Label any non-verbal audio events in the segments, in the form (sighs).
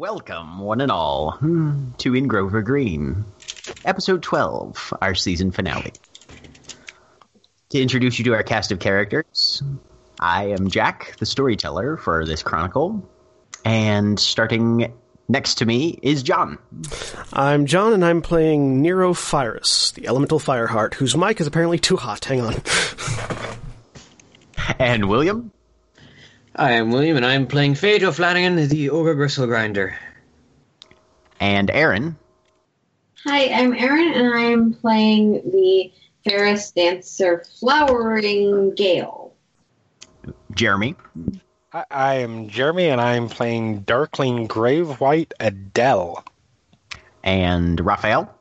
Welcome, one and all, hmm, to In Grove or Green, episode 12, our season finale. To introduce you to our cast of characters, I am Jack, the storyteller for this chronicle, and starting next to me is John. I'm John, and I'm playing Nero Fyrus, the elemental fireheart, whose mic is apparently too hot. Hang on. (laughs) And William. Hi, I'm William, and I'm playing Phage O'Flanagan, the Ogre Gristlegrinder. And Erin. Hi, I'm Erin, and I'm playing the Fairest Dancer Flowering Gale. Jeremy. I, I am Jeremy, and I'm playing Darkling Gravewight Adele. And Raphael.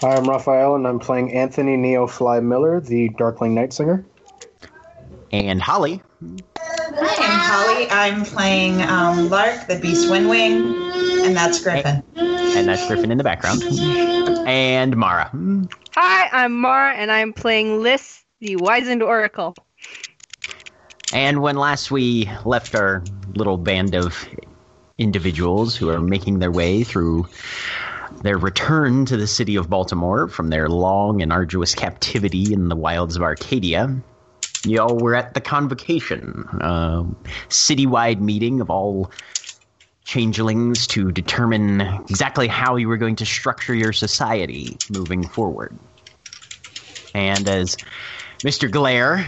Hi, I'm Raphael, and I'm playing Anthony Neo Fly Miller, the Darkling Night Singer. And Holly. Hi, I'm Holly. I'm playing um, Lark, the Beast Windwing, and that's Griffin. And that's Griffin in the background. And Mara. Hi, I'm Mara, and I'm playing Lys, the Wizened Oracle. And when last we left our little band of individuals who are making their way through their return to the city of Baltimore from their long and arduous captivity in the wilds of Arcadia, y'all were at the convocation, uh, citywide meeting of all changelings to determine exactly how you were going to structure your society moving forward. And as Mr. Glare,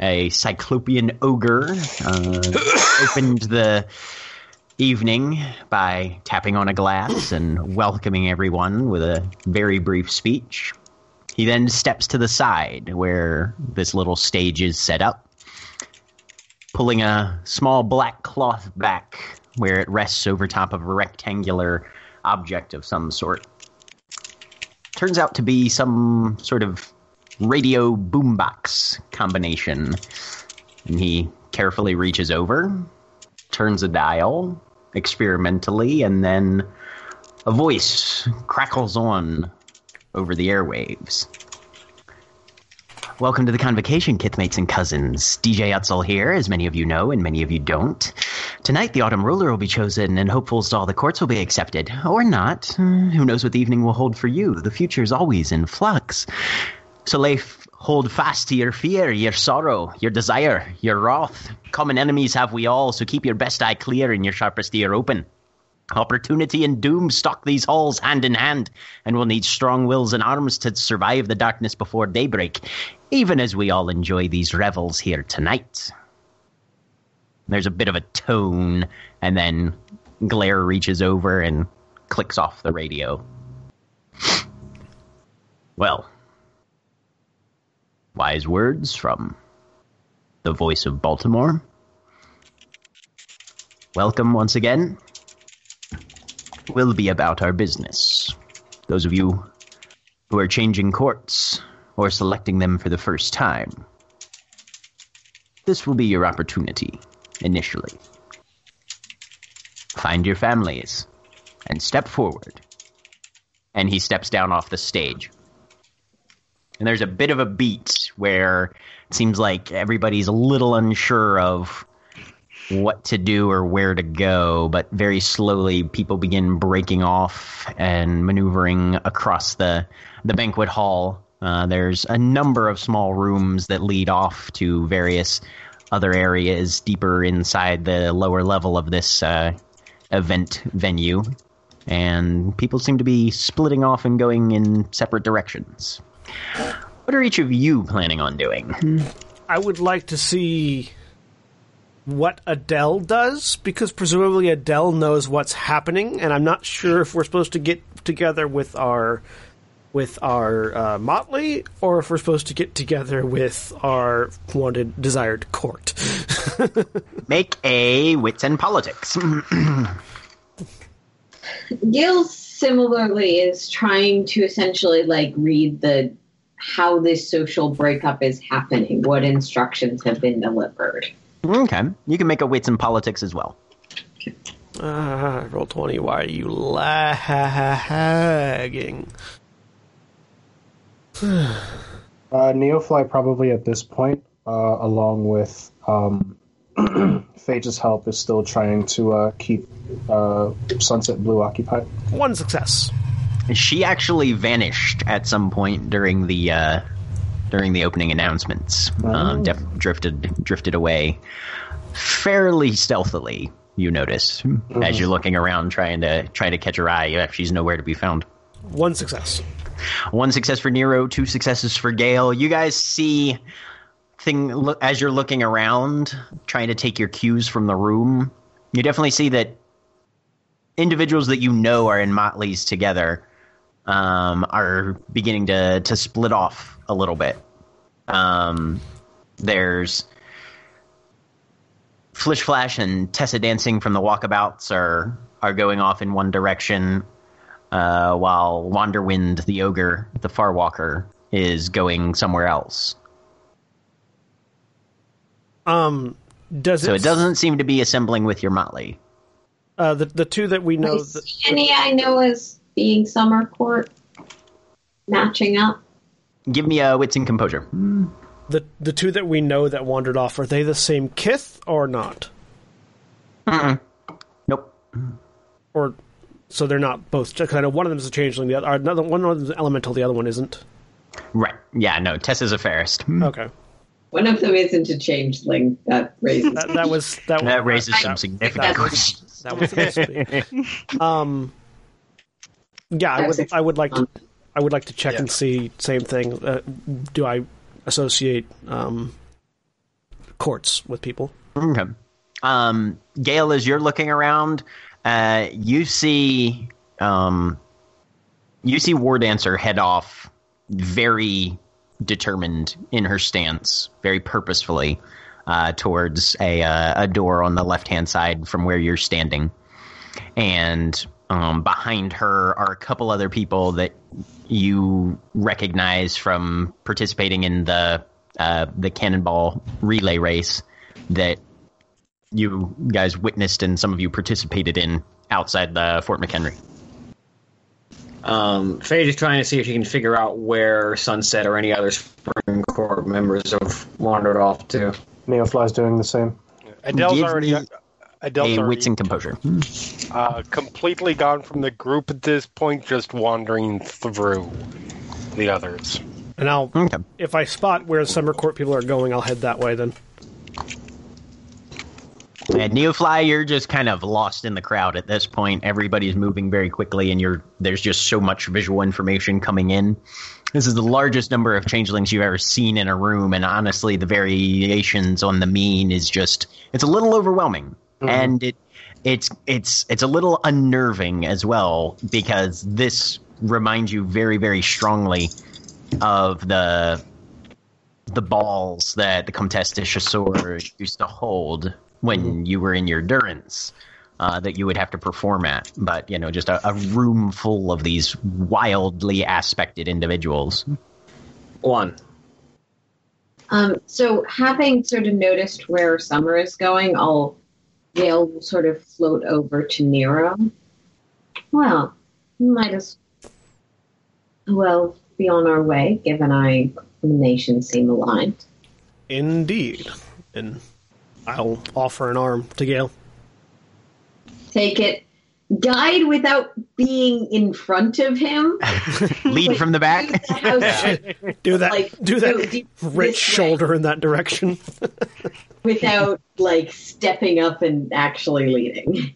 a cyclopean ogre, uh, (coughs) opened the evening by tapping on a glass and welcoming everyone with a very brief speech. He then steps to the side where this little stage is set up, pulling a small black cloth back where it rests over top of a rectangular object of some sort. Turns out to be some sort of radio boombox combination. And he carefully reaches over, turns a dial experimentally, and then a voice crackles on over the airwaves. Welcome to the convocation, kithmates and cousins. DJ Utzel here, as many of you know and many of you don't. Tonight, the autumn ruler will be chosen, and hopefuls to all the courts will be accepted. Or not. Who knows what the evening will hold for you? The future is always in flux. So lay f- hold fast to your fear, your sorrow, your desire, your wrath. Common enemies have we all, so keep your best eye clear and your sharpest ear open. Opportunity and doom stalk these halls hand in hand, and we'll need strong wills and arms to survive the darkness before daybreak, even as we all enjoy these revels here tonight. There's a bit of a tone, and then Glare reaches over and clicks off the radio. Well, wise words from the voice of Baltimore. Welcome once again will be about our business. Those of you who are changing courts or selecting them for the first time, this will be your opportunity initially. Find your families and step forward. And he steps down off the stage. And there's a bit of a beat where it seems like everybody's a little unsure of what to do or where to go, but very slowly people begin breaking off and maneuvering across the the banquet hall. Uh, there's a number of small rooms that lead off to various other areas deeper inside the lower level of this uh, event venue, and people seem to be splitting off and going in separate directions. What are each of you planning on doing? I would like to see what Adele does because presumably Adele knows what's happening, and I'm not sure if we're supposed to get together with our with our uh, motley or if we're supposed to get together with our wanted desired court. (laughs) Make a wits and politics. (clears throat) Gil similarly is trying to essentially like read the how this social breakup is happening, what instructions have been delivered. Okay, you can make a wits and politics as well. Ah, roll twenty. Why are you lagging? (sighs) Uh, Neofly probably at this point, uh, along with um, (clears throat) Phage's help, is still trying to uh, keep uh, Sunset Blue occupied. One success. She actually vanished at some point during the uh, during the opening announcements. Um, def- drifted drifted away fairly stealthily. You notice as you're looking around trying to trying to catch her eye. Yeah, she's nowhere to be found. One success. One success for Nero, two successes for Gale. You guys see thing look as you're looking around, trying to take your cues from the room. You definitely see that individuals that you know are in motleys together um, are beginning to to split off a little bit. Um, there's Flish Flash and Tessa dancing from the walkabouts are are going off in one direction, uh, while Wanderwind, the ogre, the Far Walker, is going somewhere else. Um, does So it? it doesn't seem to be assembling with your motley. Uh, the the two that we know. I That, see any I know as being summer court matching up. Give me a wits and composure. Hmm. the the two that we know that wandered off are they the same kith or not? Nope. Hmm. Or so they're not both. Kind of one of them is a changeling. The other, or uh, another one of them is elemental. The other one isn't. Right. Yeah. No. Tessa's a fairest. Hmm. Okay, One of them isn't a changeling. That raises. that, that was that. That was, raises some that- significant that was- That was supposed to. (laughs) Um. Yeah, I would. I would like to. I would like to check and see. Same thing. Uh, do I associate um, courts with people? Okay. Um, Gale, as you're looking around, uh, you see, um, you see War Dancer head off, very determined in her stance, very purposefully, uh, towards a uh, a door on the left hand side from where you're standing, and um, behind her are a couple other people that you recognize from participating in the uh, the cannonball relay race that you guys witnessed and some of you participated in outside the Fort McHenry. Um, Phage is trying to see if she can figure out where Sunset or any other Spring Court members have wandered off to. Neofly's doing the same. Adele's Give already. me Adele's a wits and composure. uh, completely gone from the group at this point, just wandering through the others. And I'll Okay. if I spot where summer court people are going, I'll head that way. Then And Neofly, you're just kind of lost in the crowd at this point. Everybody's moving very quickly, and you're there's just so much visual information coming in. This is the largest number of changelings you've ever seen in a room, and honestly, the variations on the mean is just it's a little overwhelming, and it it's it's it's a little unnerving as well because this reminds you very very strongly of the the balls that the Comtesse de Chasseur used to hold when you were in your durance uh, that you would have to perform at. But, you know, just a, a room full of these wildly aspected individuals. One. Um, so having sort of noticed where Summer is going, I'll Gale will sort of float over to Nero. Well, we might as well be on our way, given our nations seem aligned. indeed, and I'll offer an arm to Gale. Take it. Guide without being in front of him. (laughs) Lead Wait, from the back. the Do that. Like, do that. go Rich this way. shoulder in that direction. (laughs) without like stepping up and actually leading.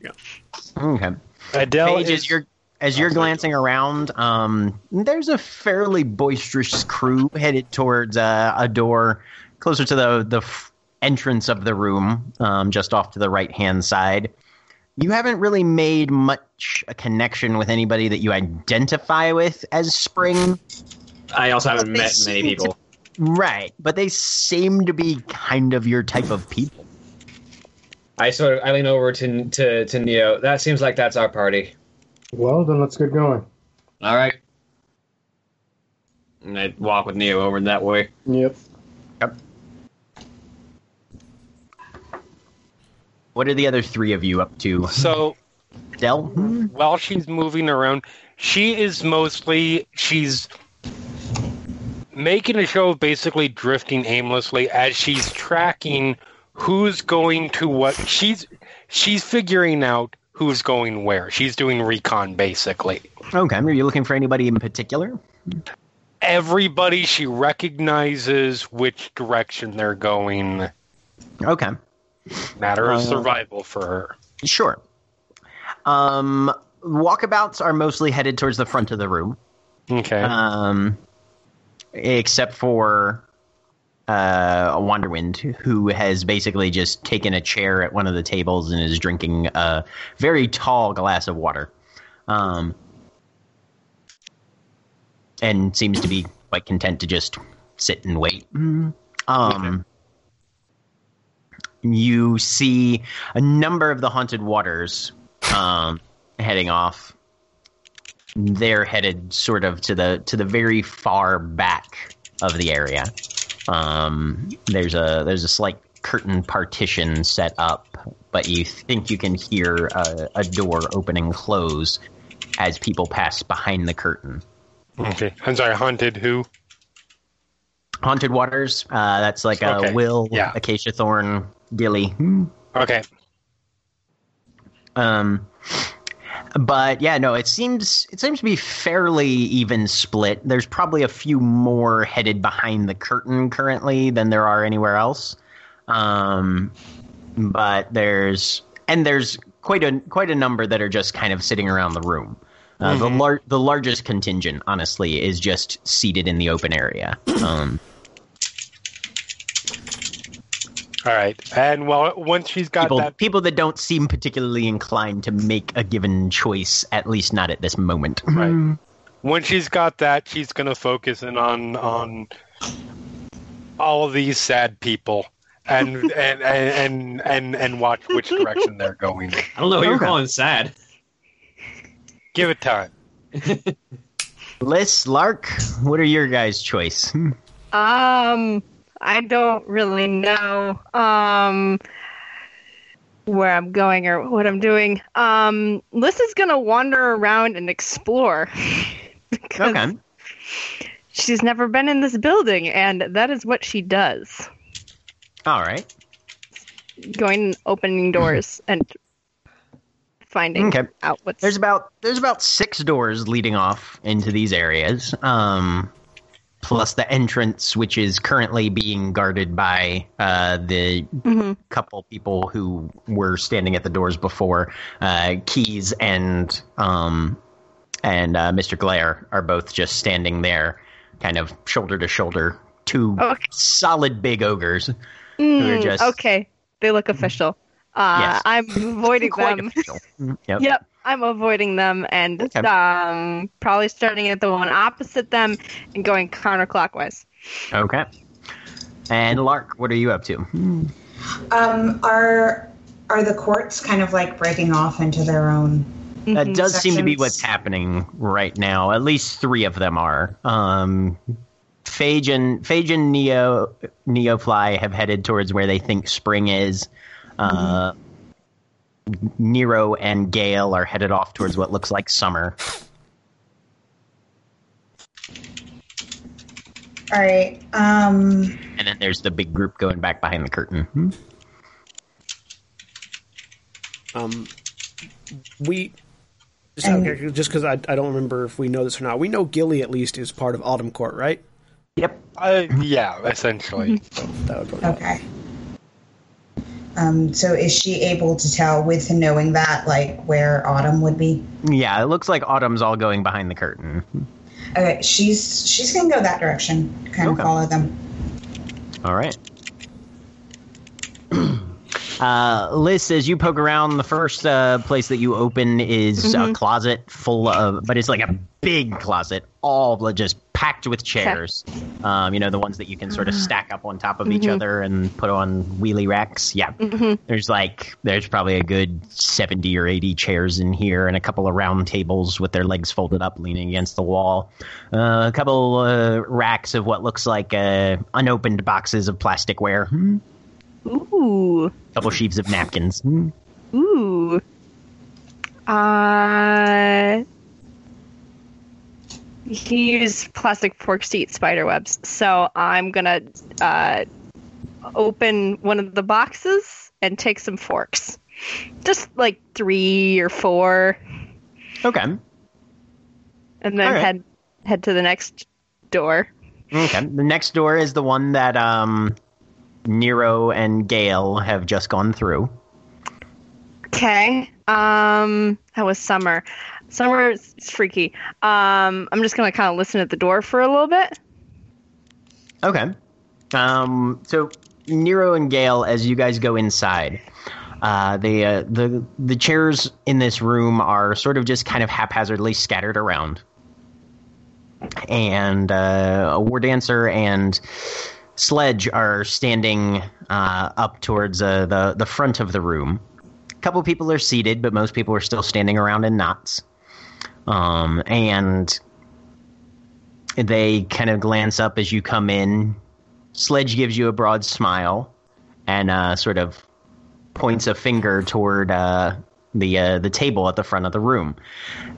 Okay. Adele Phage, is as you're as you're glancing around, um, there's a fairly boisterous crew headed towards uh, a door closer to the the f- entrance of the room, um, just off to the right hand side. You haven't really made much a connection with anybody that you identify with as Spring, I also haven't met seem many to- people. right? But they seem to be kind of your type of people. I sort of I lean over to to to Neo. That seems like that's our party. Well, then let's get going. All right. And I walk with Neo over that way. Yep. What are the other three of you up to? so Del? while she's moving around, she is mostly she's making a show of basically drifting aimlessly as she's tracking who's going to what she's she's figuring out who's going where. She's doing recon basically. Okay. Are you looking for anybody in particular? Everybody she recognizes which direction they're going. Okay. Matter of Uh, survival for her. Sure. Um, walkabouts are mostly headed towards the front of the room, Okay. um, except for uh, a Wanderwind, who has basically just taken a chair at one of the tables and is drinking a very tall glass of water, um, and seems to be quite content to just sit and wait. Um, you see a number of the haunted waters um, heading off. They're headed sort of to the to the very far back of the area. Um, there's a there's a slight curtain partition set up, but you think you can hear a, a door open and close as people pass behind the curtain. okay. I'm sorry, haunted who? Haunted waters. Uh, that's like a will, yeah. acacia thorn, gilly. Okay. Um, but yeah, no, it seems it seems to be fairly even split. There's probably a few more headed behind the curtain currently than there are anywhere else. Um, but there's and there's quite a quite a number that are just kind of sitting around the room. Uh, The lar- the largest contingent, honestly, is just seated in the open area. Um, All right. And well, once she's got people that people that don't seem particularly inclined to make a given choice, at least not at this moment. Right. Once she's got that, she's going to focus in on on all of these sad people and (laughs) and, and and and and watch which direction they're going. (laughs) I don't know what you're Okay. calling sad. Give it time. (laughs) Liz, Lark, what are your guys' choice? Um, I don't really know um where I'm going or what I'm doing. Um, Liz is gonna wander around and explore (laughs) because Okay. she's never been in this building, and that is what she does: All right. going and opening (laughs) doors and finding Okay. out what's. There's about there's about six doors leading off into these areas. Um, plus the entrance, which is currently being guarded by uh, the Mhm. couple people who were standing at the doors before. Uh, Keys and um, and uh, Mr. Glare are both just standing there, kind of shoulder to shoulder. Two Okay. solid big ogres. who are Mm, just- okay, they look official. Uh, Yes. I'm (laughs) avoiding them. Mm, (laughs) Yep. Yep, I'm avoiding them and Okay. um, probably starting at the one opposite them and going counterclockwise. Okay. And Lark, what are you up to? Um, are are the courts kind of like breaking off into their own? That Mhm. does seem to be what's happening right now. At least three of them are. Um, Phage and Phage and Neo Neofly have headed towards where they think spring is. Uh, Nero and Gale are headed off towards what looks like summer. All right. Um, And then there's the big group going back behind the curtain. Hmm. Um, we just And- okay, just because I, I don't remember if we know this or not. We know Gilly at least is part of Autumn Court, right? Yep. Uh, yeah, essentially. (laughs) So that would probably Okay. Um, so is she able to tell with knowing that, like, where Autumn would be? Yeah, it looks like Autumn's all going behind the curtain. Okay, she's she's gonna go that direction, kind Okay. of follow them. All right. Uh, Liz, as you poke around, the first uh, place that you open is a closet full of, but it's like a big closet, all just packed with chairs. Um, you know, the ones that you can sort of stack up on top of each other and put on wheelie racks. Yeah. There's like, there's probably a good 70 or 80 chairs in here and a couple of round tables with their legs folded up leaning against the wall. Uh, a couple uh, racks of what looks like uh, unopened boxes of plasticware. Ooh. couple sheaves of napkins. Ooh. Uh. He used plastic forks to eat spider webs, so I'm gonna uh, open one of the boxes and take some forks. Just like three or four, Okay. and then right. head head to the next door. Okay. The next door is the one that um, Nero and Gale have just gone through. Okay. Um, that was summer. Summer is freaky. Um, I'm just gonna kind of listen at the door for a little bit. Okay. Um, so Nero and Gale, as you guys go inside, uh, the uh, the the chairs in this room are sort of just kind of haphazardly scattered around, and uh, a war dancer and Sledge are standing uh, up towards uh, the the front of the room. A couple people are seated, but most people are still standing around in knots. Um, and they kind of glance up as you come in. Sledge gives you a broad smile and uh, sort of points a finger toward uh, the uh, the table at the front of the room.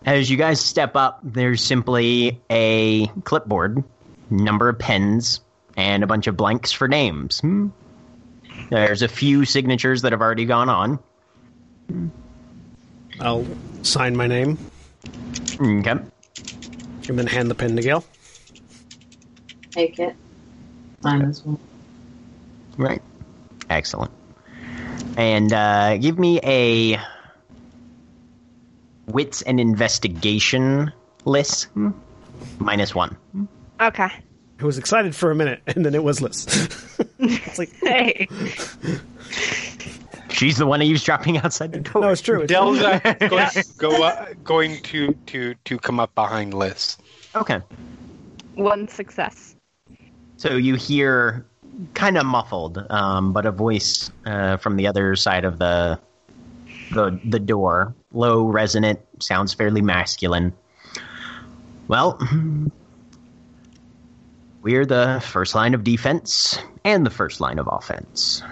As you guys step up, there's simply a clipboard, number of pens, and a bunch of blanks for names. Hmm. There's a few signatures that have already gone on. I'll sign my name Okay. and then hand the pen to Gale. Take it. Mine as well. Right. Excellent. And uh, give me a wits and investigation list. Hmm. Minus one. Okay. I was excited for a minute, and then it was Liz. (laughs) it's like, Hey. She's the one eavesdropping outside the door. no, it's true. It's Dell's (laughs) going, go, uh, going to, to, to come up behind Liz. Okay. One success. So you hear, kind of muffled, um, but a voice uh, from the other side of the the the door, low, resonant, sounds fairly masculine. Well, we're the first line of defense and the first line of offense.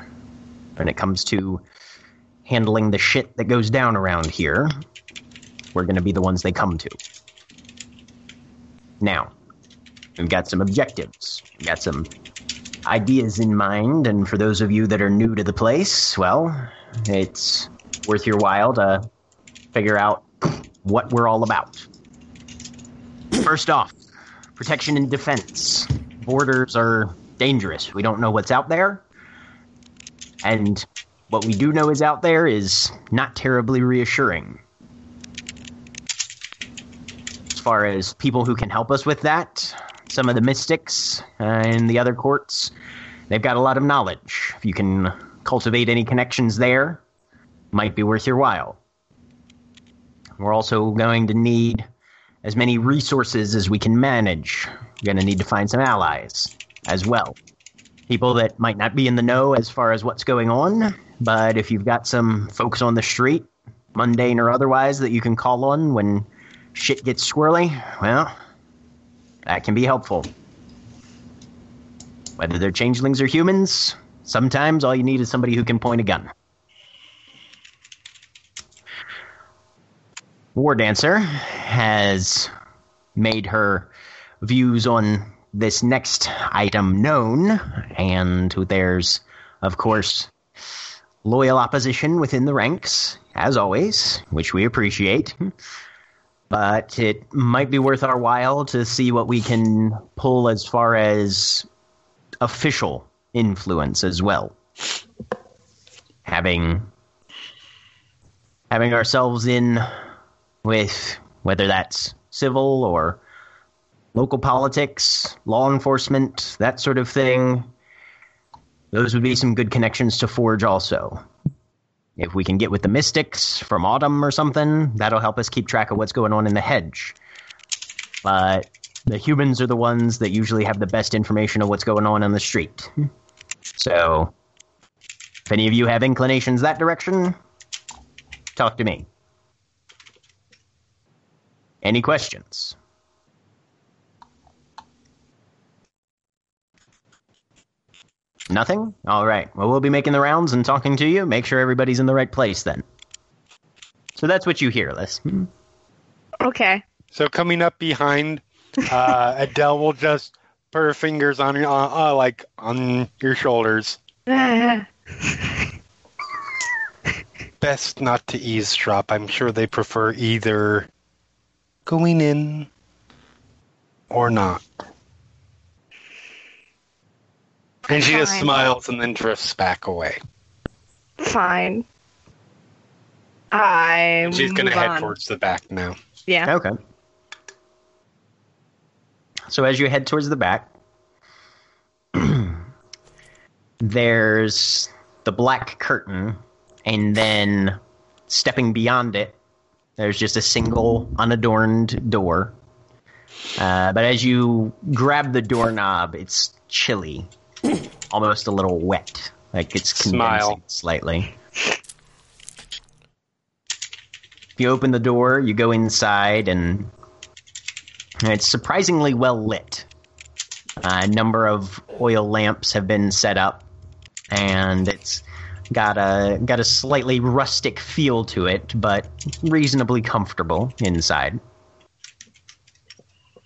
When it comes to handling the shit that goes down around here, we're going to be the ones they come to. Now, We've got some objectives. We've got some ideas in mind, and for those of you that are new to the place, well, it's worth your while to figure out what we're all about. First off, protection and defense. Borders are dangerous. We don't know what's out there. And what we do know is out there is not terribly reassuring. As far as people who can help us with that, some of the mystics uh, in the other courts, they've got a lot of knowledge. If you can cultivate any connections there, might be worth your while. We're also going to need as many resources as we can manage. We're going to need to find some allies as well. People that might not be in the know as far as what's going on, but if you've got some folks on the street, mundane or otherwise, that you can call on when shit gets swirly, well, that can be helpful. Whether they're changelings or humans, sometimes all you need is somebody who can point a gun. War Dancer has made her views on this next item known, and there's, of course, loyal opposition within the ranks, as always, which we appreciate. But it might be worth our while to see what we can pull as far as official influence as well. Having having ourselves in with whether that's civil or local politics, law enforcement, that sort of thing. Those would be some good connections to forge also. If we can get with the mystics from Autumn or something, that'll help us keep track of what's going on in the hedge. But the humans are the ones that usually have the best information of what's going on on the street. So, if any of you have inclinations that direction, talk to me. Any questions? Nothing? All right. Well, we'll be making the rounds and talking to you. Make sure everybody's in the right place then. So that's what you hear, Liz. Hmm. Okay. So coming up behind, uh, (laughs) Adele will just put her fingers on your, uh, uh, like on your shoulders. (laughs) Best not to eavesdrop. I'm sure they prefer either going in or not. And she just Fine. smiles and then drifts back away. Fine. I. She's gonna move head on. towards the back now. Yeah. Okay. So as you head towards the back, (clears throat) there's the black curtain, and then stepping beyond it, there's just a single unadorned door. Uh, but as you grab the doorknob, it's chilly, (clears throat) almost a little wet, like it's condensing Smile. slightly. If you open the door, you go inside, and it's surprisingly well lit. a number of oil lamps have been set up, and it's got a got a slightly rustic feel to it, but reasonably comfortable inside.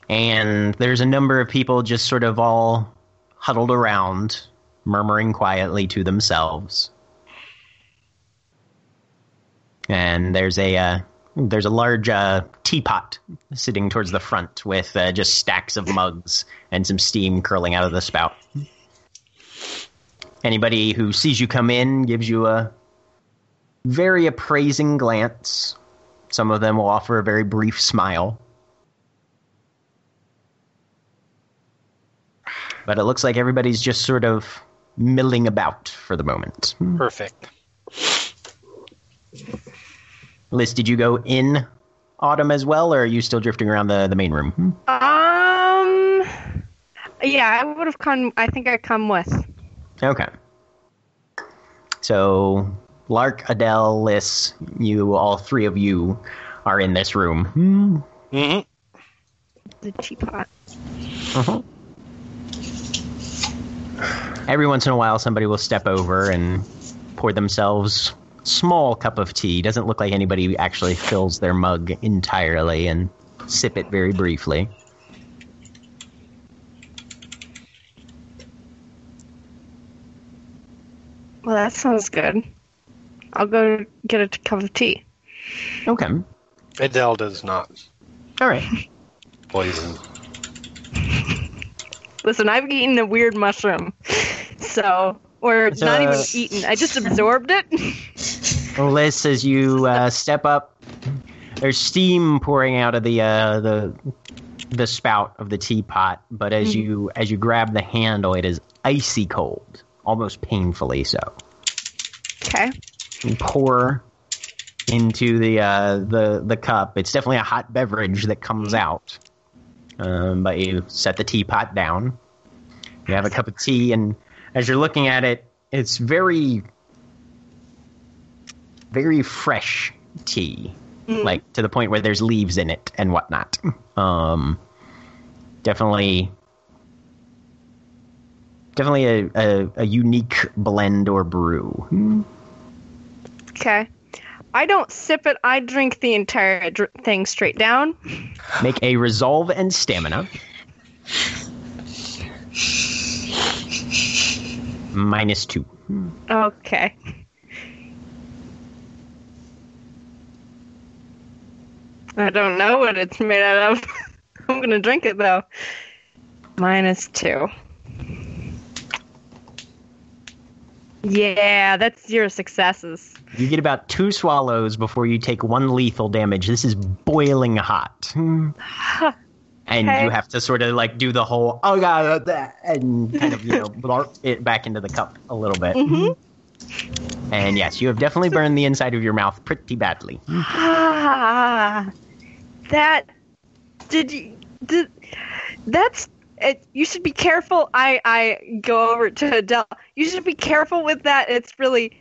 And there's a number of people just sort of all huddled around, murmuring quietly to themselves. And there's a uh, there's a large uh, teapot sitting towards the front with uh, just stacks of mugs and some steam curling out of the spout. Anybody who sees you come in gives you a very appraising glance. Some of them will offer a very brief smile. But it looks like everybody's just sort of milling about for the moment. Perfect. Liz, did you go in Autumn as well, or are you still drifting around the, the main room? Um. Yeah, I would have come. I think I come with. Okay. So, Lark, Adele, Liz, you, all three of you are in this room. hmm The teapot. Uh-huh. Every once in a while, somebody will step over and pour themselves small cup of tea. Doesn't look like anybody actually fills their mug entirely and sip it very briefly. Well, that sounds good. I'll go get a cup of tea. Okay. Adele does not All right. poison. Listen, I've eaten a weird mushroom, so or It's, not even eaten. I just absorbed it. (laughs) Well, Liz, as you uh, step up, there's steam pouring out of the uh, the the spout of the teapot. But as you as you grab the handle, it is icy cold, almost painfully so. Okay. You pour into the uh, the the cup. It's definitely a hot beverage that comes out. Um, but you set the teapot down. You have a cup of tea, and as you're looking at it, it's very, very fresh tea, like to the point where there's leaves in it and whatnot. Um, definitely, definitely a, a, a unique blend or brew. Okay. I don't sip it. I drink the entire dr- thing straight down. Make a resolve and stamina. Minus two. Okay. I don't know what it's made out of. (laughs) I'm going to drink it though. Minus two. Yeah, that's zero successes. You get about two swallows before you take one lethal damage. This is boiling hot. (laughs) And Okay. you have to sort of like do the whole, oh god, that, and kind of, you know, (laughs) blarp it back into the cup a little bit. Mhm. And yes, you have definitely burned the inside of your mouth pretty badly. (laughs) Ah, that did you did that's it, you should be careful. I I go over to Adele. You should be careful with that. It's really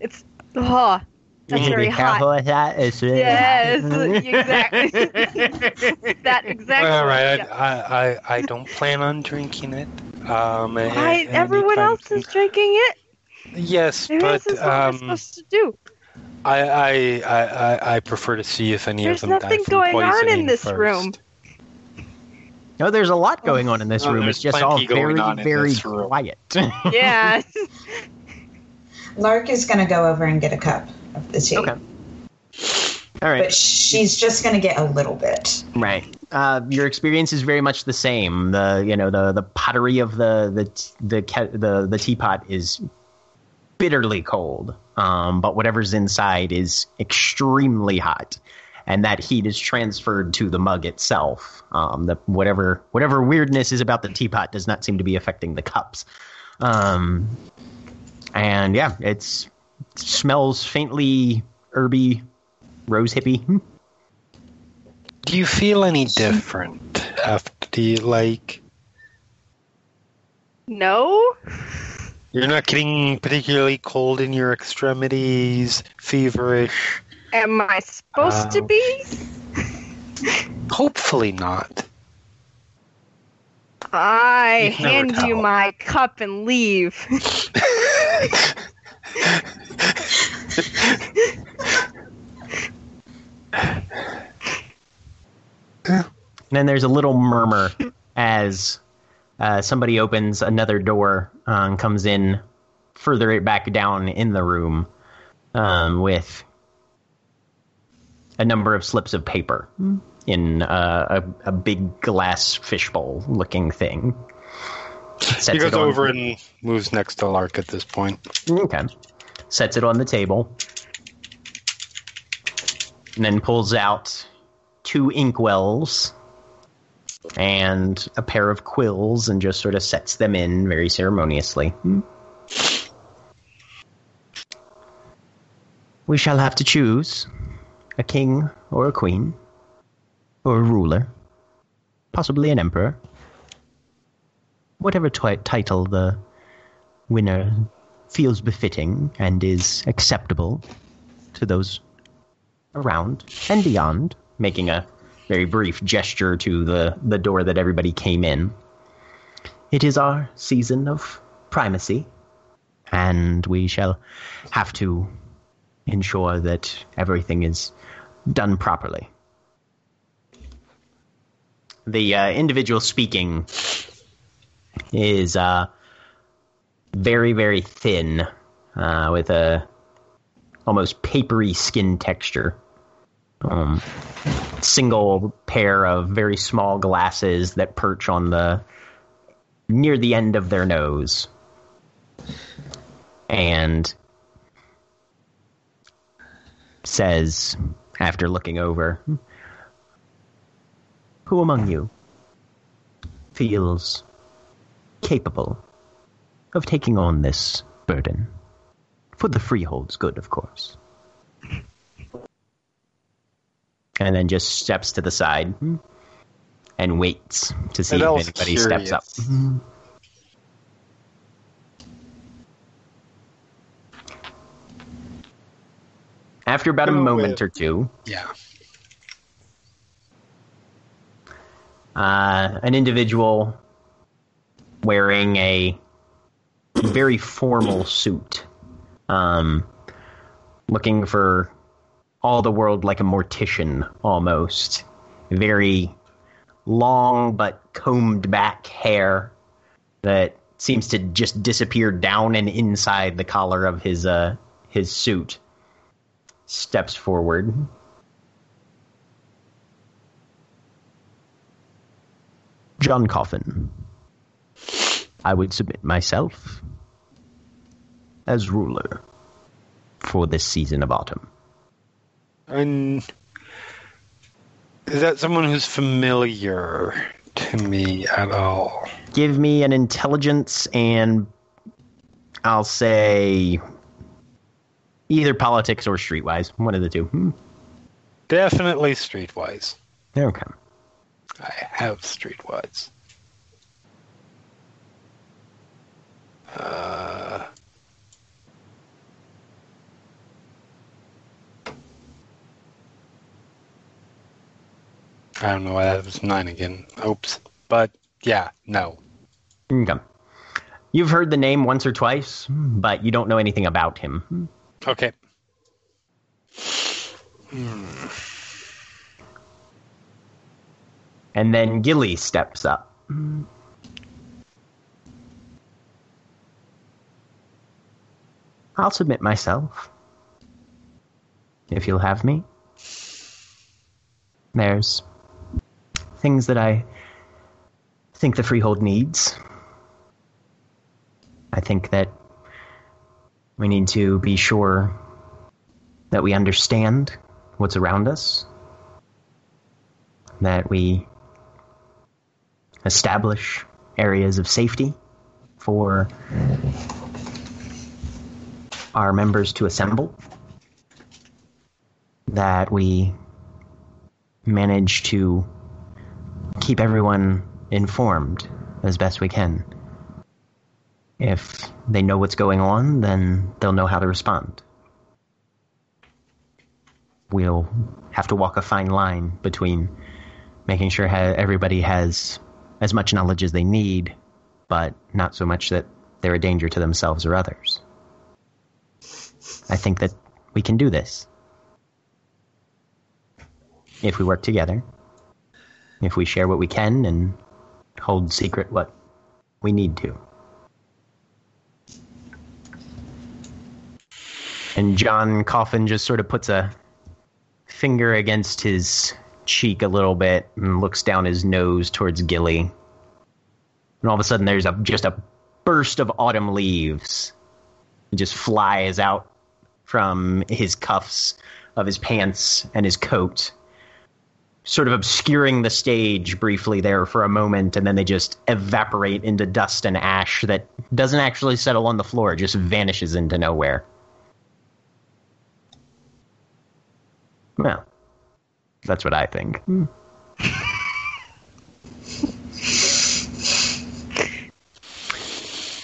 it's oh that's you need to very be careful hot. with that. It's really Yes, hot. (laughs) exactly. (laughs) that exactly. All right, yeah. I, I, I don't plan on drinking it. Um, a- Why everyone else is drinking it? Yes, Maybe but this is what we're um, supposed to do. I, I, I, I, I prefer to see if any There's of them nothing die from going on in poisoning this first. room. No, there's a lot going on in this Oh, room. there's It's just all very, very quiet. (laughs) Yeah. (laughs) Lark is going to go over and get a cup of the tea. Okay. All right. But she's just going to get a little bit. Right. Uh, your experience is very much the same. The you know the the pottery of the the the the, the teapot is bitterly cold, um, but whatever's inside is extremely hot, and that heat is transferred to the mug itself. Um, the whatever whatever weirdness is about the teapot does not seem to be affecting the cups. Um, and yeah, it's it smells faintly herby, rose hippie. Hmm. Do you feel any different after the like? no. You're not getting particularly cold in your extremities, feverish. Am I supposed to Uh, be? (laughs) Hopefully not. I You can hand you my cup and leave. (laughs) And then there's a little murmur as uh, somebody opens another door uh, and comes in further back down in the room um, with a number of slips of paper in uh, a, a big glass fishbowl looking thing. (laughs) Sets he goes over and moves next to Lark at this point. Okay. Sets it on the table. And then pulls out two inkwells and a pair of quills and just sort of sets them in very ceremoniously. We shall have to choose a king or a queen or a ruler, possibly an emperor. Whatever ti- title the winner feels befitting and is acceptable to those around and beyond, making a very brief gesture to the, the door that everybody came in. It is our season of primacy, and we shall have to ensure that everything is done properly. The uh, individual speaking is uh, very, very thin, uh, with a almost papery skin texture. Um, single pair of very small glasses that perch on the near the end of their nose, and says, after looking over, "Who among you feels capable of taking on this burden. For the freehold's good, of course. And then just steps to the side and waits to see if anybody steps up. After about a Go moment with- or two, Yeah. uh, an individual wearing a very formal suit, um, looking for all the world like a mortician almost. Very long but combed back hair that seems to just disappear down and inside the collar of his uh, his suit steps forward. John Coffin. I would submit myself as ruler for this season of autumn. And is that someone who's familiar to me at all? Give me an intelligence and I'll say either politics or streetwise. One of the two. Hmm. Definitely streetwise. Okay. I have streetwise. Uh, I don't know why that was nine again. Oops. But yeah, no. Okay. You've heard the name once or twice, but you don't know anything about him. Okay. And then Gilly steps up. I'll submit myself. If you'll have me. There's things that I think the Freehold needs. I think that we need to be sure that we understand what's around us, that we establish areas of safety for our members to assemble, that we manage to keep everyone informed as best we can. If they know what's going on, then they'll know how to respond. We'll have to walk a fine line between making sure everybody has as much knowledge as they need, but not so much that they're a danger to themselves or others. I think that we can do this. If we work together, if we share what we can and hold secret what we need to. And John Coffin just sort of puts a finger against his cheek a little bit and looks down his nose towards Gilly. And all of a sudden, there's a just a burst of autumn leaves. It just flies out from his cuffs of his pants and his coat, sort of obscuring the stage briefly there for a moment, and then they just evaporate into dust and ash that doesn't actually settle on the floor, just vanishes into nowhere. Well, that's what I think. Hmm.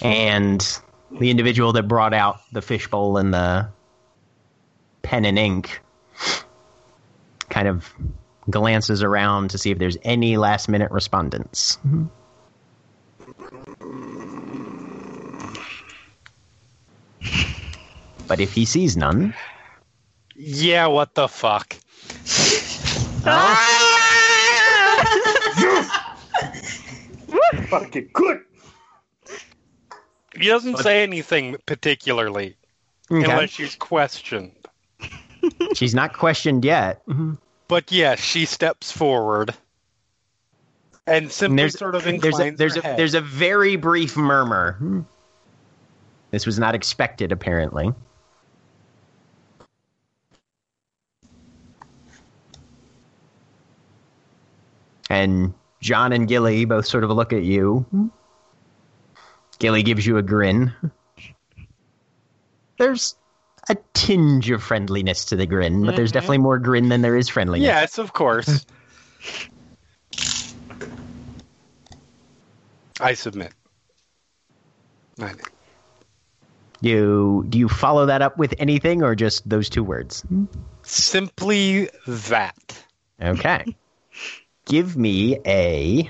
and the individual that brought out the fishbowl and the pen and ink kind of glances around to see if there's any last minute respondents. Mm-hmm. But if he sees none, Yeah, what the fuck? (laughs) Fucking good. He doesn't say anything particularly, okay. unless she's questioned. she's not questioned yet. Mm-hmm. But yes, she steps forward and simply And there's, sort of there's a, there's her a head. there's a very brief murmur. Hmm. This was not expected, apparently. And John and Gilly both sort of look at you. Gilly gives you a grin. There's a tinge of friendliness to the grin, but there's Mhm. definitely more grin than there is friendliness. Yes, of course. I submit. I- You do you follow that up with anything or just those two words? Simply that. Okay. (laughs) Give me a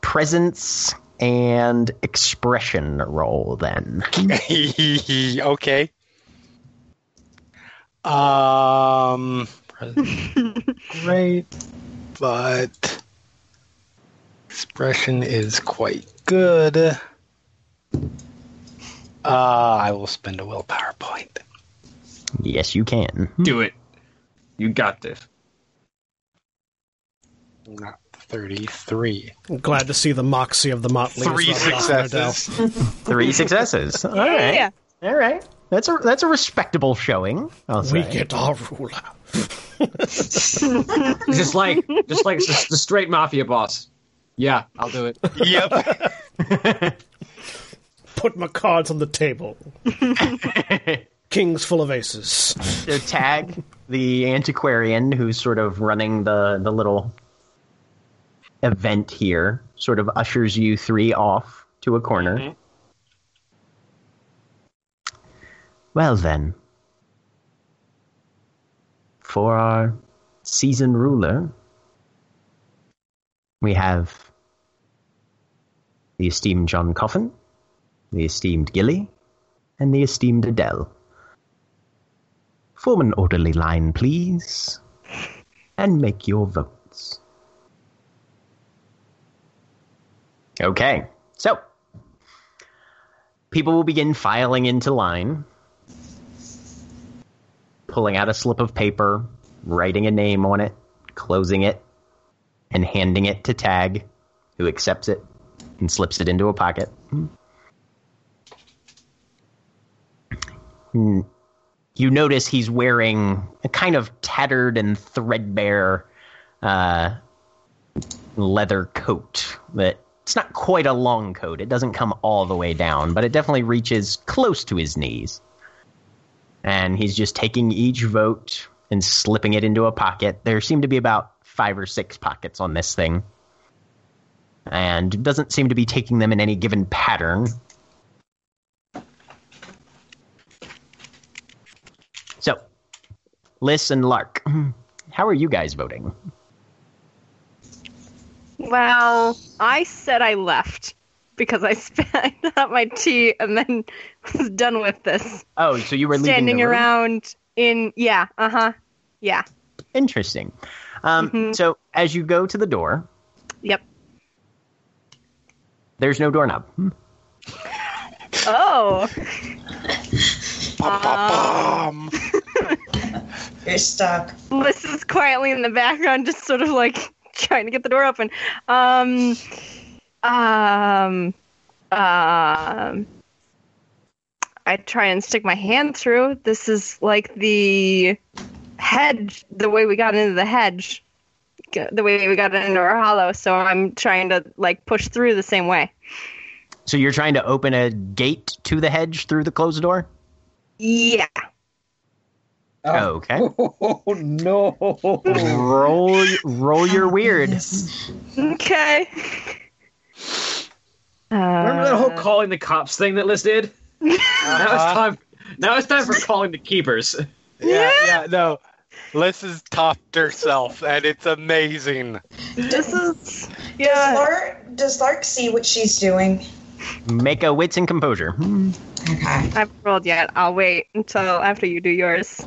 presence and expression roll then. (laughs) okay. Um, (laughs) great, but expression is quite good. Uh, I will spend a willpower point. Yes, you can. Do it. You got this. Not 33. I'm glad to see the moxie of the motley. Three is rubbed off on Adele. successes. (laughs) Three successes. All right. Yeah. All right. That's a that's a respectable showing. I'll We say. get our ruler. (laughs) just like just like the, the straight mafia boss. Yeah, I'll do it. Yep. (laughs) Put my cards on the table. Kings full of aces. So tag the antiquarian who's sort of running the the little event here. Sort of ushers you three off to a corner. Mm-hmm. Well then, for our season ruler, we have the esteemed John Coffin, the esteemed Gilly, and the esteemed Adele. Form an orderly line, please, and make your votes. Okay, so people will begin filing into line, pulling out a slip of paper, writing a name on it, closing it, and handing it to Tag, who accepts it and slips it into a pocket. Hmm you notice he's wearing a kind of tattered and threadbare uh, leather coat that it's not quite a long coat. It doesn't come all the way down, but it definitely reaches close to his knees. And he's just taking each vote and slipping it into a pocket. There seem to be about five or six pockets on this thing. And doesn't seem to be taking them in any given pattern. So, Liss and Lark, (clears throat) how are you guys voting? Well, I said I left because I (laughs) spent out my tea and then (laughs) was done with this. Oh, so you were leaving Standing the room? around in yeah, uh huh, yeah, Interesting. Um, Mhm. So, as you go to the door, yep. there's no doorknob. Oh, Ba-ba-bum. (laughs) You're stuck. Liss is quietly in the background, just sort of like (laughs) trying to get the door open. Um, um, um. I try and stick my hand through. This is like the hedge, the way we got into the hedge, the way we got into our hollow. So I'm trying to like push through the same way. So, you're trying to open a gate to the hedge through the closed door? Yeah. Okay. (laughs) Oh no! roll, roll your weird. Okay. Remember that whole Uh, calling the cops thing that Liss did? (laughs) Now it's Uh-huh. time. Now it's time for calling the keepers. Yeah, yeah, no. Liss has topped herself, and it's amazing. This is Does yeah. Lark, does Lark see what she's doing? Make a wits and composure. Okay. I haven't rolled yet. I'll wait until after you do yours.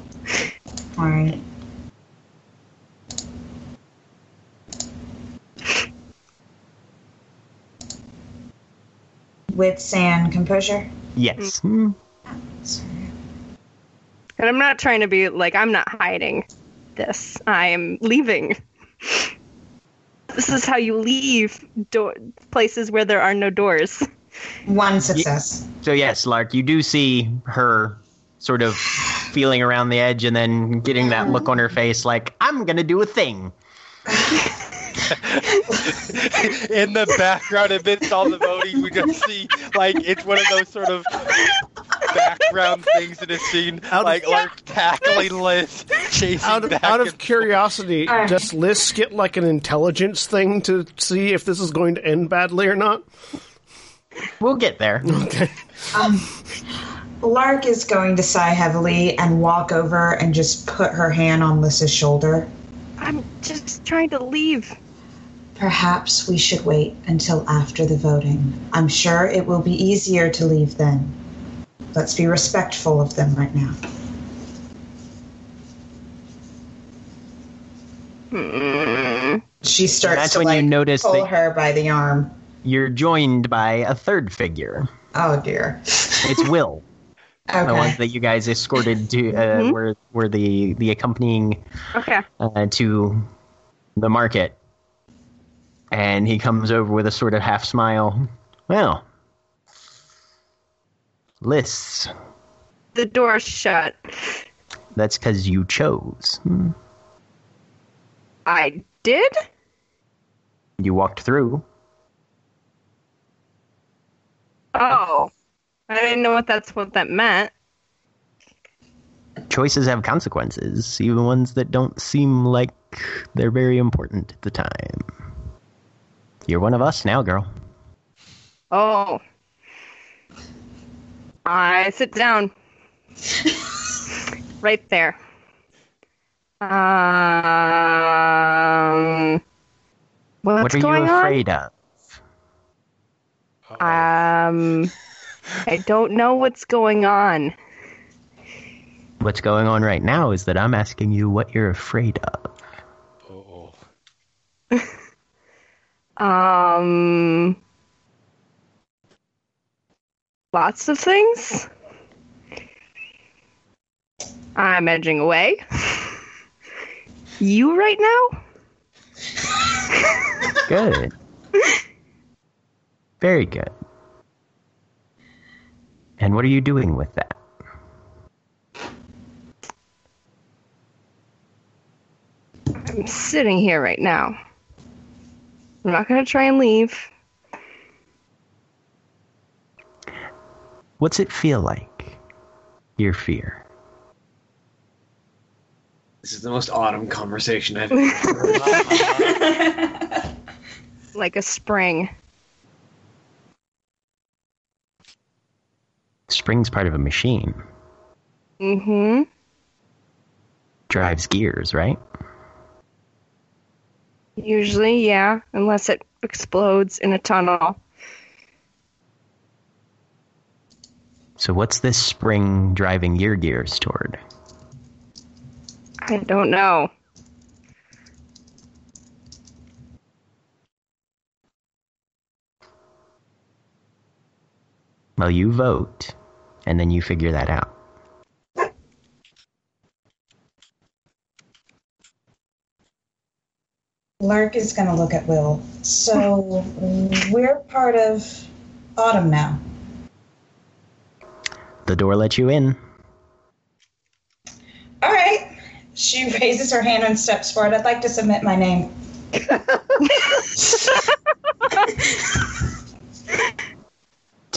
All right. Wits and composure. Yes. Mm. Hmm. And I'm not trying to be like I'm not hiding this. I am leaving. This is how you leave do- places where there are no doors. One success. So, yes, Lark, you do see her sort of feeling around the edge and then getting that look on her face like, I'm going to do a thing. (laughs) In the background, amidst all the voting, we just see like it's one of those sort of background things in a scene, Out of- like Lark tackling Liss, chasing Out of back out of curiosity, Uh. does Liss get like an intelligence thing to see if this is going to end badly or not? We'll get there. Okay. Um, Lark is going to sigh heavily and walk over and just put her hand on Lissa's shoulder. I'm just trying to leave. Perhaps we should wait until after the voting. I'm sure it will be easier to leave then. Let's be respectful of them right now. Hmm. She starts That's to when like you notice pull that her by the arm. You're joined by a third figure. Oh dear. It's Will, (laughs) the one Okay. that you guys escorted to, uh, Mhm. were, were the, the accompanying Okay. uh, to the market. And he comes over with a sort of half smile. Well, lists. The door's shut. That's because you chose. Hmm. I did? You walked through. Oh. I didn't know what that's what that meant. Choices have consequences, even ones that don't seem like they're very important at the time. You're one of us now, girl. Oh. I sit down. (laughs) right there. Um. What's what are going you afraid of? Um. I don't know what's going on. What's going on right now is that I'm asking you what you're afraid of. Oh, (laughs) Um. Lots of things. I'm edging away. (laughs) You right now? Good. (laughs) Very good. And what are you doing with that? I'm sitting here right now. I'm not gonna try and leave. What's it feel like? Your fear. This is the most autumn conversation I've (laughs) ever heard. Like a spring. Spring's part of a machine. Mm-hmm. Drives gears, right? Usually, yeah, unless it explodes in a tunnel. So what's this spring driving your gears toward? I don't know. Well, you vote, and then you figure that out. Lark is going to look at Will. So we're part of Autumn now. The door lets you in. All right. She raises her hand and steps forward. I'd like to submit my name. (laughs) (laughs)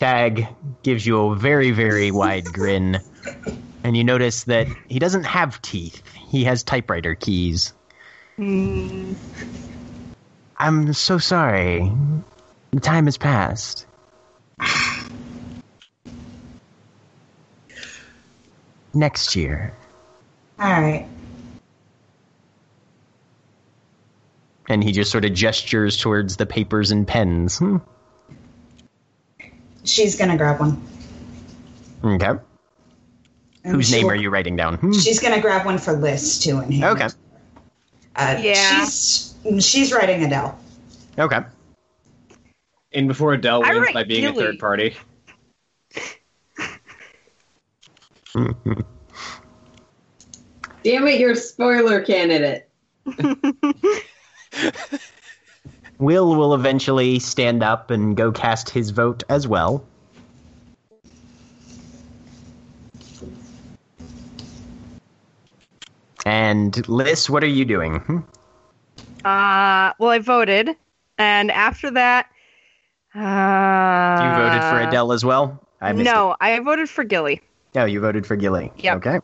Tag gives you a very, very wide (laughs) grin, and you notice that he doesn't have teeth. He has typewriter keys. Hmm. I'm so sorry. The time has passed. Next year. All right. And he just sort of gestures towards the papers and pens. Hmm. She's going to grab one. Okay. And Whose she name are you writing down? Hmm. She's going to grab one for Liss, too, and hand Okay. Uh, Yeah. She's, she's writing Adele. Okay. And before Adele I wins by being Gilly. a third party. (laughs) Damn it, you're a spoiler candidate. (laughs) Will will eventually stand up and go cast his vote as well. And Liss, what are you doing? Hmm? Uh, well, I voted, and after that, uh, You voted for Adele as well? I No, I voted for Gilly. it. No, you voted for Gilly. Yep. Okay.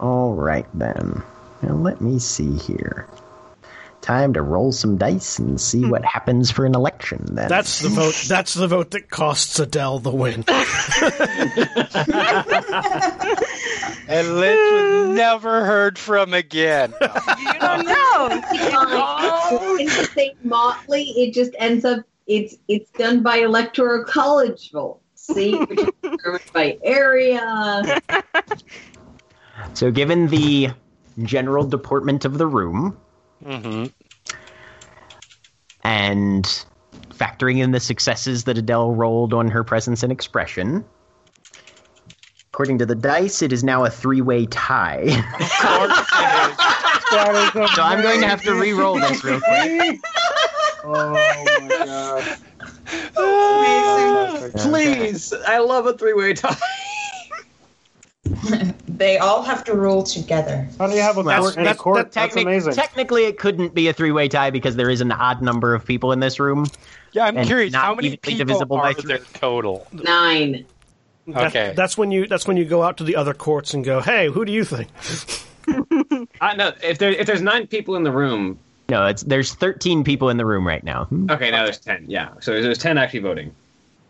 All right then. Now let me see here. Time to roll some dice and see what hmm. happens for an election then. That's the vote. That's the vote that costs Adele the win. (laughs) (laughs) and Liss was never heard from again. You don't know. It's the same motley. It just ends up. It's it's done by electoral college vote. See, (laughs) which is determined by area. So, given the general deportment of the room hmm and factoring in the successes that Adele rolled on her presence and expression, according to the dice, it is now a three way tie. That is (laughs) So I'm going to have to re-roll this real quick. (laughs) Oh my god. Please, I love a three-way tie. (laughs) They all have to rule together. How do you have a Well, court and a that's- court? That's Technic- amazing. Technically, it couldn't be a three-way tie because there is an odd number of people in this room. Yeah, I'm curious. How many people divisible are three. there total? Nine. That- Okay. that's when you that's when you go out to the other courts and go, "Hey, who do you think?" (laughs) I know if there if there's nine people in the room. No, it's there's 13 people in the room right now. Okay, now there's ten. Yeah, so there's ten actually voting.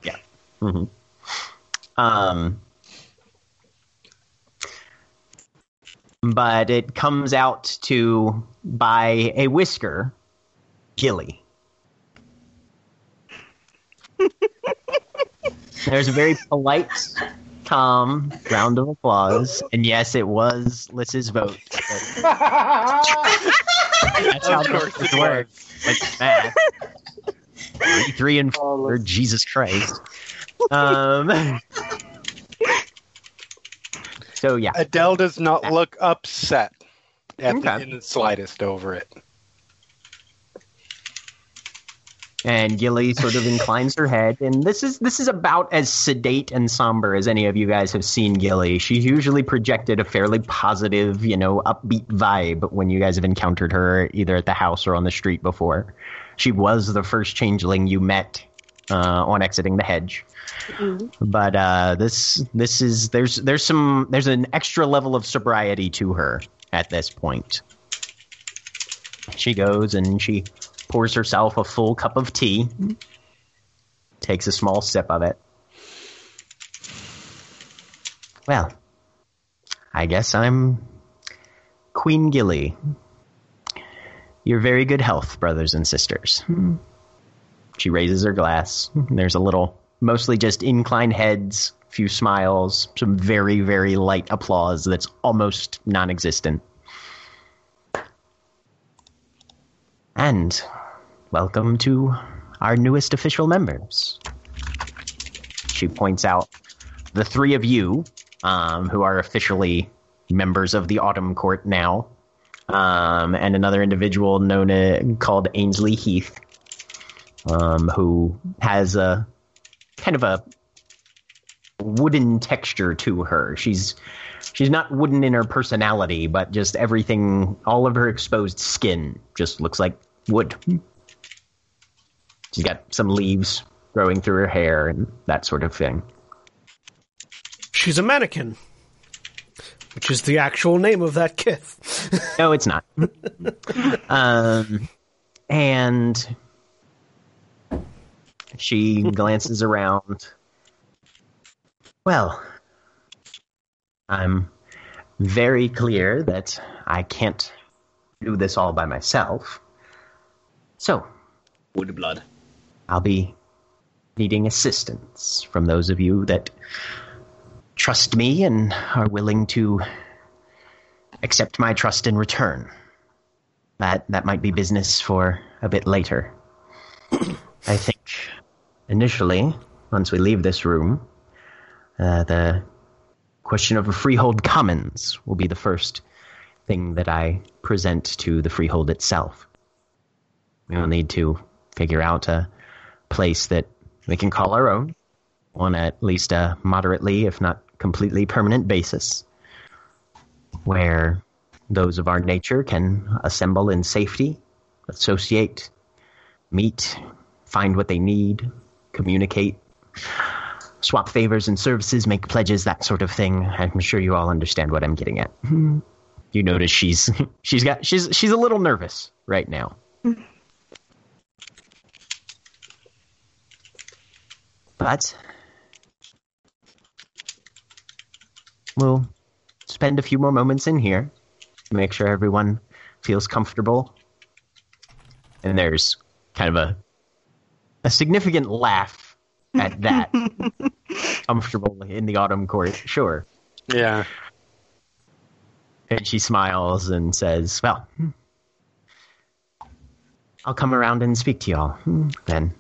Yeah. hmm Um, but it comes out to by a whisker, Gilly. (laughs) There's a very polite, calm round of applause, and yes, it was Liss's vote. but That's how Of course votes it work. Like math. Three, three, and four. Jesus Christ. Um. So yeah, Adele does not look upset at the, Okay. in the slightest over it. and Gilly sort of inclines her head, and this is this is about as sedate and somber as any of you guys have seen Gilly. She's usually projected a fairly positive, you know, upbeat vibe when you guys have encountered her either at the house or on the street before. She was the first changeling you met uh, on exiting the hedge. But uh, this this is there's there's some there's an extra level of sobriety to her at this point. She goes and she pours herself a full cup of tea, takes a small sip of it. Well, I guess I'm Queen Gilly. Your very good health, brothers and sisters. She raises her glass. There's a little, mostly just inclined heads, few smiles, some very, very light applause that's almost non existent. And welcome to our newest official members. She points out the three of you, um, who are officially members of the Autumn Court now, um, and another individual known uh, called Ainsley Heath, um, who has a kind of a wooden texture to her. She's she's not wooden in her personality, but just everything, all of her exposed skin just looks like wood. She's got some leaves growing through her hair and that sort of thing. She's a mannequin, which is the actual name of that kith. (laughs) No, it's not. (laughs) um, and she glances around. Well, I'm very clear that I can't do this all by myself. So, Woodblood. I'll be needing assistance from those of you that trust me and are willing to accept my trust in return. That that might be business for a bit later. (clears throat) I think initially, once we leave this room, uh, the question of a freehold commons will be the first thing that I present to the freehold itself. We will need to figure out a place that we can call our own on at least a moderately, if not completely permanent basis, where those of our nature can assemble in safety, associate, meet, find what they need, communicate, swap favors and services, make pledges, that sort of thing. I'm sure you all understand what I'm getting at. Mm-hmm. You notice she's (laughs) she's got she's she's a little nervous right now. Mm-hmm. But we'll spend a few more moments in here to make sure everyone feels comfortable. And there's kind of a a significant laugh at that. (laughs) comfortable in the autumn court, sure. Yeah. And she smiles and says, Well, hmm, I'll come around and speak to y'all hmm, then.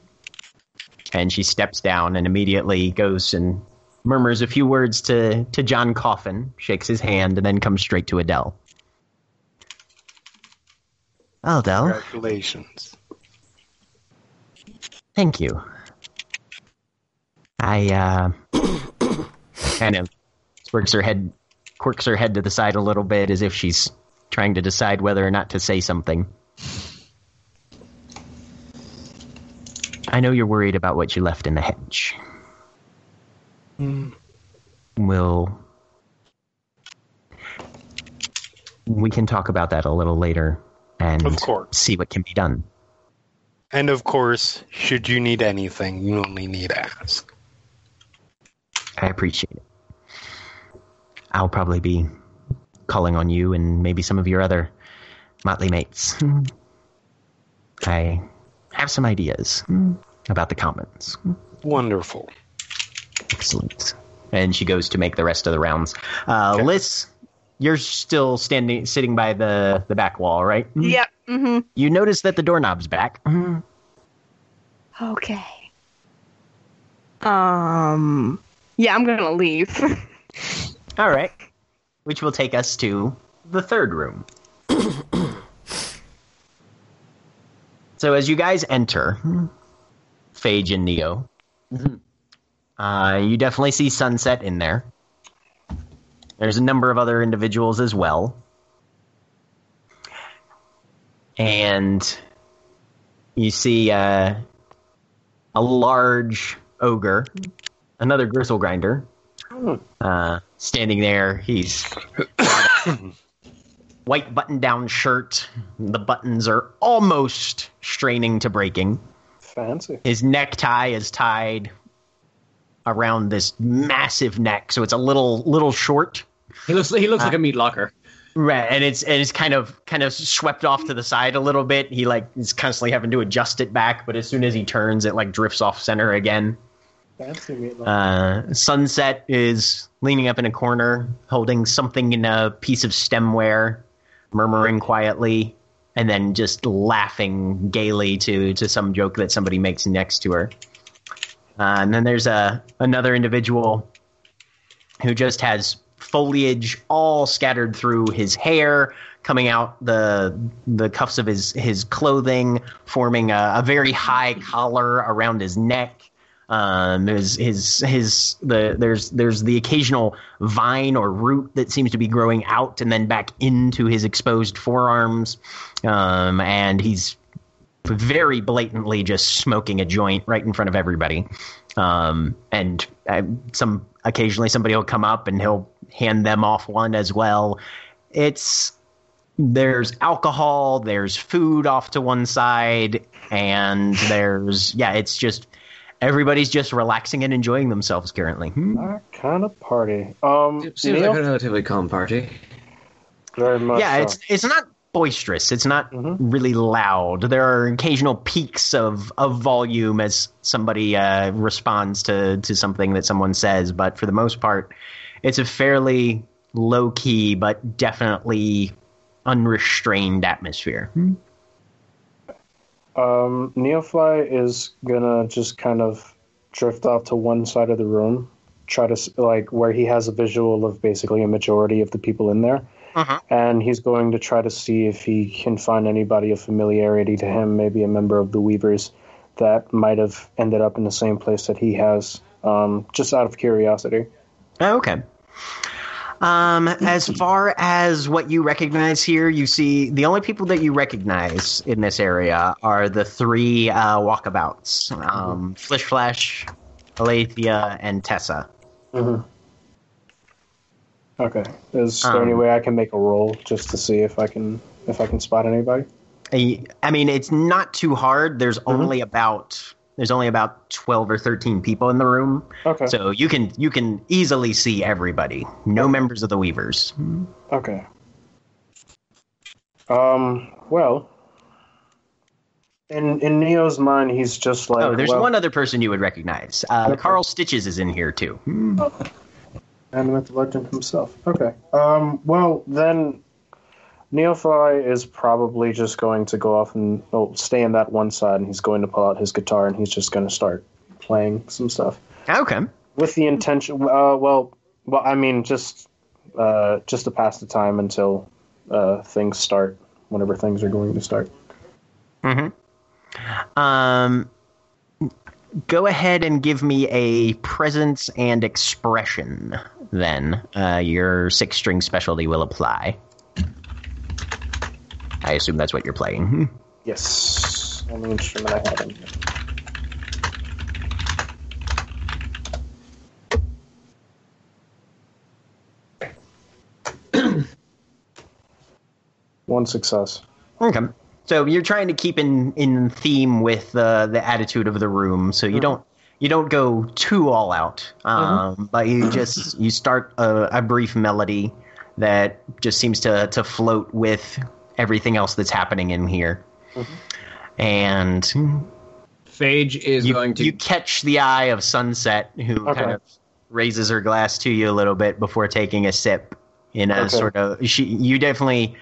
And she steps down and immediately goes and murmurs a few words to, to John Coffin, shakes his hand, and then comes straight to Adele. Adele. Congratulations. Thank you. I uh, (coughs) kind of quirks her head, quirks her head to the side a little bit, as if she's trying to decide whether or not to say something. I know you're worried about what you left in the hedge. We'll. We can talk about that a little later and Of course. see what can be done. And of course, should you need anything, you only need to ask. I appreciate it. I'll probably be calling on you and maybe some of your other motley mates. (laughs) I have some ideas about the commons. Wonderful. Excellent. And she goes to make the rest of the rounds. Uh, Liss, you're still standing, sitting by the, the back wall, right? Yep. Hmm You notice that the doorknob's back. Okay. Um. Yeah, I'm gonna leave. (laughs) All right. Which will take us to the third room. (coughs) so as you guys enter, Phage and Neo, uh, you definitely see Sunset in there. There's a number of other individuals as well. And you see uh, a large ogre, another Gristlegrinder, uh, standing there. He's (coughs) white button down shirt. The buttons are almost straining to breaking. Fancy. His necktie is tied around this massive neck, so it's a little little short. He looks he looks like a meat locker. Right, and it's and it's kind of kind of swept off to the side a little bit. He like is constantly having to adjust it back, but as soon as he turns, it like drifts off center again. Meatloaf. Uh, Sunset is leaning up in a corner, holding something in a piece of stemware, murmuring quietly, and then just laughing gaily to to some joke that somebody makes next to her. Uh, and then there's a another individual who just has foliage all scattered through his hair, coming out the the cuffs of his his clothing, forming a, a very high collar around his neck. Um, his his his the there's there's the occasional vine or root that seems to be growing out and then back into his exposed forearms, um, and he's very blatantly just smoking a joint right in front of everybody. Um, and uh, some occasionally somebody will come up and he'll hand them off one as well. It's there's alcohol, there's food off to one side, and (laughs) there's yeah, it's just everybody's just relaxing and enjoying themselves currently. Hmm. That kind of party. Um, Seems Neil? like a relatively calm party. very much. yeah, so. it's it's not boisterous. It's not Mhm. really loud. There are occasional peaks of, of volume as somebody uh, responds to, to something that someone says, but for the most part, it's a fairly low key but definitely unrestrained atmosphere. Um, Neofly is gonna just kind of drift off to one side of the room, try to like where he has a visual of basically a majority of the people in there, Uh-huh. and he's going to try to see if he can find anybody of familiarity to him, maybe a member of the Weavers that might have ended up in the same place that he has, um, just out of curiosity. Oh, Okay. Um, as far as what you recognize here, you see the only people that you recognize in this area are the three uh, walkabouts um, Flish Flash, Alethea, and Tessa. Mm-hmm. Okay. Is there any Um, way I can make a roll just to see if I can if I can spot anybody? I I mean, it's not too hard. There's only about there's only about twelve or thirteen people in the room, Okay. so you can you can easily see everybody. No members of the Weavers. Okay. Um. Well. In in Neo's mind, he's just like. Oh, there's well, one other person you would recognize. Uh, Okay. Carl Stitches is in here too. Animate the legend himself. Okay. Um. Well, then, Neofly is probably just going to go off and oh, stay in that one side, and he's going to pull out his guitar, and he's just going to start playing some stuff Okay. with the intention. Uh. Well. Well. I mean, just uh, just to pass the time until uh things start whenever things are going to start. Mm-hmm. Um, go ahead and give me a presence and expression. Then uh, your six string specialty will apply. I assume that's what you're playing. Yes. Only instrument I have in here. (clears throat) One success. Okay. So you're trying to keep in in theme with uh, the attitude of the room, so you don't you don't go too all out, um, but you (clears throat) just you start a, a brief melody that just seems to to float with everything else that's happening in here, and Phage is you, going to. you catch the eye of Sunset, who Okay. kind of raises her glass to you a little bit before taking a sip. In a Okay. sort of, she you definitely.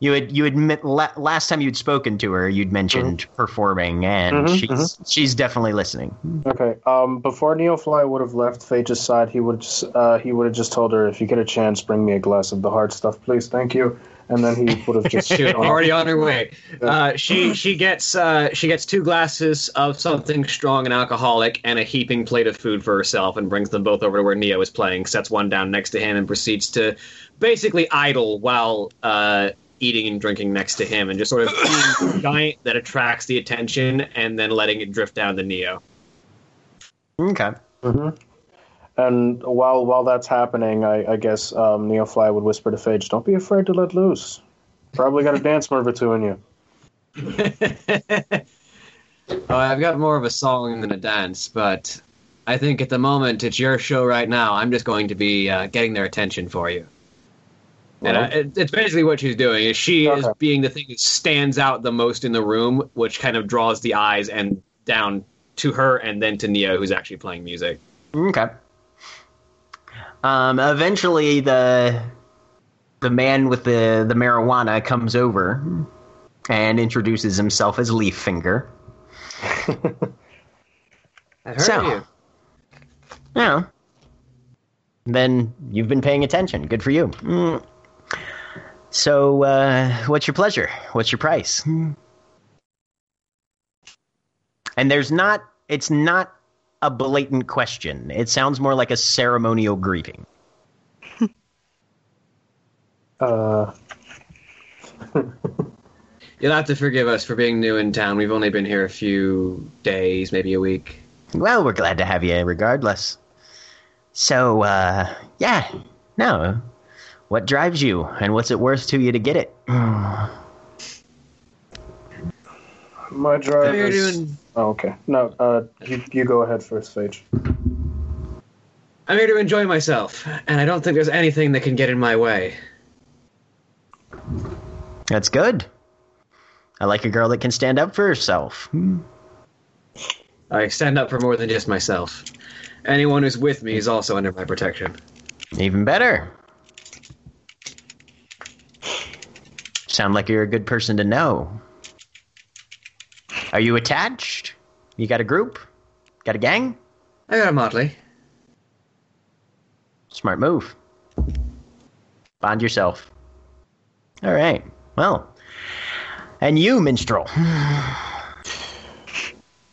You had you admit last time you'd spoken to her, you'd mentioned performing, and Mhm, she's she's definitely listening. Okay. Um, before Neofly would have left Phage's side, he would just uh, he would have just told her, "If you get a chance, bring me a glass of the hard stuff, please. Thank you." And then he would have just (laughs) Shoot, gone off. already on her way. Uh, she she gets uh, she gets two glasses of something strong and alcoholic and a heaping plate of food for herself and brings them both over to where Neo is playing. Sets one down next to him and proceeds to basically idle while uh, eating and drinking next to him and just sort of being a (coughs) giant that attracts the attention and then letting it drift down to Neo. Okay. hmm And while while that's happening, I, I guess um, Neofly would whisper to Phage, "Don't be afraid to let loose. Probably got a (laughs) dance move or two in you." (laughs) Oh, I've got more of a song than a dance, but I think at the moment it's your show right now. I'm just going to be uh, getting their attention for you. And it, it's basically what she's doing. Is she is being the thing that stands out the most in the room, which kind of draws the eyes and down to her, and then to Neo, who's actually playing music. Okay. Um, eventually, the the man with the the marijuana comes over and introduces himself as Leaf Finger. (laughs) I heard So- you. Yeah. Then you've been paying attention. Good for you. Mm. So, uh, what's your pleasure? What's your price? And there's not, it's not a blatant question. It sounds more like a ceremonial greeting. (laughs) Uh, (laughs) You'll have to forgive us for being new in town. We've only been here a few days, maybe a week. Well, we're glad to have you regardless. So, uh, yeah, no. What drives you, and what's it worth to you to get it? (sighs) my drive is. doing- Oh, okay. No, uh, you, you go ahead first, Phage. I'm here to enjoy myself, and I don't think there's anything that can get in my way. That's good. I like a girl that can stand up for herself. I stand up for more than just myself. Anyone who's with me is also under my protection. Even better. Sound like you're a good person to know. Are you attached? You got a group? Got a gang? I got a motley. Smart move. Bond yourself. All right. Well, and you, minstrel. (sighs) I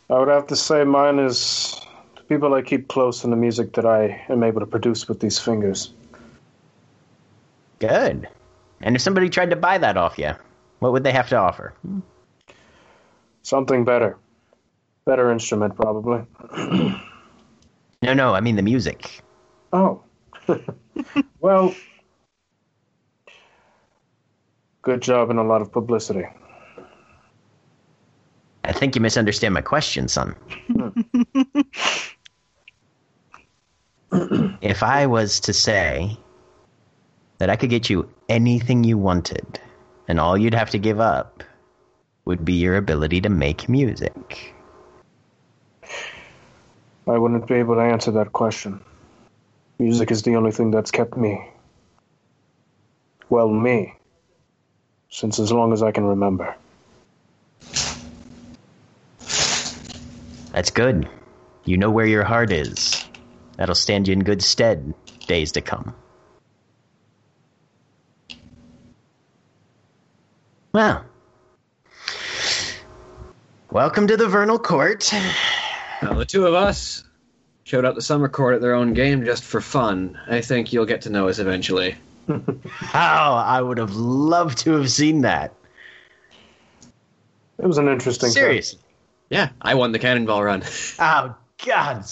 would have to say mine is the people I keep close and the music that I am able to produce with these fingers. Good. And if somebody tried to buy that off you, what would they have to offer? Hmm? Something better. Better instrument, probably. No, no, I mean the music. Oh. (laughs) well, good job and a lot of publicity. I think you misunderstand my question, son. Hmm. if I was to say that I could get you anything you wanted, and all you'd have to give up would be your ability to make music. I wouldn't be able to answer that question. Music is the only thing that's kept me. Well, me. Since as long as I can remember. That's good. You know where your heart is. That'll stand you in good stead days to come. Well, welcome to the Vernal Court. Now, the two of us showed up the summer court at their own game just for fun. I think you'll get to know us eventually. (laughs) How I would have loved to have seen that. It was an interesting. time. Yeah, I won the cannonball run. (laughs) Oh God.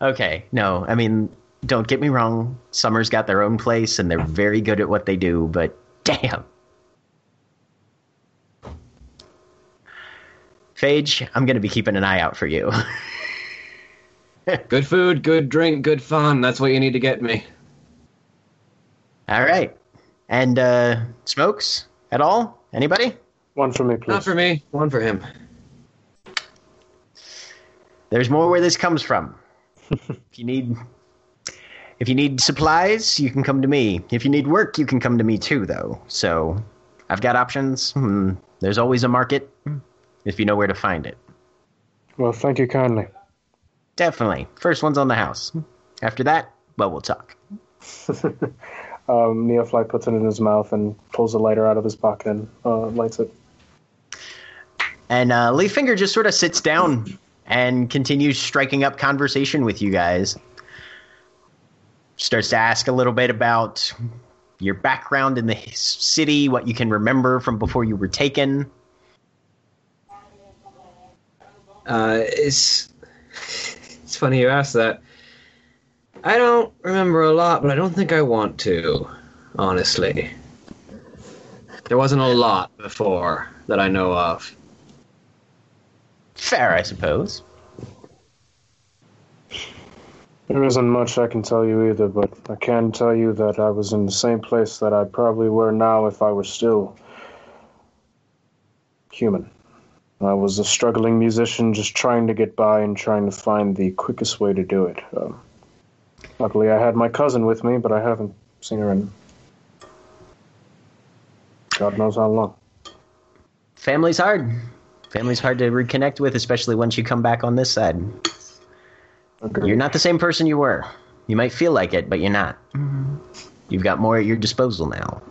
Okay, no, I mean, don't get me wrong. Summer's got their own place, and they're very good at what they do. But damn, Phage, I'm gonna be keeping an eye out for you. (laughs) good food, good drink, good fun. That's what you need to get me. all right, and uh, smokes at all? Anybody? One for me, please. Not for me, one for him. There's more where this comes from. (laughs) if you need if you need supplies, you can come to me. If you need work, you can come to me too though. So, I've got options. Hmm, There's always a market if you know where to find it. Well, thank you kindly. Definitely. First one's on the house. After that, well, we'll talk. (laughs) Um, Neofly puts it in his mouth and pulls a lighter out of his pocket and uh, lights it. And uh, Leaffinger just sort of sits down and continues striking up conversation with you guys. Starts to ask a little bit about your background in the city, what you can remember from before you were taken. Uh, it's it's funny you asked that. I don't remember a lot, but I don't think I want to. Honestly, there wasn't a lot before that I know of. Fair, I suppose. There isn't much I can tell you either, but I can tell you that I was in the same place that I probably were now if I were still human. I was a struggling musician just trying to get by and trying to find the quickest way to do it. Um, luckily, I had my cousin with me, but I haven't seen her in God knows how long. Family's hard. Family's hard to reconnect with, especially once you come back on this side. Agreed. You're not the same person you were. You might feel like it, but you're not. You've got more at your disposal now.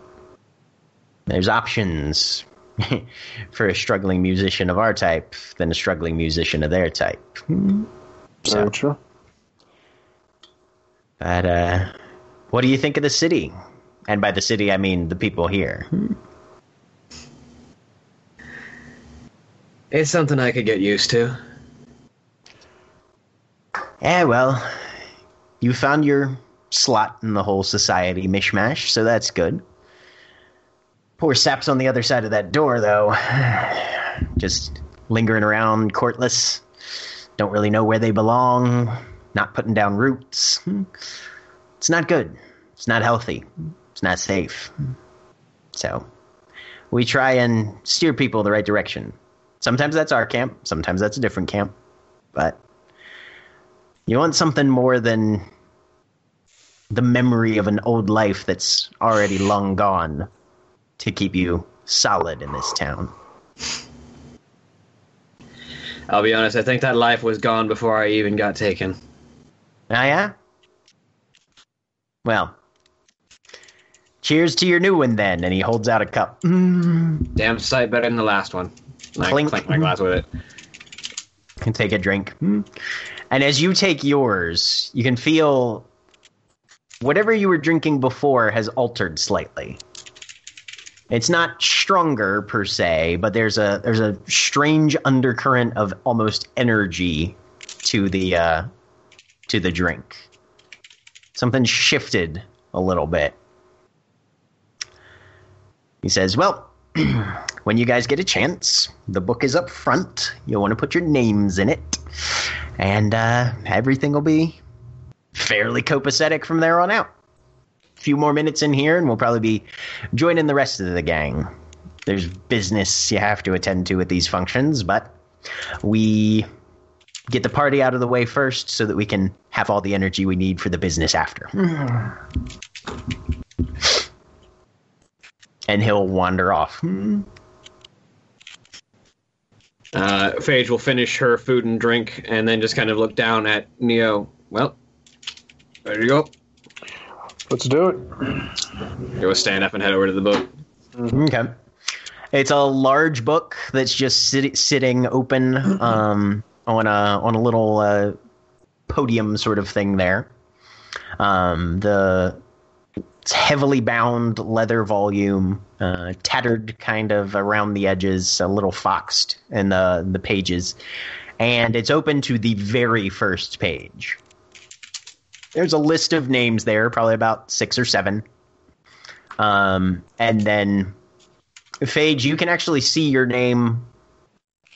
There's options (laughs) for a struggling musician of our type than a struggling musician of their type. So, Very true. but, uh, what do you think of the city? And by the city, I mean the people here. It's something I could get used to. Yeah, well, you found your slot in the whole society mishmash, so that's good. Poor saps on the other side of that door, though. (sighs) Just lingering around, courtless. Don't really know where they belong. Not putting down roots. It's not good. It's not healthy. It's not safe. So, we try and steer people the right direction. Sometimes that's our camp, sometimes that's a different camp. But you want something more than the memory of an old life that's already long gone to keep you solid in this town. I'll be honest, I think that life was gone before I even got taken. Ah, yeah? Well, cheers to your new one then. And he holds out a cup. Damn sight better than the last one. And Clink. clink my glass with it. can take a drink. And as you take yours, you can feel whatever you were drinking before has altered slightly. It's not stronger per se, but there's a there's a strange undercurrent of almost energy to the uh, to the drink. Something shifted a little bit. He says, "Well, (clears throat) when you guys get a chance, the book is up front. You'll want to put your names in it, and uh, everything will be fairly copacetic from there on out. Few more minutes in here, and we'll probably be joining the rest of the gang. There's business you have to attend to at these functions, but we get the party out of the way first so that we can have all the energy we need for the business after. (sighs) and he'll wander off. Uh, Phage will finish her food and drink and then just kind of look down at Neo. Well, there you go. Let's do it. He will stand up and head over to the boat. Okay. It's a large book that's just sit- sitting open um, on a on a little uh, podium sort of thing there. Um, the it's heavily bound leather volume, uh, tattered kind of around the edges, a little foxed in the the pages, and it's open to the very first page. There's a list of names there, probably about six or seven. Um, and then, Phage, you can actually see your name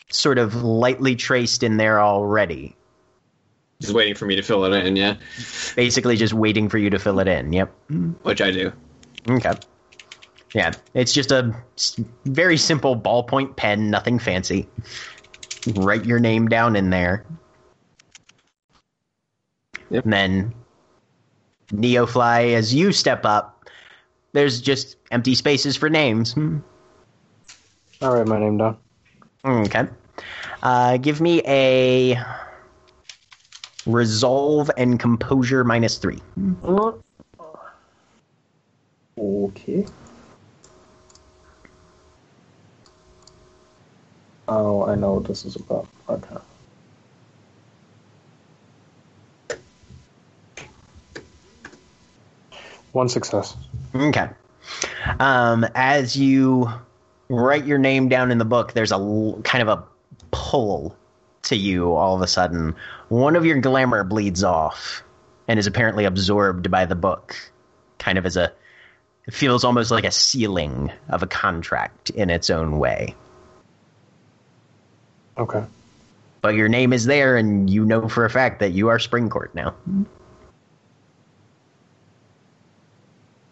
sort of lightly traced in there already. Just waiting for me to fill it in, yeah. Basically, just waiting for you to fill it in. Yep. Which I do. Okay. Yeah, it's just a very simple ballpoint pen, nothing fancy. Write your name down in there. Yep. And then Neofly, as you step up, there's just empty spaces for names. Hmm. All right, my name down. Okay. Uh, give me a resolve and composure minus three. Okay. Oh, I know what this is about. Okay. One success. Okay. Um, as you write your name down in the book, there's a l- kind of a pull to you all of a sudden. One of your glamour bleeds off and is apparently absorbed by the book, kind of as a. It feels almost like a sealing of a contract in its own way. Okay. But your name is there, and you know for a fact that you are Springcourt now.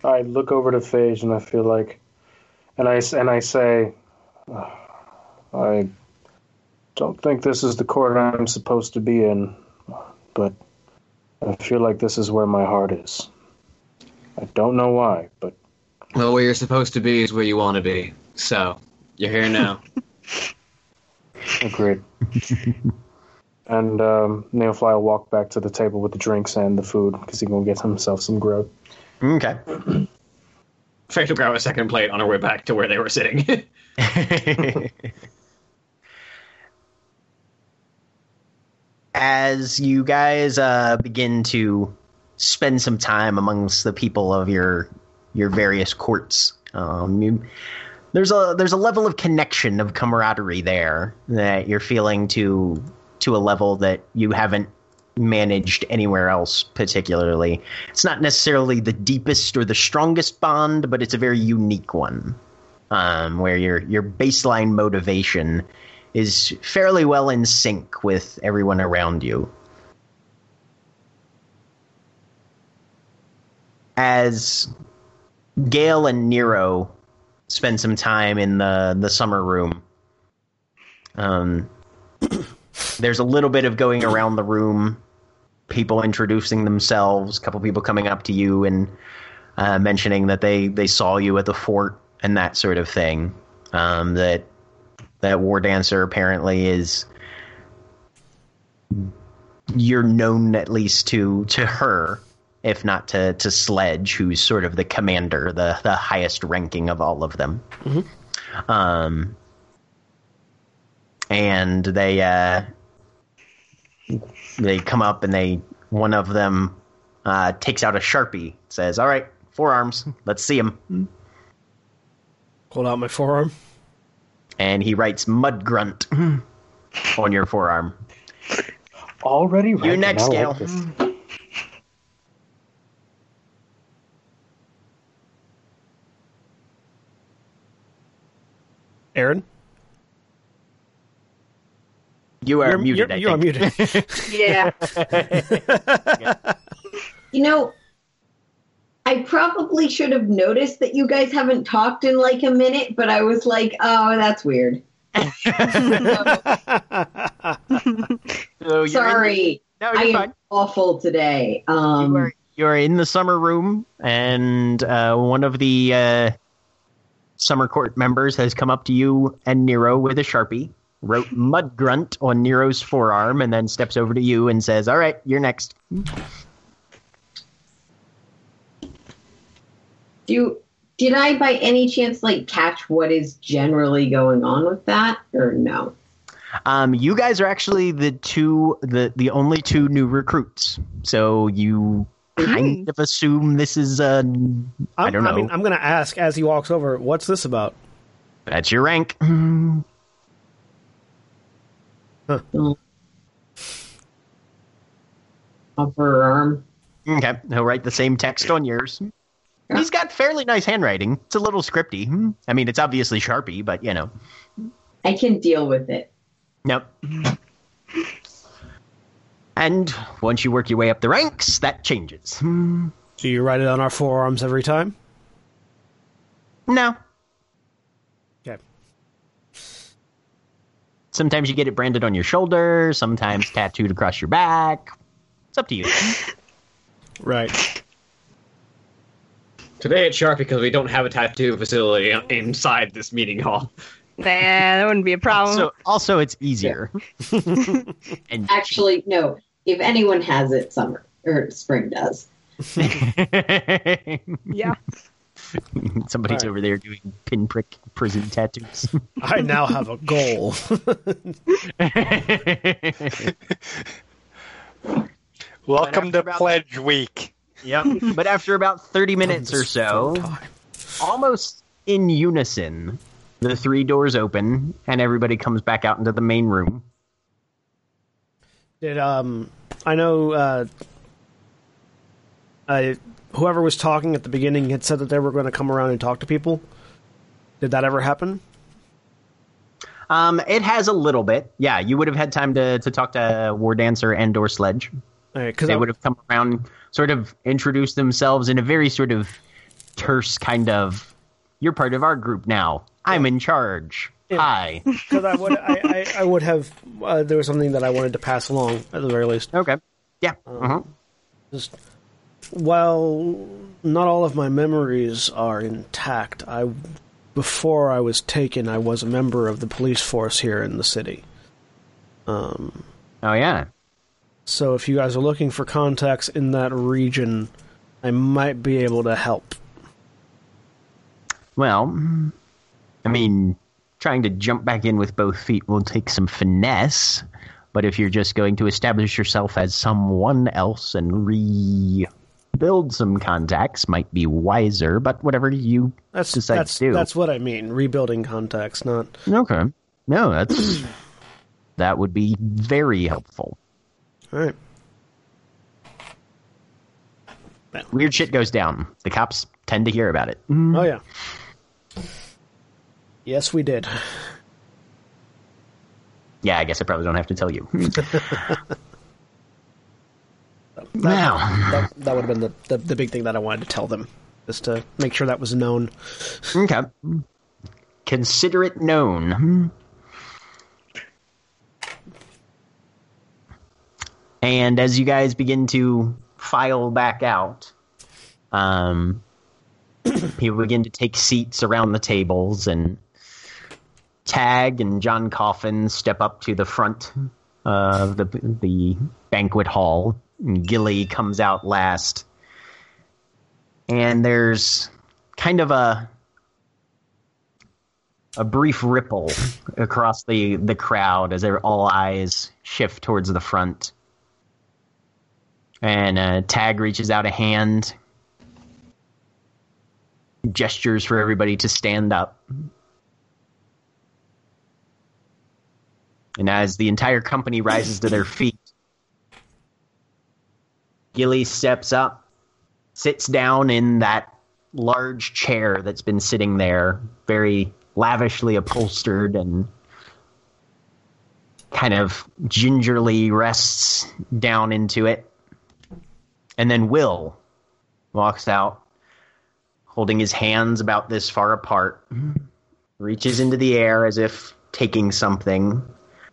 I look over to Phage and I feel like, and I and I say, "Ugh, I don't think this is the court I'm supposed to be in, but I feel like this is where my heart is. I don't know why, but Well, where you're supposed to be is where you want to be. So, you're here now. (laughs) agreed. (laughs) and um, Neofly will walk back to the table with the drinks and the food because he's gonna get himself some grub. Okay. Phage will grab a second plate on her way back to where they were sitting. (laughs) as you guys uh, begin to spend some time amongst the people of your your various courts, um, you, there's a there's a level of connection of camaraderie there that you're feeling to to a level that you haven't managed anywhere else particularly. It's not necessarily the deepest or the strongest bond, but it's a very unique one. Um, where your your baseline motivation is fairly well in sync with everyone around you. As Gale and Nero spend some time in the, the summer room, um, there's a little bit of going around the room, people introducing themselves, a couple people coming up to you and uh, mentioning that they, they saw you at the fort and that sort of thing. Um, that that war dancer apparently is you're known at least to to her if not to to sledge who's sort of the commander the the highest ranking of all of them. Um and they uh they come up and they one of them uh takes out a sharpie says all right forearms let's see him." Hold out my forearm. and he writes mud grunt on your forearm Already, right? next, I like Erin, you are you're muted You're, I you're muted. (laughs) (laughs) Yeah. You know, I probably should have noticed that you guys haven't talked in like a minute, but I was like, oh, that's weird. (laughs) So you're in- Sorry. no, I you're am fine. awful today. Um, you are you're in the summer room, and uh, one of the uh, summer court members has come up to you and Nero with a sharpie, wrote "mud grunt" on Nero's forearm, and then steps over to you and says, "All right, you're next." do did I by any chance like catch what is generally going on with that or no? Um, you guys are actually the two, the the only two new recruits. So you kind of assume this is uh, I'm, I don't know. I mean, I'm going to ask as he walks over, what's this about? That's your rank. (laughs) Upper um, arm. Okay, he'll write the same text on yours. He's got fairly nice handwriting. It's a little scripty. I mean, it's obviously Sharpie, but you know. I can deal with it. Nope. And once you work your way up the ranks, that changes. Do you write it on our forearms every time? No. Okay. Sometimes you get it branded on your shoulder, sometimes tattooed across your back. It's up to you. Right. Today it's sharp because we don't have a tattoo facility inside this meeting hall. Nah, that wouldn't be a problem. Also, also it's easier. (laughs) and Actually, no. If anyone has it, summer or spring does. (laughs) yeah. (laughs) somebody's Alright. over there doing pinprick prison tattoos. (laughs) I now have a goal. (laughs) Welcome to about- Pledge Week. Yep. But after about 30 minutes or so, almost in unison, the three doors open and everybody comes back out into the main room. Did um I know uh I whoever was talking at the beginning had said that they were going to come around and talk to people. Did that ever happen? Um, it has a little bit. Yeah, you would have had time to, to talk to War Dancer and or Sledge. Because They would have come around, sort of introduced themselves in a very sort of terse kind of, you're part of our group now. I'm in charge. Yeah. Hi. (laughs) because I would I, I, I would have uh, there was something that I wanted to pass along at the very least. Okay. Yeah. uh-huh. Just while not all of my memories are intact, I before I was taken, I was a member of the police force here in the city. Um, Oh, yeah. so if you guys are looking for contacts in that region, I might be able to help. Well, I mean, trying to jump back in with both feet will take some finesse. But if you're just going to establish yourself as someone else and rebuild some contacts, might be wiser. But whatever you That's decide that's to do. that's what I mean. Rebuilding contacts, not okay. No, that's (clears throat) that would be very helpful. all right. Weird shit goes down. The cops tend to hear about it. Mm-hmm. Oh yeah. Yes, we did. Yeah, I guess I probably don't have to tell you. (laughs) (laughs) That, now, that, that would have been the, the the big thing that I wanted to tell them, just to make sure that was known. okay. Consider it known. And as you guys begin to file back out, um, (coughs) people begin to take seats around the tables, and Tag and John Coffin step up to the front of the the banquet hall. Gilly comes out last, and there's kind of a a brief ripple across the the crowd as all eyes shift towards the front. And uh, Tag reaches out a hand, gestures for everybody to stand up. And as the entire company rises to their feet, Gilly steps up, sits down in that large chair that's been sitting there, very lavishly upholstered and kind of gingerly rests down into it. And then Will walks out, holding his hands about this far apart, reaches into the air as if taking something,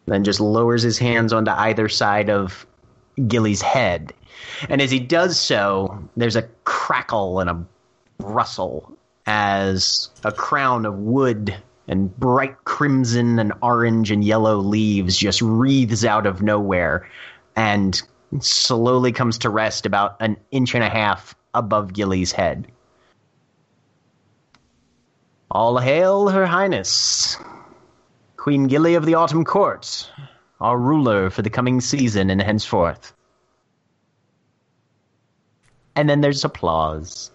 then just lowers his hands onto either side of Gilly's head. And as he does so, there's a crackle and a rustle as a crown of wood and bright crimson and orange and yellow leaves just wreathes out of nowhere and slowly comes to rest about an inch and a half above Gilly's head. All hail Her Highness, Queen Gilly of the Autumn Court, our ruler for the coming season and henceforth. And then there's applause.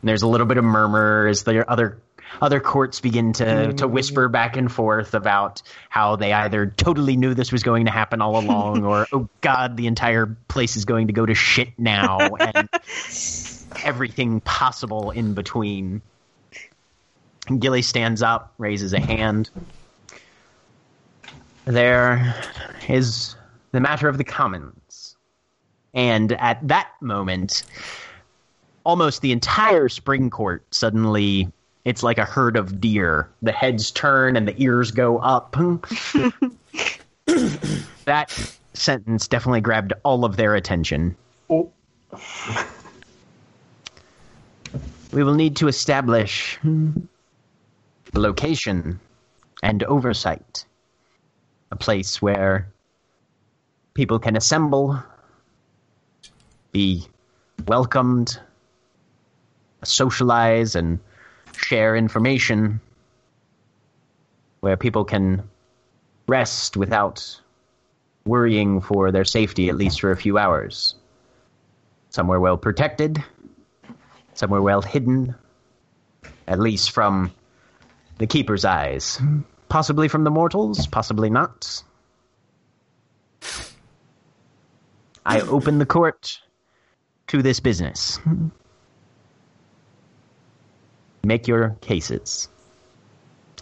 And there's a little bit of murmur as the other other courts begin to, to mm. whisper back and forth about how they either totally knew this was going to happen all along or, (laughs) oh God, the entire place is going to go to shit now, and everything possible in between. And Gilly stands up, raises a hand. There is the matter of the commons. And at that moment, almost the entire spring court suddenly it's like a herd of deer. The heads turn and the ears go up. (laughs) that sentence definitely grabbed all of their attention. Oh. We will need to establish location and oversight. A place where people can assemble, be welcomed, socialize, and share information where people can rest without worrying for their safety, at least for a few hours. Somewhere well protected, somewhere well hidden, at least from the Keeper's eyes. Possibly from the mortals, possibly not. I open the court to this business make your cases.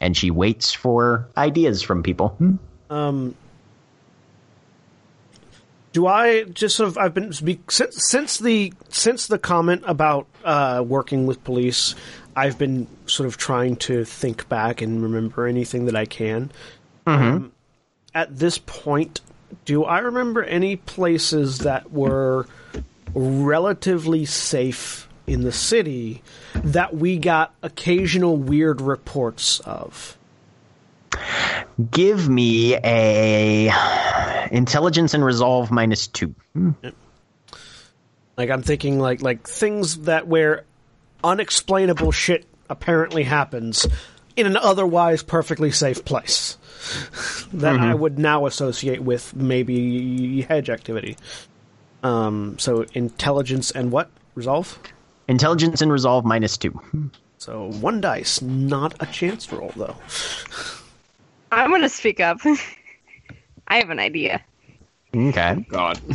And she waits for ideas from people. Um, do I just sort of I've been since, since the since the comment about uh, working with police, I've been sort of trying to think back and remember anything that I can. Um, at this point, do I remember any places that were relatively safe in the city that we got occasional weird reports of? Give me a intelligence and resolve minus two. Like I'm thinking like like things that where unexplainable shit apparently happens in an otherwise perfectly safe place (laughs) that I would now associate with maybe hedge activity. Um, so intelligence and what resolve? Intelligence and resolve minus two. So one dice, not a chance roll though. I'm gonna speak up. (laughs) I have an idea. Okay. God. (laughs)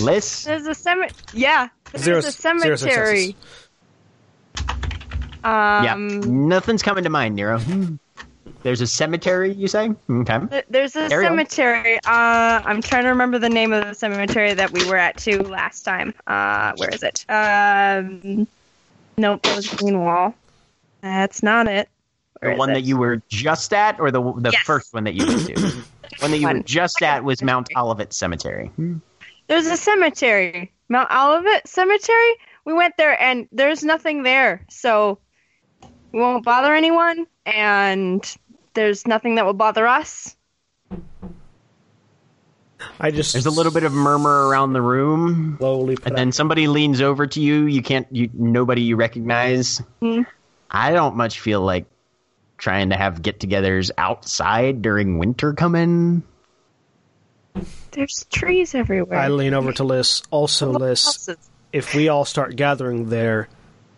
Liss? There's a cemetery. Yeah, there's Zero- a zero cemetery. yeah. Um, Nothing's coming to mind, Nero. (laughs) There's a cemetery, you say? Okay. there's a Ariel? cemetery. Uh, I'm trying to remember the name of the cemetery that we were at too last time. Uh, where is it? Um, nope, that was Greenwall. That's not it. Where The one it? that you were just at, or the the Yes. first one that you went to? (coughs) one that you were just at was Mount Olivet Cemetery. There's a cemetery, Mount Olivet Cemetery. We went there and there's nothing there, so we won't bother anyone, and there's nothing that will bother us. I just There's a little bit of murmur around the room, slowly and then somebody leans over to you. You can't, you nobody you recognize. Hmm. I don't much feel like trying to have get-togethers outside during winter coming. There's trees everywhere. I lean over to Liss. Also, Liss, if we all start gathering there,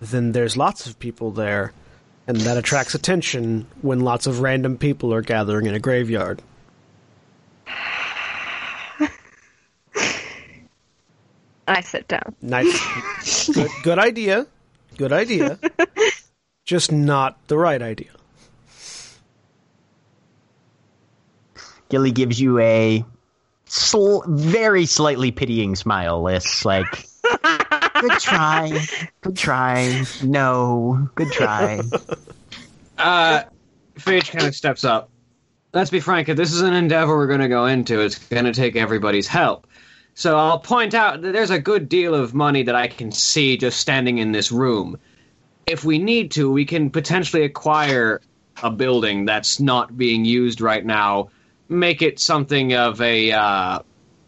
then there's lots of people there, and that attracts attention when lots of random people are gathering in a graveyard. (laughs) I sit down. Nice, good, good idea, good idea. (laughs) Just not the right idea. Gilly gives you a sl- very slightly pitying smile, Liss. Like, good (laughs) try, good try. No, good try. (laughs) Uh, Phage kind of steps up. Let's be frank, if this is an endeavor we're going to go into, it's going to take everybody's help. So I'll point out that there's a good deal of money that I can see just standing in this room. If we need to, we can potentially acquire a building that's not being used right now, make it something of a uh,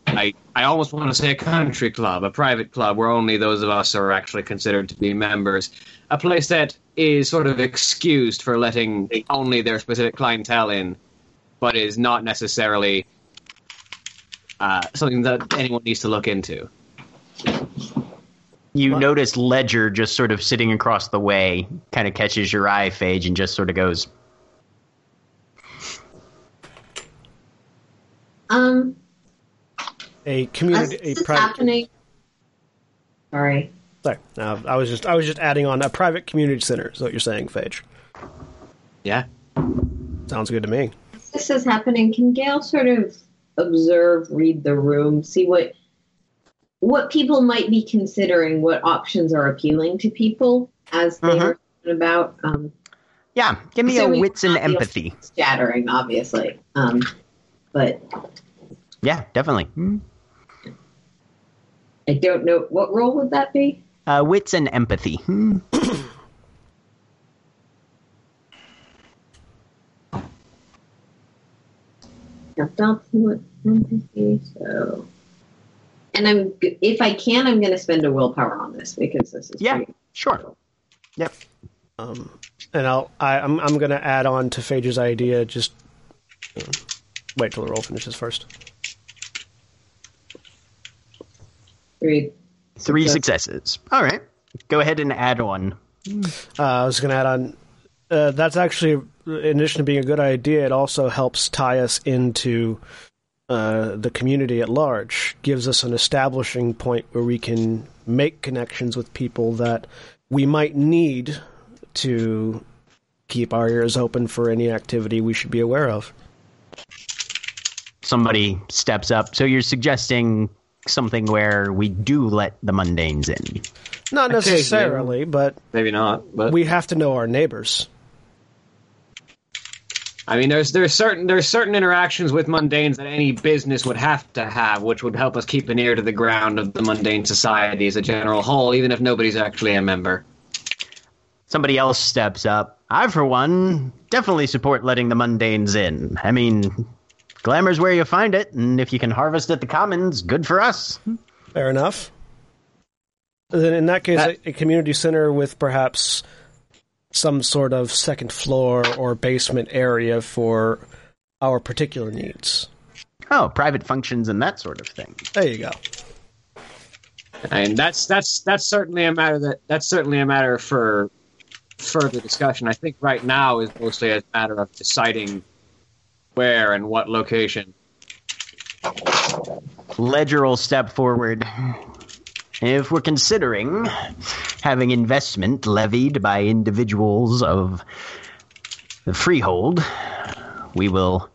I, I almost want to say a country club, a private club where only those of us are actually considered to be members. A place that is sort of excused for letting only their specific clientele in, but is not necessarily uh, something that anyone needs to look into. You What? notice Ledger just sort of sitting across the way, kind of catches your eye, Phage, and just sort of goes, Um, A as community, this a is private. happening. Sorry. Sorry, no, I was just I was just adding on a private community center. Is what you're saying, Phage? Yeah. Sounds good to me. As this is happening, can Gale sort of observe, read the room, see what what people might be considering, what options are appealing to people as they Mhm. are talking about? Um, "Yeah, give me a wits and empathy." scattering, obviously. Um, but Yeah, definitely. Hmm. I don't know what roll would that be. Uh, wits and empathy. Hmm. I've done what empathy, so. And I'm, if I can, I'm going to spend a willpower on this because this is Yeah, pretty- sure. Yep. Um, and I'll I, I'm I'm gonna add on to Phage's idea. Just uh, wait till the roll finishes first. Three. Three Success. successes. All right. Go ahead and add on. Uh, I was gonna add on. Uh, that's actually, in addition to being a good idea, it also helps tie us into uh, the community at large. Gives us an establishing point where we can make connections with people that we might need to keep our ears open for any activity we should be aware of. Somebody steps up. So you're suggesting something where we do let the mundanes in. Not necessarily, but Maybe not, but we have to know our neighbors. I mean, there's there's certain there's certain interactions with mundanes that any business would have to have, which would help us keep an ear to the ground of the mundane society as a general whole, even if nobody's actually a member. Somebody else steps up. I, for one, definitely support letting the mundanes in. I mean, glamour's where you find it, and if you can harvest at the commons, good for us. Fair enough. Then in that case, That- a, a community center with perhaps some sort of second floor or basement area for our particular needs. Oh, private functions and that sort of thing. There you go. And that's that's that's certainly a matter that that's certainly a matter for further discussion. I think right now is mostly a matter of deciding where and what location. Ledger will step forward. If we're considering having investment levied by individuals of the freehold, we will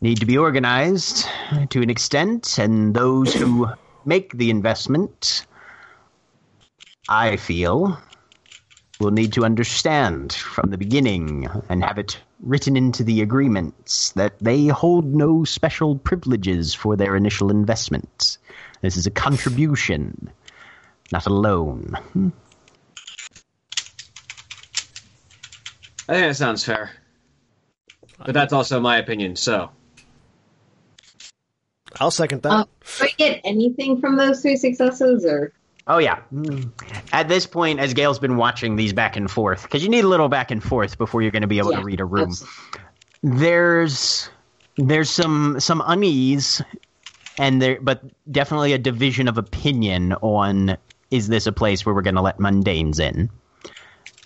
need to be organized to an extent, and those who make the investment, I feel, will need to understand from the beginning and have it written into the agreements that they hold no special privileges for their initial investment. This is a contribution, not a loan. I think that sounds fair. But that's also my opinion, so. I'll second that. Uh, do I get anything from those three successes, or Oh yeah. Mm. At this point, as Gale's been watching these back and forth, because you need a little back and forth before you're going to be able Yeah, to read a room. There's there's some some unease, and there, but definitely a division of opinion on is this a place where we're going to let mundanes in.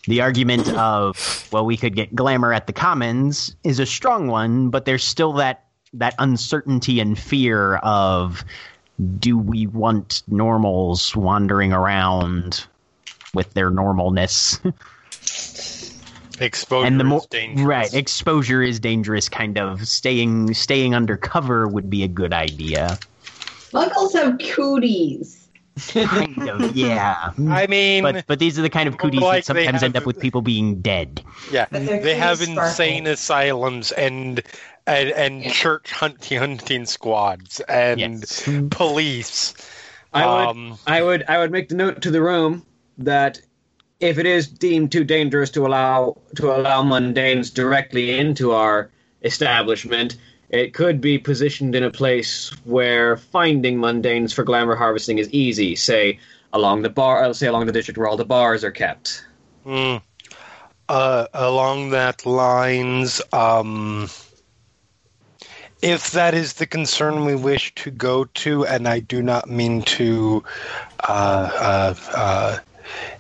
The argument (laughs) of well, we could get glamour at the commons is a strong one, but there's still that that uncertainty and fear of do we want normals wandering around with their normalness? (laughs) Exposure and the more is dangerous. right, exposure is dangerous. Kind of staying staying undercover would be a good idea. muggles have cooties? Kind of, (laughs) yeah. I mean, But but these are the kind of cooties Like that they sometimes end up with people being dead. yeah, they have cooties sparkle. insane asylums and and, and church hunting hunting squads and Yes. police. I would, Um, I would, I would make the note to the room that if it is deemed too dangerous to allow to allow mundanes directly into our establishment, it could be positioned in a place where finding mundanes for glamour harvesting is easy. Say along the bar, uh, say along the district where all the bars are kept. Mm. Uh, along that lines, um, if that is the concern we wish to go to, and I do not mean to uh, uh, uh,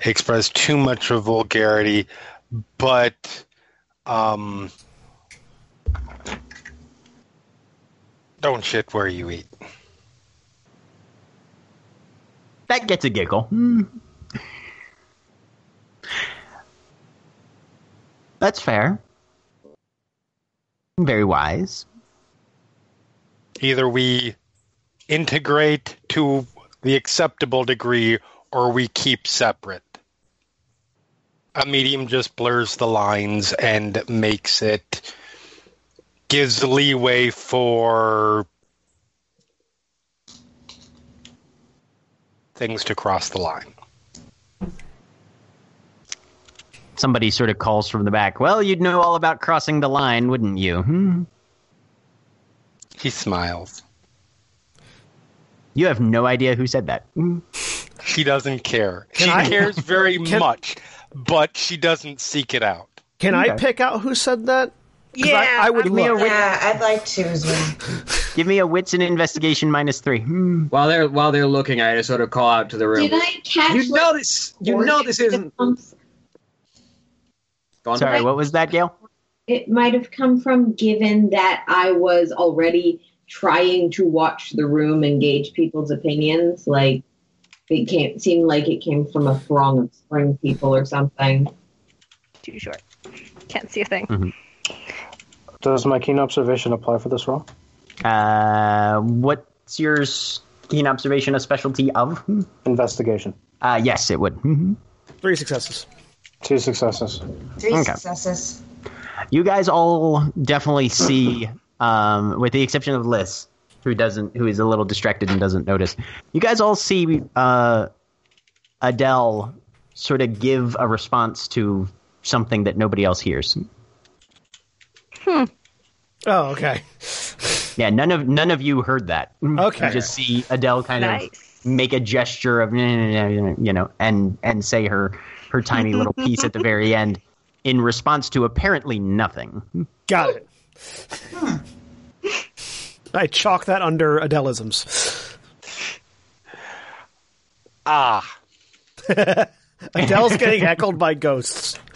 express too much of vulgarity, but um, don't shit where you eat. That gets a giggle. Hmm. That's fair. Very wise. Either we integrate to the acceptable degree or we keep separate. A medium just blurs the lines and makes it gives leeway for things to cross the line. Somebody sort of calls from the back. Well, you'd know all about crossing the line, wouldn't you? Hmm? He smiles. You have no idea who said that. Hmm. She doesn't care. Can she I- cares very (laughs) Can- much, but she doesn't seek it out. Can I pick out who said that? 'Cause Yeah, I, I would Give me a wit- Yeah, I'd like to as well. Give me a wits and investigation minus three. Hmm. While they're while they're looking, I just sort of call out to the room. Did I catch? You like, know this. You know this isn't. Go on. Sorry, what was that, Gale? it might have come from given that I was already trying to watch the room and gauge people's opinions. Like it came seemed like it came from a throng of spring people or something. Too short. Can't see a thing. Does my keen observation apply for this roll? Uh, what's your keen observation a specialty of? Hmm. Investigation. Uh, yes, it would. Mhm. Three successes. Two successes. Three Okay. successes. You guys all definitely see, um, with the exception of Liss, who doesn't, who is a little distracted and doesn't notice. You guys all see uh, Adele sort of give a response to something that nobody else hears. Oh, okay. Yeah, none of none of you heard that. Okay. You just see Adele kind of make a gesture of you know and and say her her tiny little piece at the very (laughs) end in response to apparently nothing. Got it. I chalk that under Adelisms. Ah, (laughs) Adele's getting heckled by ghosts. (laughs)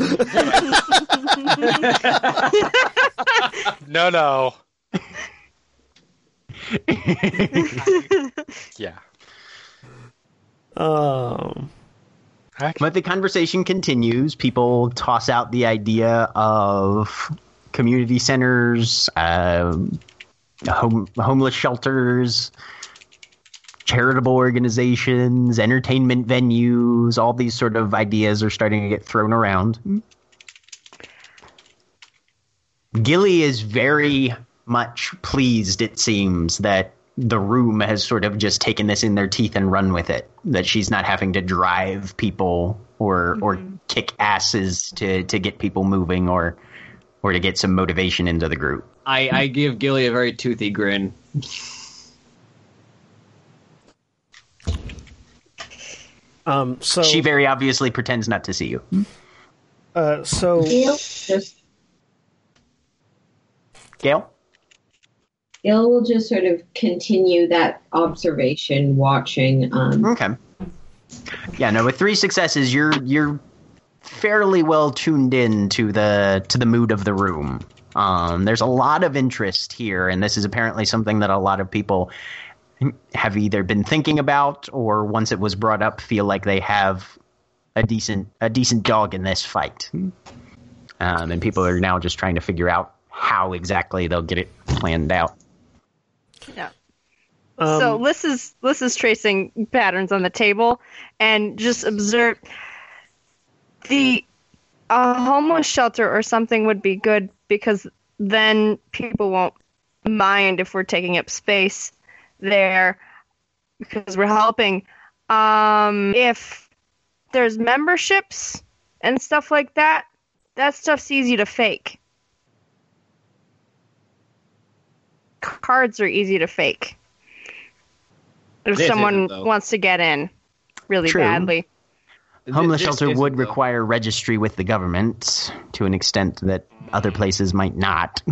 no, no. (laughs) yeah. Um, But the conversation continues. People toss out the idea of community centers, um, home, homeless shelters, charitable organizations, entertainment venues. All these sort of ideas are starting to get thrown around. Gilly is very much pleased, it seems, that the room has sort of just taken this in their teeth and run with it. That she's not having to drive people or or mm-hmm. kick asses to, to get people moving or or to get some motivation into the group. I, I give Gilly a very toothy grin. (laughs) um, so, She very obviously pretends not to see you. uh, so Gale just Gale? Gale will just sort of continue that observation, watching. Um, Okay. Yeah, no, with three successes, you're you're fairly well tuned in to the to the mood of the room. Um, there's a lot of interest here, and this is apparently something that a lot of people have either been thinking about or once it was brought up feel like they have a decent a decent dog in this fight. Um, and people are now just trying to figure out how exactly they'll get it planned out. Yeah. um, so Liss is Liss is tracing patterns on the table and just observe the a homeless shelter or something would be good because then people won't mind if we're taking up space there because we're helping. Um, if there's memberships and stuff like that, that stuff's easy to fake. cards are easy to fake. If This someone isn't, wants to get in really True. badly. Homeless This shelter would though. require registry with the government to an extent that other places might not.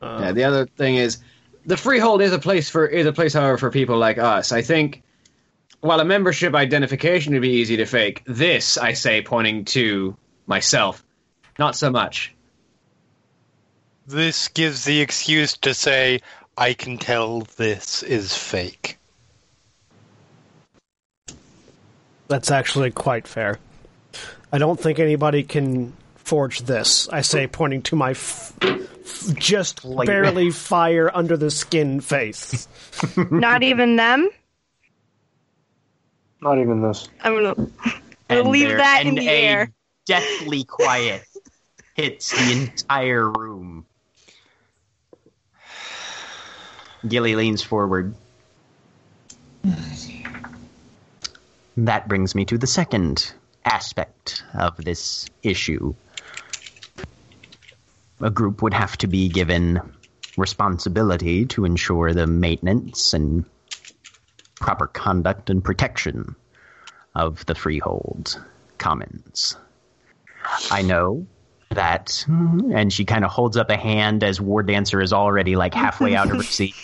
Yeah, the other thing is, the freehold is a place for is a place, however, for people like us. I think, while a membership identification would be easy to fake, this I say, pointing to myself, not so much. This gives the excuse to say, I can tell this is fake. That's actually quite fair. I don't think anybody can forge this. I say, pointing to my f- f- just Like- barely fire under the skin face. (laughs) Not even them. Not even this. I'm gonna, I'm gonna (laughs) leave there- that in and the air. Deathly quiet hits the entire room. Gilly leans forward. That brings me to the second aspect of this issue. A group would have to be given responsibility to ensure the maintenance and proper conduct and protection of the freehold commons. I know that, and she kind of holds up a hand as War Dancer is already like halfway out of her (laughs) seat,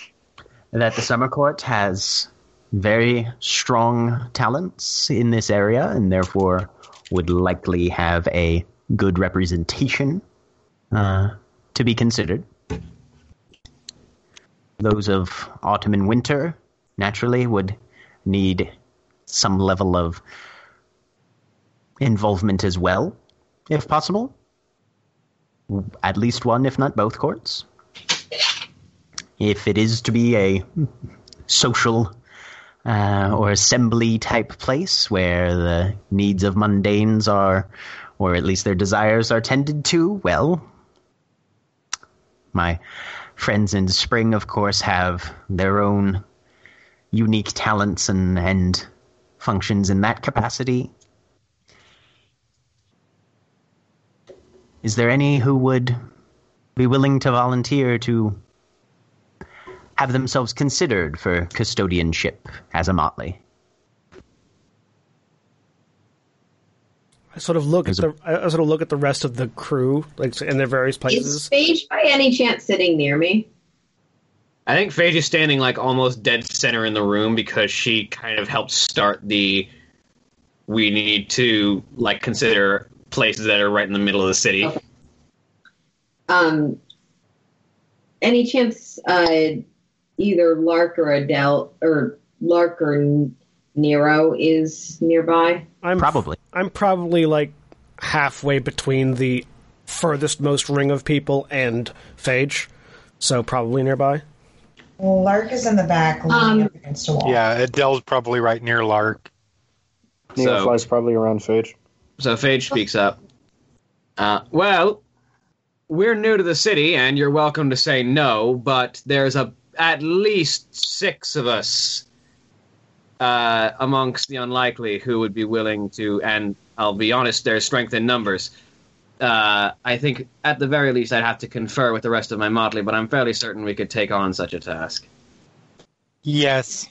that the Summer Court has very strong talents in this area and therefore would likely have a good representation uh, to be considered. Those of autumn and winter naturally would need some level of involvement as well, if possible. At least one, if not both courts. If it is to be a social uh, or assembly type place where the needs of mundanes are, or at least their desires are tended to, well, my friends in spring, of course, have their own unique talents and, and functions in that capacity. Is there any who would be willing to volunteer to have themselves considered for custodianship as a motley? I sort of look at the I sort of look at the rest of the crew, like in their various places. Is. Phage by any chance sitting near me? I think Phage is standing like almost dead center in the room because she kind of helped start the. We need to like consider places that are right in the middle of the city. Okay. Um, any chance uh, either Lark or Adele or Lark or Nero is nearby? I'm Probably. I'm probably like halfway between the furthest most ring of people and Phage, so probably nearby. Lark is in the back, leaning Um, up against a wall. Yeah, Adele's probably right near Lark. So- Neofly's probably around Phage. So Phage speaks up. Uh, well, we're new to the city, and you're welcome to say no, but there's a at least six of us uh, amongst the unlikely who would be willing to, and I'll be honest, there's strength in numbers. Uh, I think at the very least I'd have to confer with the rest of my motley, but I'm fairly certain we could take on such a task. Yes.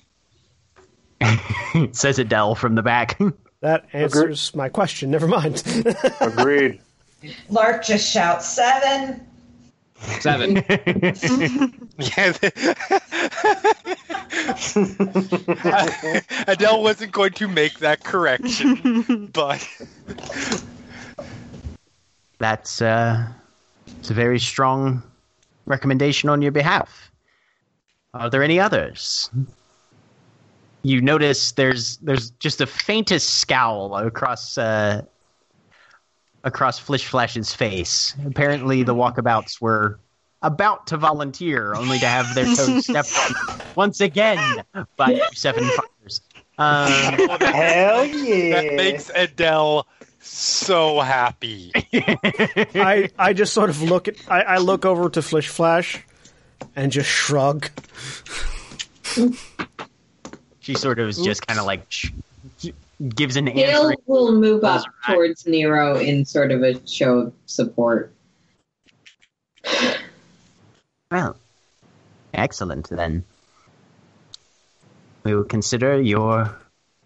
(laughs) Says Adele from the back. (laughs) That answers my question. Never mind. (laughs) Agreed. Lark just shouts seven. Seven. Yeah. (laughs) Adele wasn't going to make that correction, (laughs) but That's uh, it's a very strong recommendation on your behalf. Are there any others? You notice there's there's just the faintest scowl across uh, across Flish Flash's face. Apparently, the walkabouts were about to volunteer, only to have their toes (laughs) stepped on once again by seven fighters. Um, Hell yeah! that makes Adele so happy. (laughs) I I just sort of look at I, I look over to Flish Flash and just shrug. she sort of is just kind of like sh- gives an Dale answer. will move up towards Nero in sort of a show of support. Well, Excellent, then. We will consider your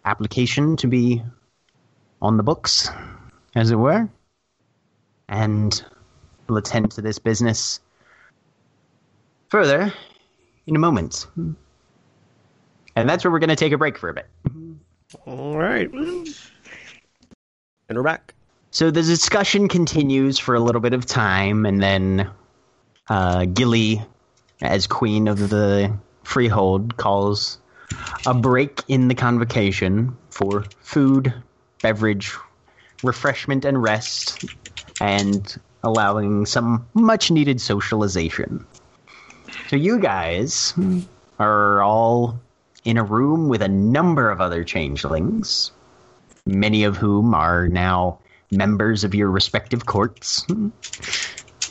application to be on the books, as it were, and we'll attend to this business further in a moment. And that's where we're going to take a break for a bit. All right. And we're back. So the discussion continues for a little bit of time, and then uh, Gilly, as queen of the freehold, calls a break in the convocation for food, beverage, refreshment, and rest, and allowing some much needed socialization. So you guys are all in a room with a number of other changelings, many of whom are now members of your respective courts.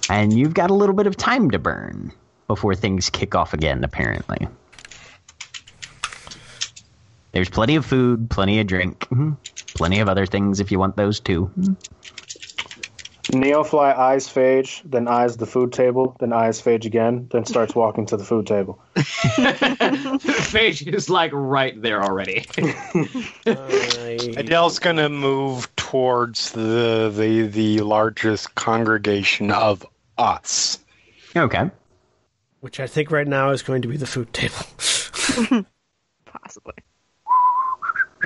And you've got a little bit of time to burn before things kick off again, apparently. There's plenty of food, plenty of drink, mm-hmm. plenty of other things if you want those too. Neofly eyes Phage, then eyes the food table, then eyes Phage again, then starts walking to the food table. (laughs) Phage is like right there already. Adele's gonna move towards the the the largest congregation of us. Okay. Which I think right now is going to be the food table. (laughs) Possibly.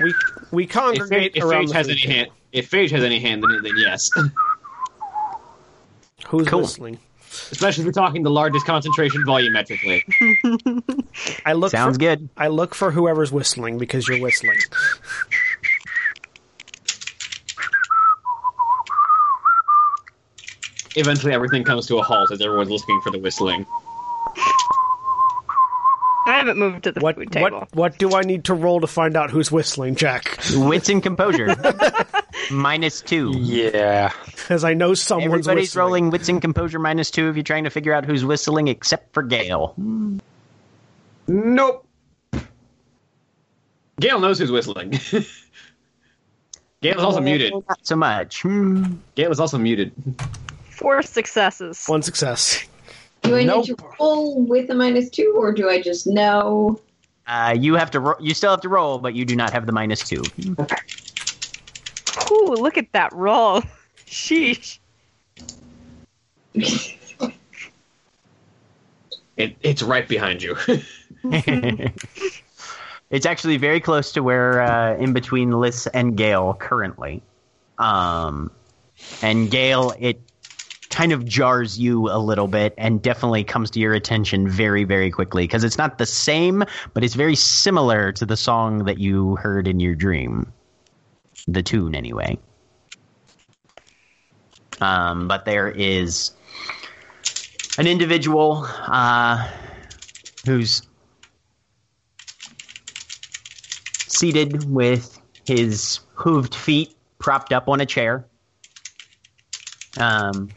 we we if congregate Phage, if around Phage the has food any table. hand, if Phage has any hand in it, then yes. (laughs) Who's Cool. whistling? Especially if we're talking the largest concentration volumetrically. I look. Sounds for, good. I look for whoever's whistling because you're whistling. (laughs) Eventually, everything comes to a halt as everyone's listening for the whistling. I haven't moved to the What food table. what what do I need to roll to find out who's whistling, Jack? Wits and composure. (laughs) minus two. Yeah. Because I know someone's Everybody's whistling. rolling wits and composure minus two if you're trying to figure out who's whistling except for Gale. Nope. Gale knows who's whistling. (laughs) Gale is also oh, muted. Not so much. Gale is also muted. Four successes. One success. Do I Nope. need to roll with a minus two, or do I just know? Uh, you have to. Ro- you still have to roll, but you do not have the minus two. Ooh, look at that roll. (laughs) Sheesh. It, it's right behind you. (laughs) it's actually very close to where uh, in between Liss and Gale currently. Um, and Gale, it kind of jars you a little bit and definitely comes to your attention very, very quickly because it's not the same, but it's very similar to the song that you heard in your dream. The tune, anyway. Um, but there is an individual uh, who's seated with his hooved feet propped up on a chair. Um,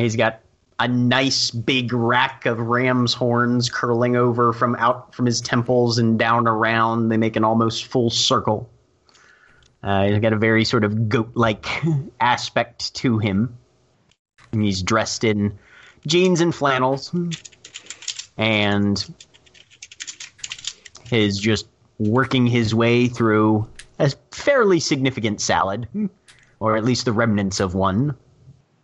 he's got a nice big rack of ram's horns curling over from out from his temples and down around. They make an almost full circle. Uh, he's got a very sort of goat-like (laughs) aspect to him. And he's dressed in jeans and flannels, and is just working his way through a fairly significant salad, or at least the remnants of one,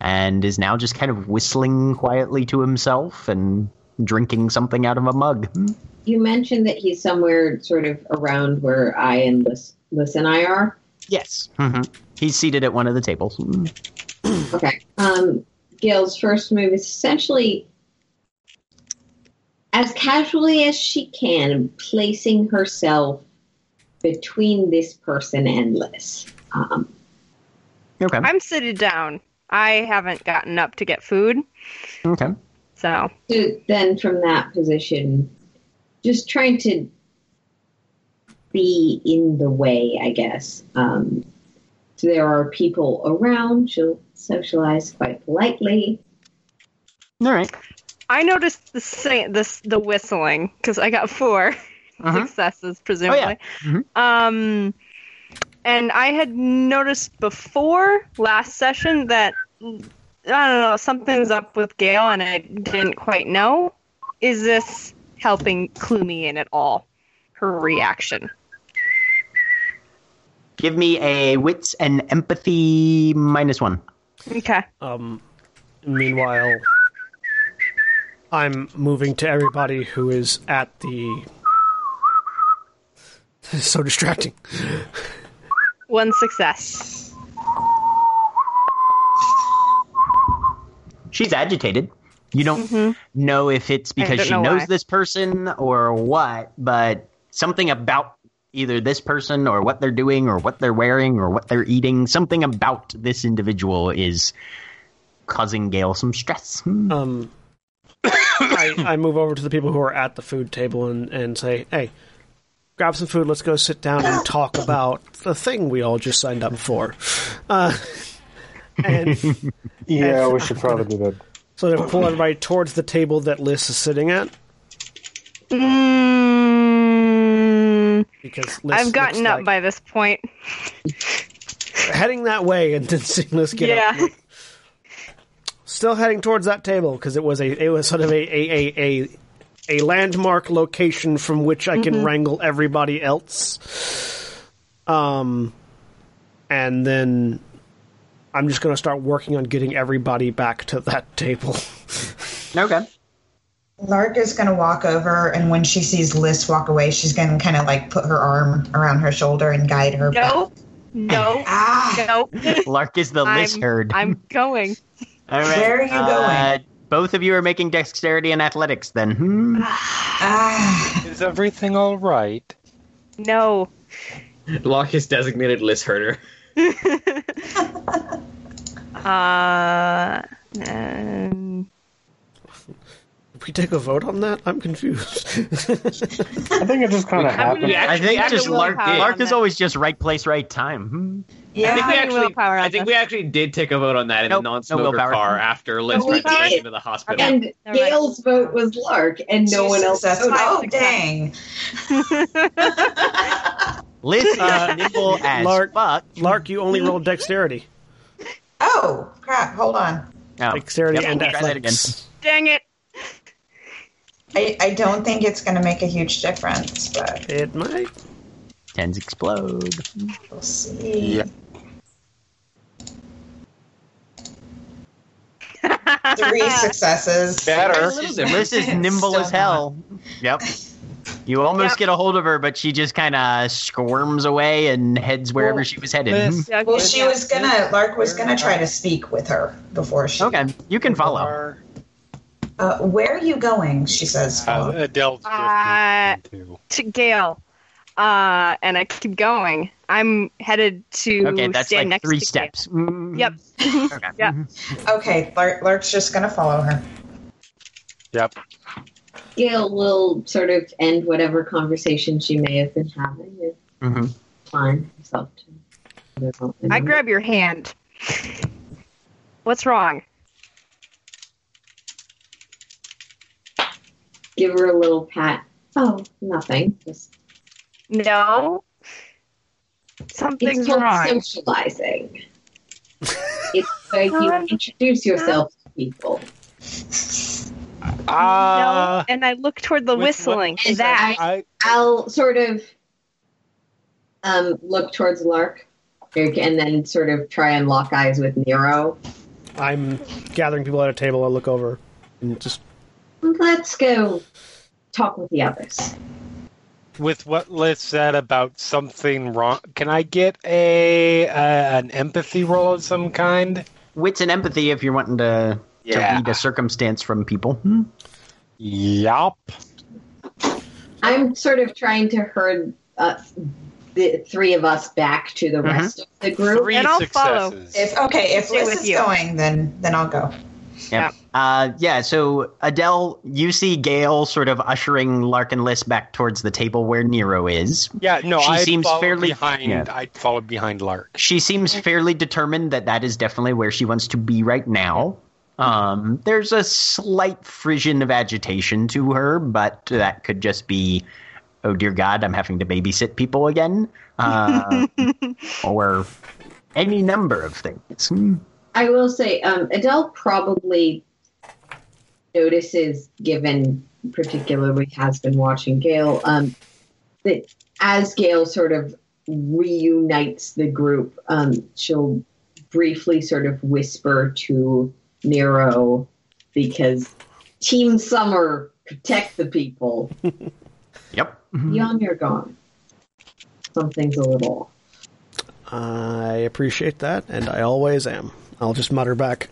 and is now just kind of whistling quietly to himself and drinking something out of a mug. You mentioned that he's somewhere sort of around where I and Liss, Liss and I are. Yes. hmm He's seated at one of the tables. (clears throat) Okay. Um, Gale's first move is essentially as casually as she can, placing herself between this person and Liss. Um, Okay. I'm sitting down. I haven't gotten up to get food, Okay. so so then, from that position, just trying to be in the way, I guess. Um, so there are people around. She'll socialize quite politely. All right. I noticed the same, this the whistling because I got 4 Uh-huh. (laughs) successes presumably. Mhm. Um, and I had noticed before last session that I don't know something's up with Gale, and I didn't quite know. is this helping clue me in at all? Her reaction. Give me a wits and empathy minus one. Okay. Um, meanwhile, I'm moving to everybody who is at the. This (laughs) is so distracting. (laughs) One success. She's agitated. You don't Mhm. know if it's because she know knows why. this person or what, but something about either this person or what they're doing or what they're wearing or what they're eating, something about this individual is causing Gale some stress. Hmm. Um, (coughs) I, I move over to the people who are at the food table and, and say, hey, grab some food. Let's go sit down and talk about the thing we all just signed up for. Uh, and (laughs) Yeah, we should (laughs) probably do that. so to pull everybody towards the table that Liss is sitting at Mm, because Liss I've gotten up like- by this point. heading that way and then (laughs) seeing Liss get Yeah. up. Still heading towards that table because it was a it was sort of a a, a, a a landmark location from which I can wrangle everybody else. Um, and then I'm just going to start working on getting everybody back to that table. (laughs) Okay. Lark is going to walk over, and when she sees Liss walk away, she's going to kind of like put her arm around her shoulder and guide her. back. No. No. (laughs) Ah, No. Lark is the I'm, herd. I'm going. All right. Where are you Uh, both of you are making dexterity and athletics then. Hmm. (sighs) Is everything all right? No. Lark is designated Liss herder. (laughs) Uh. um, Did we take a vote on that? I'm confused. I think it just kind of We- happened. we I think just actually Lark, Lark is that. always just right place, right time. Hmm. I think we actually, willpower I think we actually did take a vote on that in Nope, the non-smoker willpower. car after Liss we went did. into the hospital. And Never. Gale's vote was Lark, and no Two one else successes. voted. Oh, dang. (laughs) Liss Uh, nimble (laughs) as Lark- fuck. Lark, you only rolled dexterity. Oh, crap. Hold on. Oh, Dexterity yep, and try that again. athletics. dang it. I, I don't think it's going to make a huge difference, but It might. Tens explode. we'll see. Three (laughs) successes. Better. Liss is (laughs) nimble Still as hell. Yep. You almost Yep. get a hold of her, but she just kind of squirms away and heads wherever Well, she was headed. Liss- Yeah, Well, she was gonna. Lark was gonna try to speak with her before she. Okay, you can follow. Uh, where are you going? She says. Uh, follow. Uh, to Gale. Uh, and I keep going. I'm headed to Okay, that's stand like next three to steps. Mm, Gale. Yep. Okay. (laughs) Yeah. Okay, Lark, Lark's just gonna follow her. Yep. Gale will sort of end whatever conversation she may have been having and Mhm. find herself to. I grab your hand. What's wrong? Give her a little pat. Oh, nothing. Just No. it's Something's called wrong. socializing. (laughs) it's like you introduce yourself to people. Uh, no. And I look toward the with what- whistling. That. I, I'll sort of um, look towards Lark and then sort of try and lock eyes with Nero. I'm gathering people at a table. I look over and just Let's go talk with the others. With what Liss said about something wrong, can I get a uh, an empathy roll of some kind? Wits and empathy if you're wanting to, to Yeah. read a circumstance from people. Hmm. Yup. I'm sort of trying to herd uh, the three of us back to the rest of the group. Three And I'll follow. If okay, if Stay Liss is you. going, then then I'll go. Yep. Uh, yeah, so Adele, you see Gale sort of ushering Lark and Liss back towards the table where Nero is. yeah, no, She I seems fairly- behind. yeah. I followed behind Lark. She seems fairly determined that that is definitely where she wants to be right now. Um, there's a slight frisson of agitation to her, but that could just be, oh dear God, I'm having to babysit people again, uh, (laughs) or any number of things. I will say, um, Adele probably notices, given particularly has been watching Gale, Um, that as Gale sort of reunites the group, um, she'll briefly sort of whisper to Nero because Team Summer protect the people. (laughs) Yep. Beyond you're gone. Something's a little. I appreciate that, and I always am. I'll just mutter back.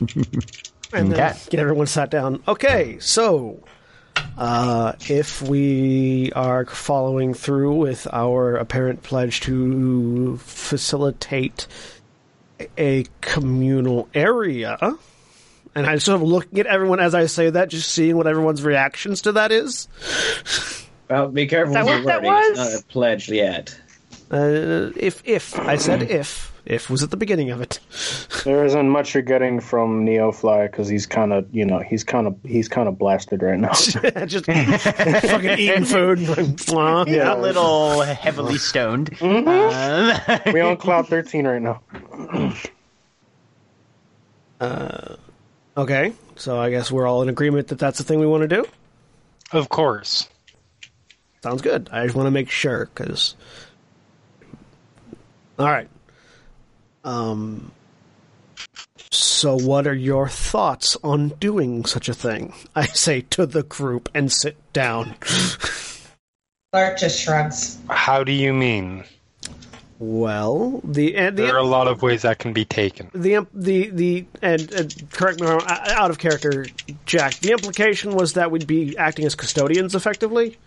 (laughs) and then get everyone sat down. Okay, so uh, if we are following through with our apparent pledge to facilitate a communal area, and I'm sort of looking at everyone as I say that, just seeing what everyone's reactions to that is. Well, be careful Is that with your what that wording. It's was? not pledge yet. Uh, if if I said if if was at the beginning of it. There isn't much you're getting from Neofly because he's kind of, you know, he's kind of, he's kind of blasted right now. (laughs) just fucking eating food. Mwah. (laughs) A little heavily stoned. Mhm. Uh, (laughs) we on cloud thirteen right now. Okay, so I guess we're all in agreement that that's the thing we want to do. Of course. Sounds good. I just want to make sure because. All right. Um. So, what are your thoughts on doing such a thing? (laughs) I say to the group and sit down. Lark just shrugs. How do you mean? Well, the and the There are a lot of ways that can be taken. the imp- the the and, and correct me wrong, uh, out of character, Jack. The implication was that we'd be acting as custodians effectively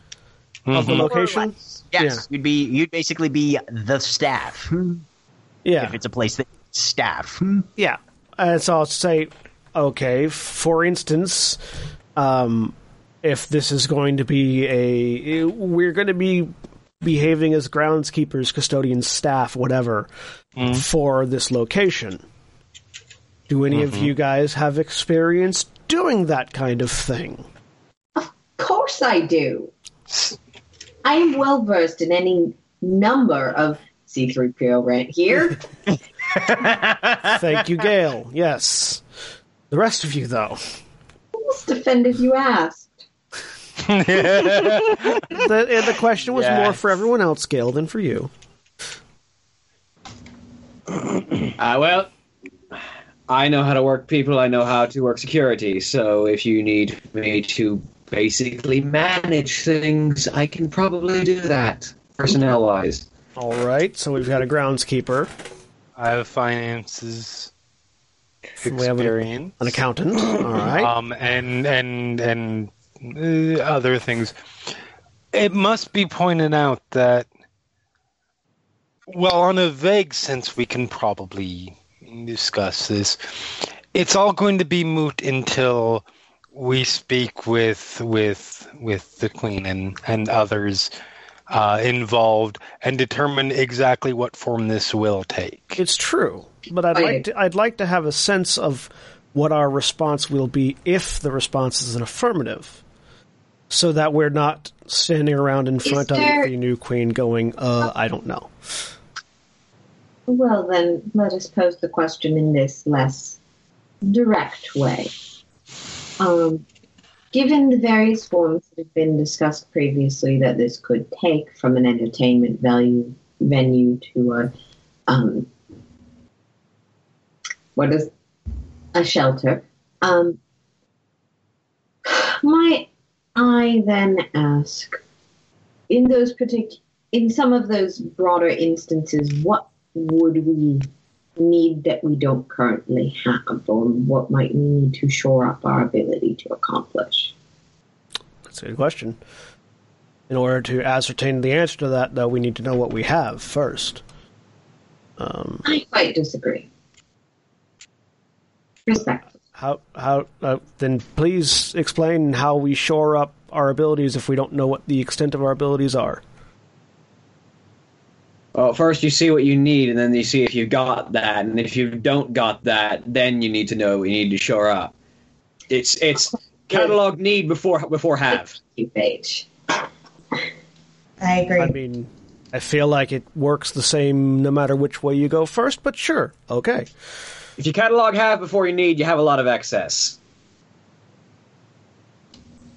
of the Mhm. location. yes, you'd be you'd basically be the staff Yeah, if it's a place that staff. yeah. And so I'll say, okay. For instance, um, if this is going to be a, we're going to be behaving as groundskeepers, custodians, staff, whatever, for this location. Do any of you guys have experience doing that kind of thing? Of course I do. I am well versed in any number of C3PO rant here. (laughs) Thank you, Gale. Yes. The rest of you, though. Almost offended you asked. (laughs) The, and the question was more for everyone else, Gale, than for you. (clears throat) Uh, well, I know how to work people. I know how to work security. So if you need me to basically manage things, I can probably do that personnel wise. All right, so we've got a groundskeeper, I have finances We have an- an accountant. All right. um, and and and uh, other things. It must be pointed out that, well, on a vague sense, we can probably discuss this. It's all going to be moot until we speak with with with the queen and and others uh, involved and determine exactly what form this will take. It's true, but I'd Okay. like to, I'd like to have a sense of what our response will be if the response is an affirmative, so that we're not standing around in front there- of the new queen going, "Uh, I don't know." Well, then let us pose the question in this less direct way. Um, given the various forms that have been discussed previously that this could take, from an entertainment value venue to a um, what is a shelter, um, might I then ask, in those particular, in some of those broader instances, what would we need that we don't currently have, or what might we need to shore up our ability to accomplish? That's a good question. In order to ascertain the answer to that, though, we need to know what we have first. Um, I quite disagree. Respect. how how uh, then? Please explain how we shore up our abilities if we don't know what the extent of our abilities are. Well, first you see what you need, and then you see if you've got that. And if you don't got that, then you need to know what you need to shore up. It's it's (laughs) catalog need before before have. Phage. I agree. I mean, I feel like it works the same no matter which way you go first, but sure, okay. If you catalog have before you need, you have a lot of excess.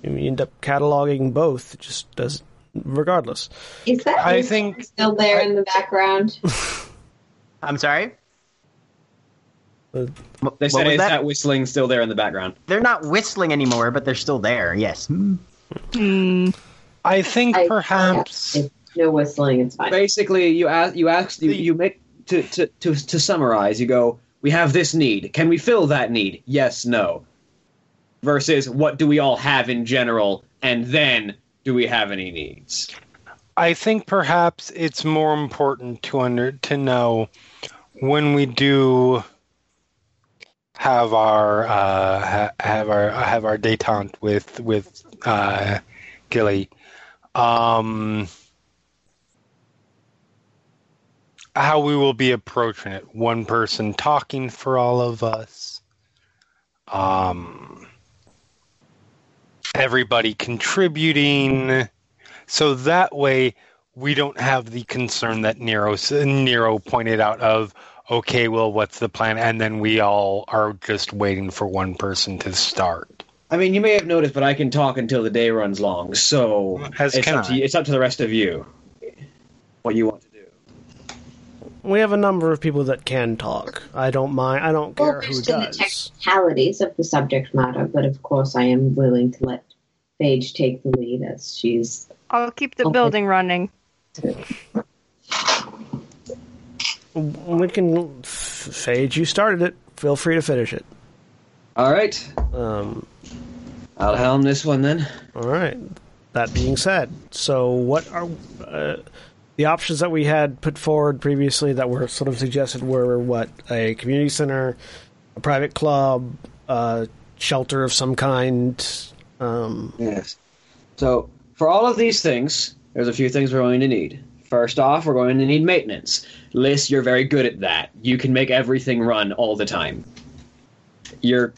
You end up cataloging both. It just does, regardless. Is that I think- still there in the background? (laughs) I'm sorry. Uh, They said is that? that whistling still there in the background? They're not whistling anymore, but they're still there. Yes. Hmm. I think I- perhaps. If no whistling, it's fine. Basically, you ask, you ask, you, you make to, to to to summarize. You go, we have this need. Can we fill that need? Yes, no. Versus, what do we all have in general, and then do we have any needs? I think perhaps it's more important to under to know when we do have our uh, ha- have our have our detente with with uh, Gilly. Um, how we will be approaching it. One person talking for all of us. Um, everybody contributing. So that way we don't have the concern that Nero Nero pointed out of okay, well, what's the plan? And then we all are just waiting for one person to start. I mean, you may have noticed, but I can talk until the day runs long. So As it's up to you, it's up to the rest of you. What you want to do? We have a number of people that can talk. I don't mind. I don't Well, care who there's to the does. technicalities of the subject matter, but of course, I am willing to let Phage take the lead as she's. I'll keep the Okay. building running. We can fade. You started it. Feel free to finish it. All right, Um, I'll helm this one then. all right. That being said, so what are uh, the options that we had put forward previously that were sort of suggested were what a community center, a private club, a shelter of some kind. Um, Yes. So for all of these things, there's a few things we're going to need. First off, we're going to need maintenance. Liss, you're very good at that. You can make everything run all the time. You're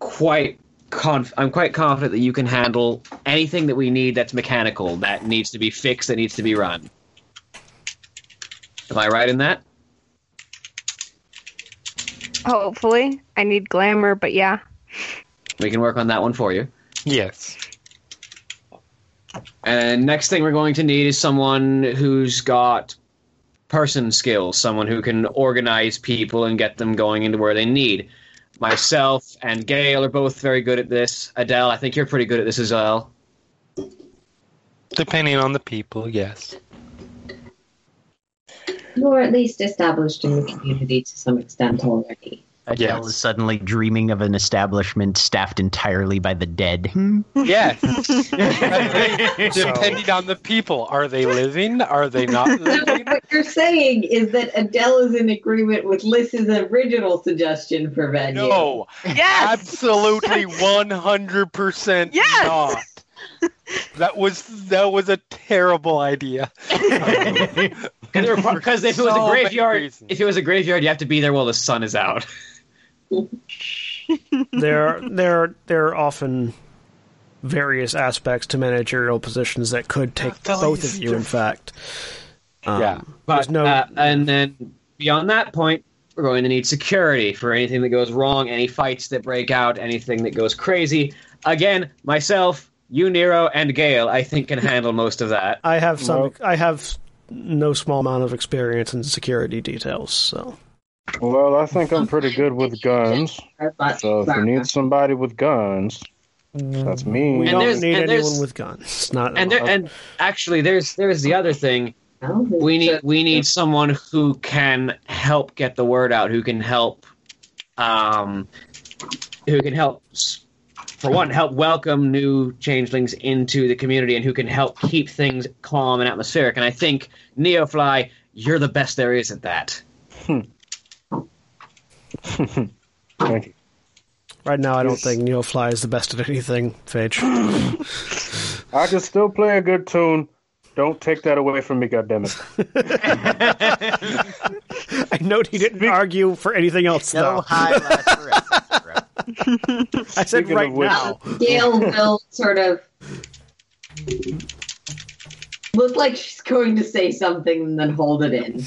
quite conf- I'm quite confident that you can handle anything that we need that's mechanical, that needs to be fixed, that needs to be run. Am I right in that? Hopefully, I need glamour, but yeah. We can work on that one for you. Yes. And next thing we're going to need is someone who's got person skills, someone who can organize people and get them going into where they need. Myself and Gale are both very good at this. Adele, I think you're pretty good at this as well. Depending on the people, yes. You're at least established in the community to some extent already. Adele Yes. is suddenly dreaming of an establishment staffed entirely by the dead. Hmm. Yes. (laughs) (laughs) Depending on the people. Are they living? Are they not living? what you're saying is that Adele is in agreement with Liss's original suggestion for venue. No. Yes! Absolutely (laughs) 100% Yes! not. That was that was a terrible idea. (laughs) Because if it was a graveyard, if it was a graveyard, you have to be there while the sun is out. (laughs) there, there, there are often various aspects to managerial positions that could take Tell both of you. In fact, um, Yeah. But There's no- uh, and then beyond that point, we're going to need security for anything that goes wrong, any fights that break out, anything that goes crazy. Again, myself, you, Nero, and Gale, I think can handle most of that. I have some. Well- I have no small amount of experience in security details. So Well, I think I'm pretty good with guns. So if you need somebody with guns, that's me. we And don't need anyone with guns. It's Not And there, and actually, there's there's the other thing. We need we need someone who can help get the word out, who can help, um, who can help. S- For one, help welcome new changelings into the community, and who can help keep things calm and atmospheric. And I think Neofly, you're the best there is at that. Hmm. (laughs) Thank you. right now, I don't think Neofly is the best at anything. Phage. (laughs) I can still play a good tune. Don't take that away from me, goddammit. (laughs) I note he didn't argue for anything else. No though. high last forever. I said Speaking right now. Gale will sort of look like she's going to say something and then hold it in.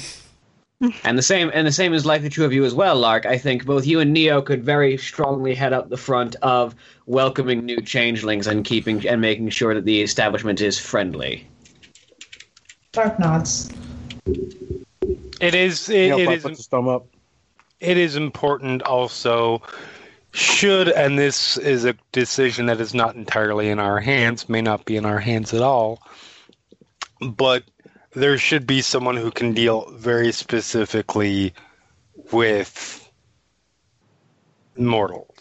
and the same and the same is likely true of you as well, Lark. I think both you and Neo could very strongly head up the front of welcoming new changelings and keeping and making sure that the establishment is friendly. Lark nods. It is. It, Neophyte it is. puts his thumb up. It is important also. Should and this is a decision that is not entirely in our hands, may not be in our hands at all, but there should be someone who can deal very specifically with mortals.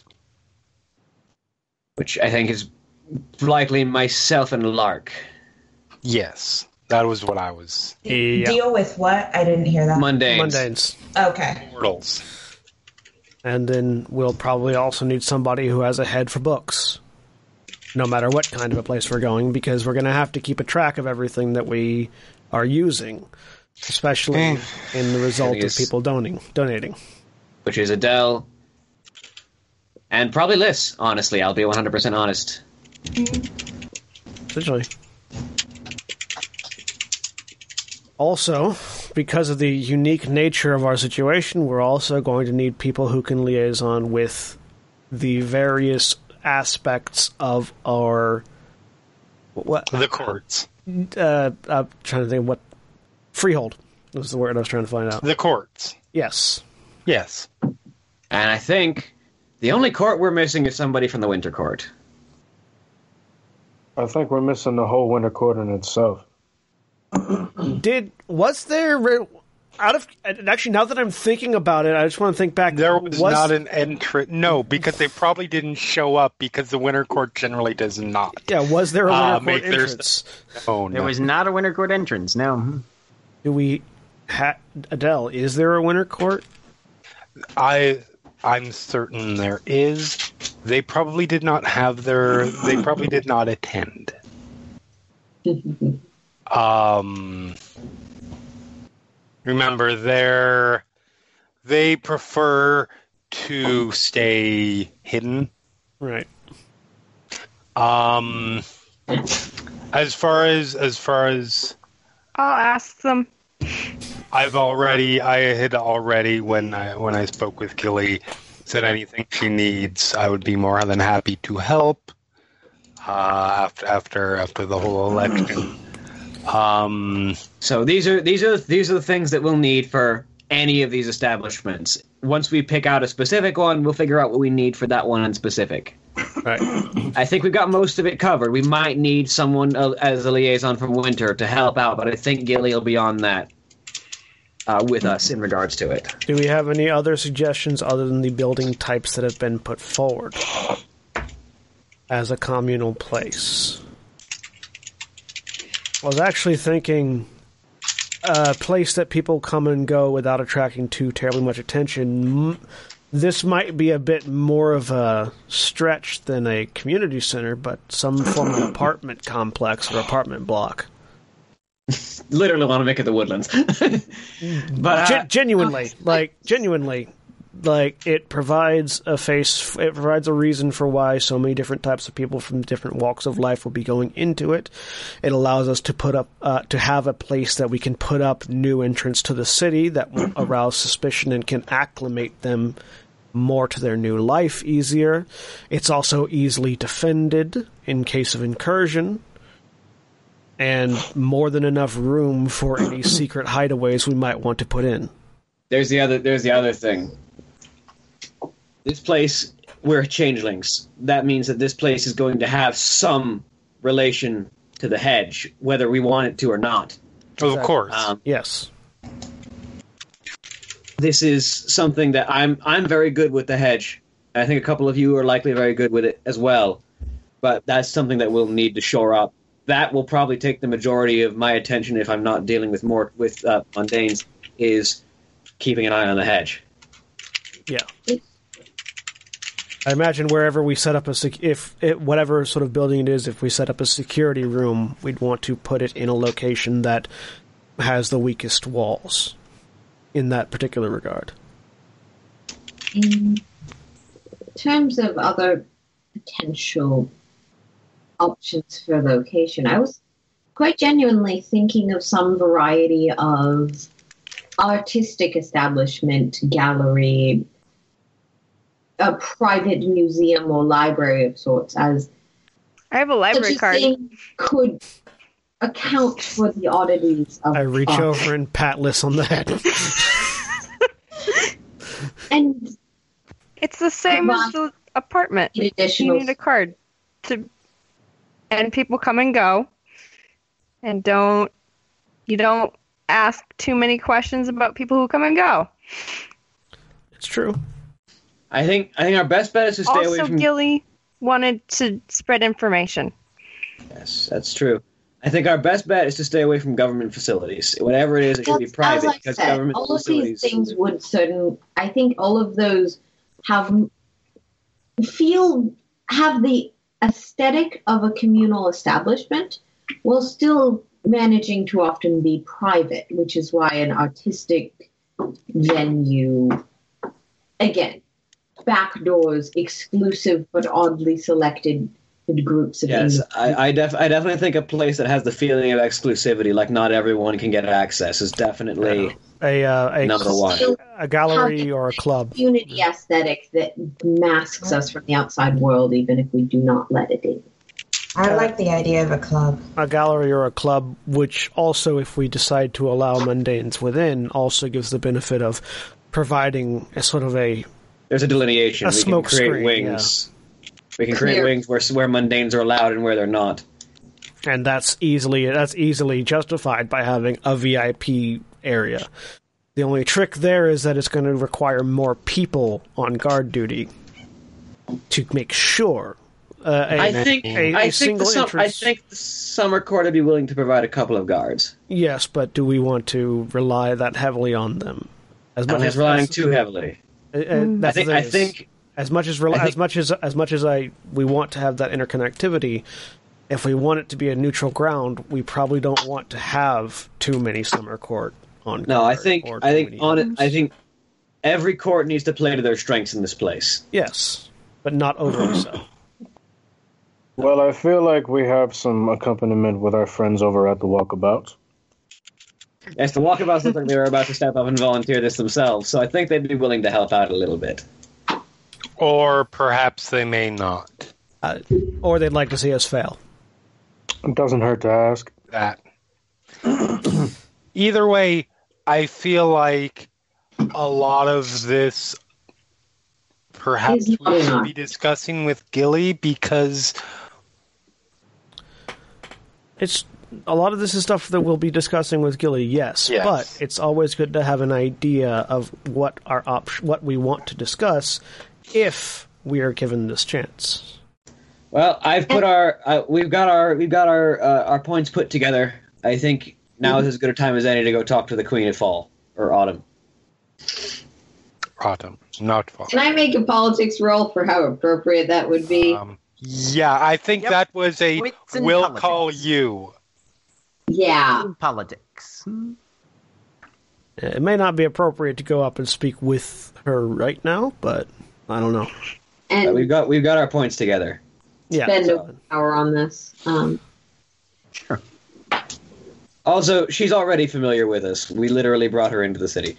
Which I think is likely myself and Lark. Yes, that was what I was. Yeah. Deal with what? I didn't hear that. Mundanes. Mundanes. Okay. Mortals. And then we'll probably also need somebody who has a head for books. No matter what kind of a place we're going, because we're going to have to keep a track of everything that we are using, especially Mm. in the result of people donating. Donating. Which is Adele. And probably Liz, honestly, I'll be 100% honest. Essentially. Also, because of the unique nature of our situation, we're also going to need people who can liaison with the various aspects of our. What? The courts. Uh, I'm trying to think what. Freehold was the word I was trying to find out. The courts. Yes. Yes. And I think the only court we're missing is somebody from the Winter Court. I think we're missing the whole winter court in itself. Did was there out of actually now that I'm thinking about it, I just want to think back. There was, not an entrance. No, because they probably didn't show up because the winter court generally does not. yeah. Was there a Uh, winter court make- there's- entrance? Oh There was not a winter court entrance. No. Do we, ha- Adele? Is there a winter court? I I'm certain there is. They probably did not have their. They probably did not attend. (laughs) Um. Remember, they're they prefer to stay hidden. Right. Um. As far as as far as I'll ask them. I've already, I had already when I when I spoke with Gilly, said anything she needs, I would be more than happy to help. Uh, after after after the whole election, um, So these are these are these are the things that we'll need for any of these establishments. Once we pick out a specific one, we'll figure out what we need for that one in specific. Right. I think we've got most of it covered. We might need someone uh, as a liaison from Winter to help out, but I think Gilly will be on that uh, with us in regards to it. Do we have any other suggestions other than the building types that have been put forward as a communal place? I was actually thinking a place that people come and go without attracting too terribly much attention. This might be a bit more of a stretch than a community center, but some form of apartment complex or apartment block. Literally want to make it the Woodlands, (laughs) but uh, Gen- genuinely, like genuinely, like it provides a face. It provides a reason for why so many different types of people from different walks of life will be going into it. It allows us to put up uh, to have a place that we can put up new entrants to the city that will (clears throat) arouse suspicion and can acclimate them more to their new life easier. It's also easily defended in case of incursion. And more than enough room for any (clears throat) secret hideaways we might want to put in. there's the other there's the other thing. This place we're changelings. That means that this place is going to have some relation to the hedge, whether we want it to or not. of course, Um, Yes. this is something that I'm I'm very good with the hedge. I think a couple of you are likely very good with it as well. But that's something that we'll need to shore up. That will probably take the majority of my attention if I'm not dealing with more with uh, mundanes. Is keeping an eye on the hedge. Yeah. I imagine wherever we set up a sec- if it, whatever sort of building it is, if we set up a security room, we'd want to put it in a location that has the weakest walls. In that particular regard. In terms of other potential options for location, I was quite genuinely thinking of some variety of artistic establishment, gallery, a private museum or library of sorts as I have a library such a card. thing could account for the oddities of I reach art. over and pat Liss on the head. (laughs) and It's the same as the apartment. You need a card to, and people come and go, and don't you don't ask too many questions about people who come and go. it's true. I think I think our best bet is to stay away from. Also, from. Gilly wanted to spread information. Yes, that's true. I think our best bet is to stay away from government facilities. Whatever it is, it should be private as I because said, government all of facilities. these things would certain. I think all of those have feel have the aesthetic of a communal establishment, while still managing to often be private, which is why an artistic venue, again, back doors, exclusive but oddly selected groups of Yes. I, I, def- I definitely think a place that has the feeling of exclusivity, like not everyone can get access, is definitely A uh, a, number one. A gallery or a club. community aesthetic that masks us from the outside world, even if we do not let it in. I like the idea of a club. a gallery or a club, which also, if we decide to allow mundanes within, also gives the benefit of providing a sort of a There's a delineation. A we smoke can create screen, wings. We can create Clear. wings where where mundanes are allowed and where they're not. and that's easily that's easily justified by having a VIP area. The only trick there is that it's going to require more people on guard duty to make sure. Uh, a, I think a, a I think the sum- I think the summer court would be willing to provide a couple of guards. yes, but do we want to rely that heavily on them? As much as it's relying too heavily. Uh, uh, I think I think as much as rel- I think- as much as as much as I we want to have that interconnectivity. If we want it to be a neutral ground, we probably don't want to have too many summer court on. no. I think I think on it. I think every court needs to play to their strengths in this place. yes, but not overly (clears throat) so. Well, I feel like we have some accompaniment with our friends over at the Walkabout. Yes, the walkabouts look like they were about to step up and volunteer this themselves, so I think they'd be willing to help out a little bit. Or perhaps they may not. Uh, or they'd like to see us fail. It doesn't hurt to ask. That. Either way, I feel like a lot of this perhaps we should be discussing with Gilly because It's a lot of this is stuff that we'll be discussing with Gilly. Yes, Yes. but it's always good to have an idea of what our op- what we want to discuss if we are given this chance. Well, I've put our uh, we've got our we've got our uh, our points put together. I think now is as good a time as any to go talk to the Queen at Fall or Autumn. autumn, not fall. Can I make a politics roll for how appropriate that would be? Um, yeah, I think Yep. that was a Wits and will politics. call you. Yeah. Politics. It may not be appropriate to go up and speak with her right now, but I don't know. And we've got we've got our points together. Yeah, spend so- no power on this. Um, Sure. Also, she's already familiar with us. We literally brought her into the city.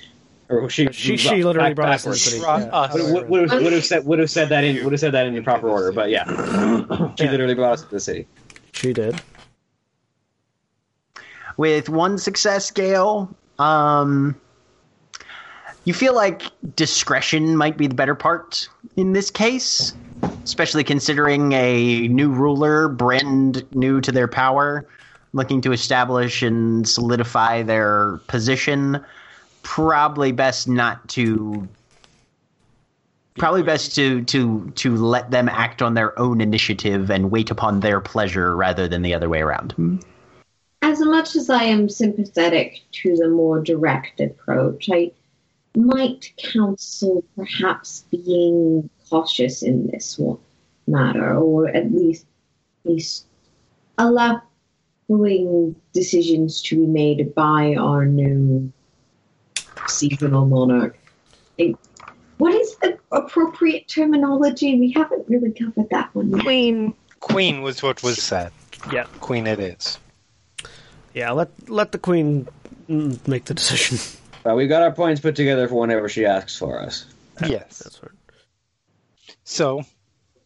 Or she she she literally brought us to the city. Brought Yeah. us. Would, would, would, have, would have said would have said that in would have said that in the proper order, but yeah, (laughs) she Yeah. literally brought us to the city. She did. With one success Gale um you feel like discretion might be the better part in this case especially considering a new ruler brand new to their power looking to establish and solidify their position. Probably best not to probably best to to to let them act on their own initiative and wait upon their pleasure rather than the other way around as much as I am sympathetic to the more direct approach, I might counsel perhaps being cautious in this one matter, or at least, at least allowing decisions to be made by our new seasonal monarch. I- What is the appropriate terminology? We haven't really covered that one yet. Queen. Queen was what was said. Yeah, Queen it is. Yeah. Let let the queen mm, make the decision. Well, we've got our points put together for whenever she asks for us. Yes. That's right. So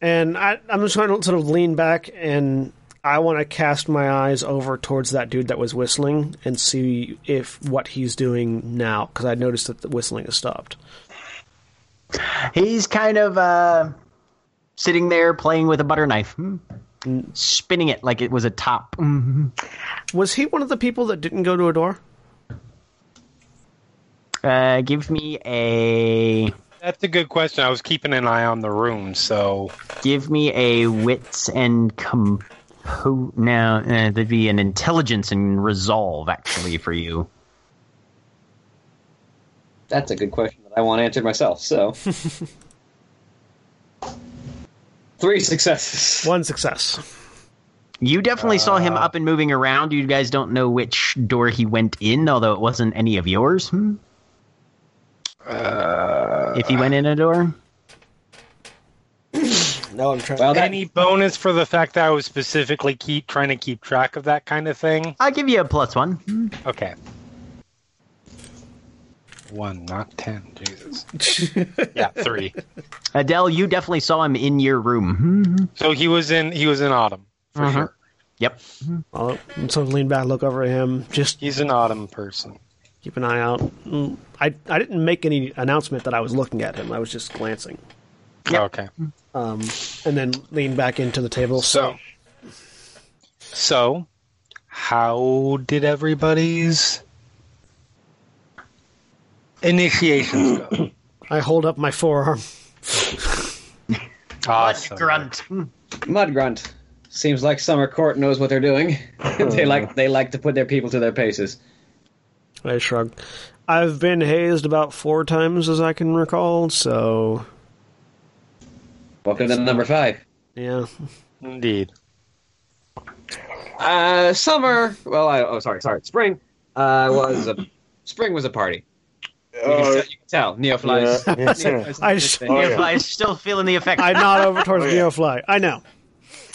And I, I'm just trying to sort of lean back and I want to cast my eyes over towards that dude that was whistling and see if what he's doing now because I noticed that the whistling has stopped. He's kind of uh, sitting there playing with a butter knife, hmm, spinning it like it was a top. Mhm. Was he one of the people that didn't go to a door? Uh, give me a that's a good question. I was keeping an eye on the room, so give me a wits and compo. Now uh, that'd be an intelligence and resolve actually for you. That's a good question that I want answered myself. So, (laughs) three successes. One success. You definitely saw him up and moving around. You guys don't know which door he went in, although it wasn't any of yours. Hmm? if he went in a door, (clears throat) No, I'm trying. Well, that, any bonus for the fact that I was specifically keep trying to keep track of that kind of thing? I'll give you a plus one. Hmm. Okay. One, not ten. Jesus. (laughs) yeah, three. Adele, you definitely saw him in your room. Hmm. So he was in he was in autumn for Uh-huh. sure. Yep. I'll sort of lean back, look over at him, just He's an autumn person. keep an eye out. Mm, I I didn't make any announcement that I was looking at him. I was just glancing, Yep. Okay. um, and then lean back into the table. So So how did everybody's initiations go? (coughs) I hold up my forearm. Awesome. Mud Grunt. Mud Grunt. Seems like Summer Court knows what they're doing. (laughs) (laughs) they like they like to put their people to their paces. I shrug. I've been hazed about four times as I can recall, so Welcome to number five. yeah. Indeed. Uh, summer. Well, I, oh, sorry, sorry. Spring. Uh, was a spring was a party. You can, Oh, tell, you can tell. Neoflies. yeah, (laughs) yeah. Neoflies- I just- Oh, yeah. I'm still feeling the effect. I nod over towards Oh, yeah. Neofly. I know.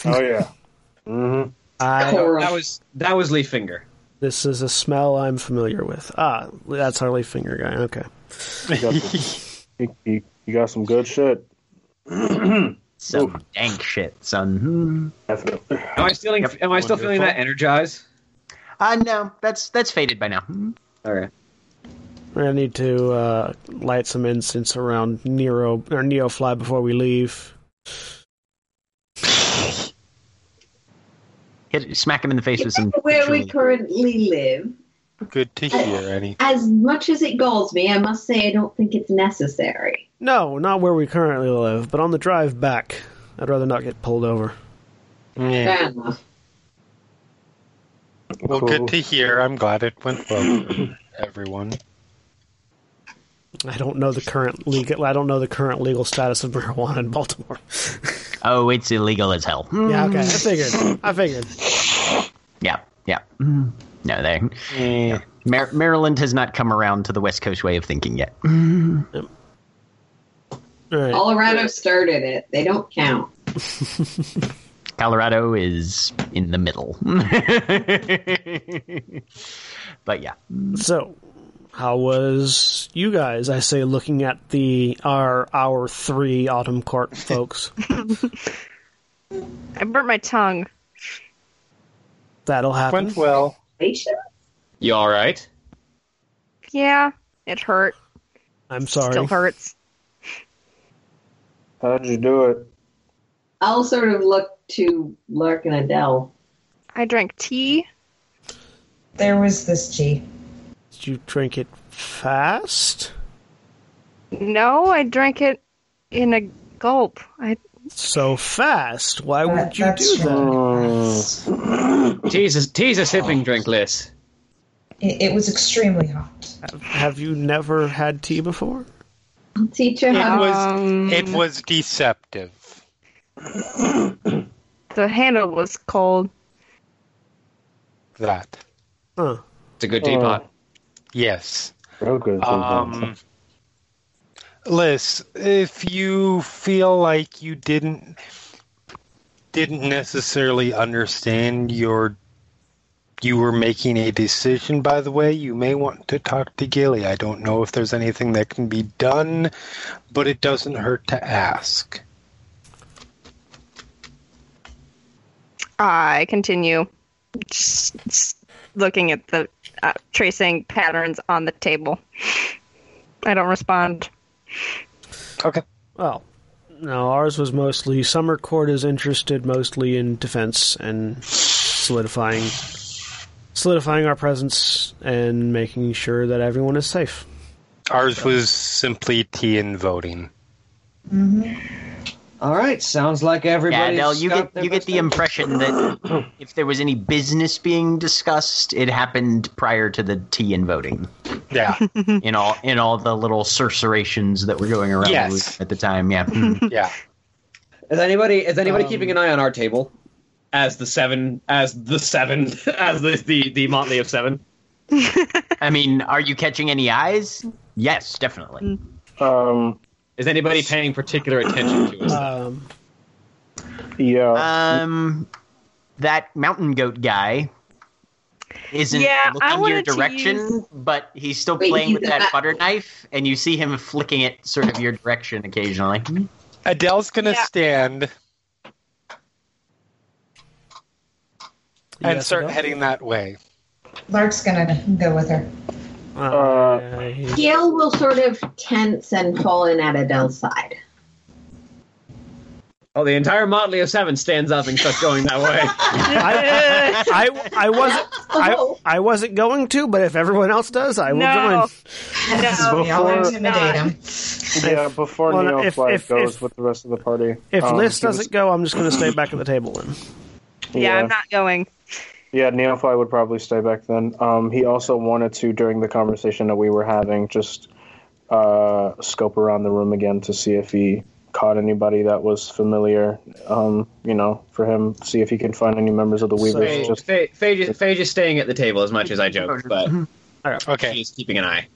Oh yeah. (laughs) Mm-hmm. I that was that was Leaf Finger. this is a smell I'm familiar with. Ah, that's our leaf finger guy. Okay. You got, some, (laughs) you, you, you got some good shit. (clears throat) Some dank shit, son. Hmm. Definitely. Am I still Yep. am I still feeling that energize? Uh, no, that's that's faded by now. All right. Okay. We're gonna need to uh, light some incense around Nero or Neofly before we leave. Hit, smack him in the face with some. Where we currently live, Good to hear, Eddie. as much as it galls me, I must say I don't think it's necessary. No, not where we currently live, but on the drive back. I'd rather not get pulled over. Yeah. Fair enough. Well, Cool. good to hear. I'm glad it went well for everyone. I don't know the current legal. I don't know the current legal status of marijuana in Baltimore. (laughs) Oh, it's illegal as hell. Yeah, okay. I figured. I figured. Yeah, yeah. No, they. Yeah. Mar- Maryland has not come around to the West Coast way of thinking yet. All right. Colorado started it. They don't count. (laughs) Colorado is in the middle. (laughs) but yeah. So, how was you guys? I say, looking at the our our three autumn court (laughs) folks. I burnt my tongue. That'll happen. Went well. Aisha? You all right? Yeah, it hurt. I'm sorry. Still hurts. How'd you do it? I'll sort of look to Lark and Adele. I drank tea. There was this G. Did you drink it fast? No, I drank it in a gulp. I So fast? Why That- would you that's do that? Tease a, tease a sipping drink, Liss. It, it was extremely hot. Have, have you never had tea before? I'll teach her It how was Um, it was deceptive. the handle was cold. That. Huh. It's a good teapot. Yes. real. Um, Liss, if you feel like you didn't didn't necessarily understand your you were making a decision, by the way, you may want to talk to Gilly. I don't know if there's anything that can be done, but it doesn't hurt to ask. I continue just, just looking at the uh, tracing patterns on the table. I don't respond. Okay. Well, no, ours was mostly summer court is interested mostly in defense and solidifying solidifying our presence and making sure that everyone is safe. Ours was simply tea and voting. All right, sounds like everybody. Yeah, everybody's Adele, you got get you get best the impression that if there was any business being discussed, it happened prior to the tea and voting. Yeah. in all in all the little cercerations that were going around Yes. at the time. Yeah. Mhm. yeah. Is anybody is anybody Um, keeping an eye on our table? As the seven, as the seven, (laughs) as the the, the motley of seven. I mean, are you catching any eyes? Yes, definitely. Um, Is anybody paying particular attention to us? Um, yeah. Um, that mountain goat guy isn't Yeah, looking your direction, use- but he's still Wait, playing with that not- butter knife, and you see him flicking it sort of your direction occasionally. Adele's going to Yeah. stand and yes, start Adele? heading that way. Lark's gonna go with her. Uh, Gale will sort of tense and fall in at Adele's side. Oh, the entire motley of seven stands up and starts going that way. (laughs) I, I, I wasn't I, I wasn't going to, but if everyone else does, I will No. join. No, (laughs) We all Before- intimidate him. yeah, before well, Neo if- Fly if- goes if- with the rest of the party. If um, Liss he was- doesn't go, I'm just going to stay back at the table then. yeah, I'm not going. Yeah, Neofly would probably stay back then. Um, he also wanted to, during the conversation that we were having, just uh, scope around the room again to see if he caught anybody that was familiar. Um, you know, for him, see if he can find any members of the Weavers. Faye, just Faye, Faye, just, Faye just staying at the table as much as I joke, but (laughs) Okay. she's keeping an eye.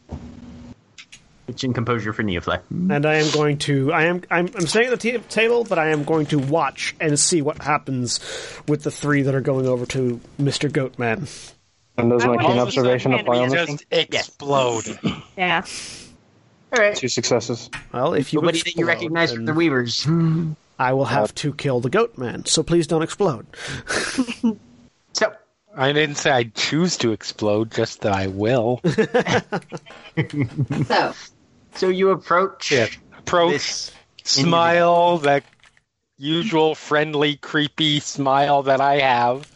It's in composure for Neofly. And I am going to I am I'm, I'm staying at the t- table, but I am going to watch and see what happens with the three that are going over to Mr. Goatman. and those I my wanna keen observation some apply on this. Just explode. Yeah. All right. Two successes. Well, if you Nobody that you explode, recognize from the Weavers. (gasps) I will have to kill the Goatman. So please don't explode. (laughs) So, I didn't say I'd choose to explode, just that I will. (laughs) (laughs) So, so you approach Yeah. Approach, this smile, that usual friendly, creepy smile that I have.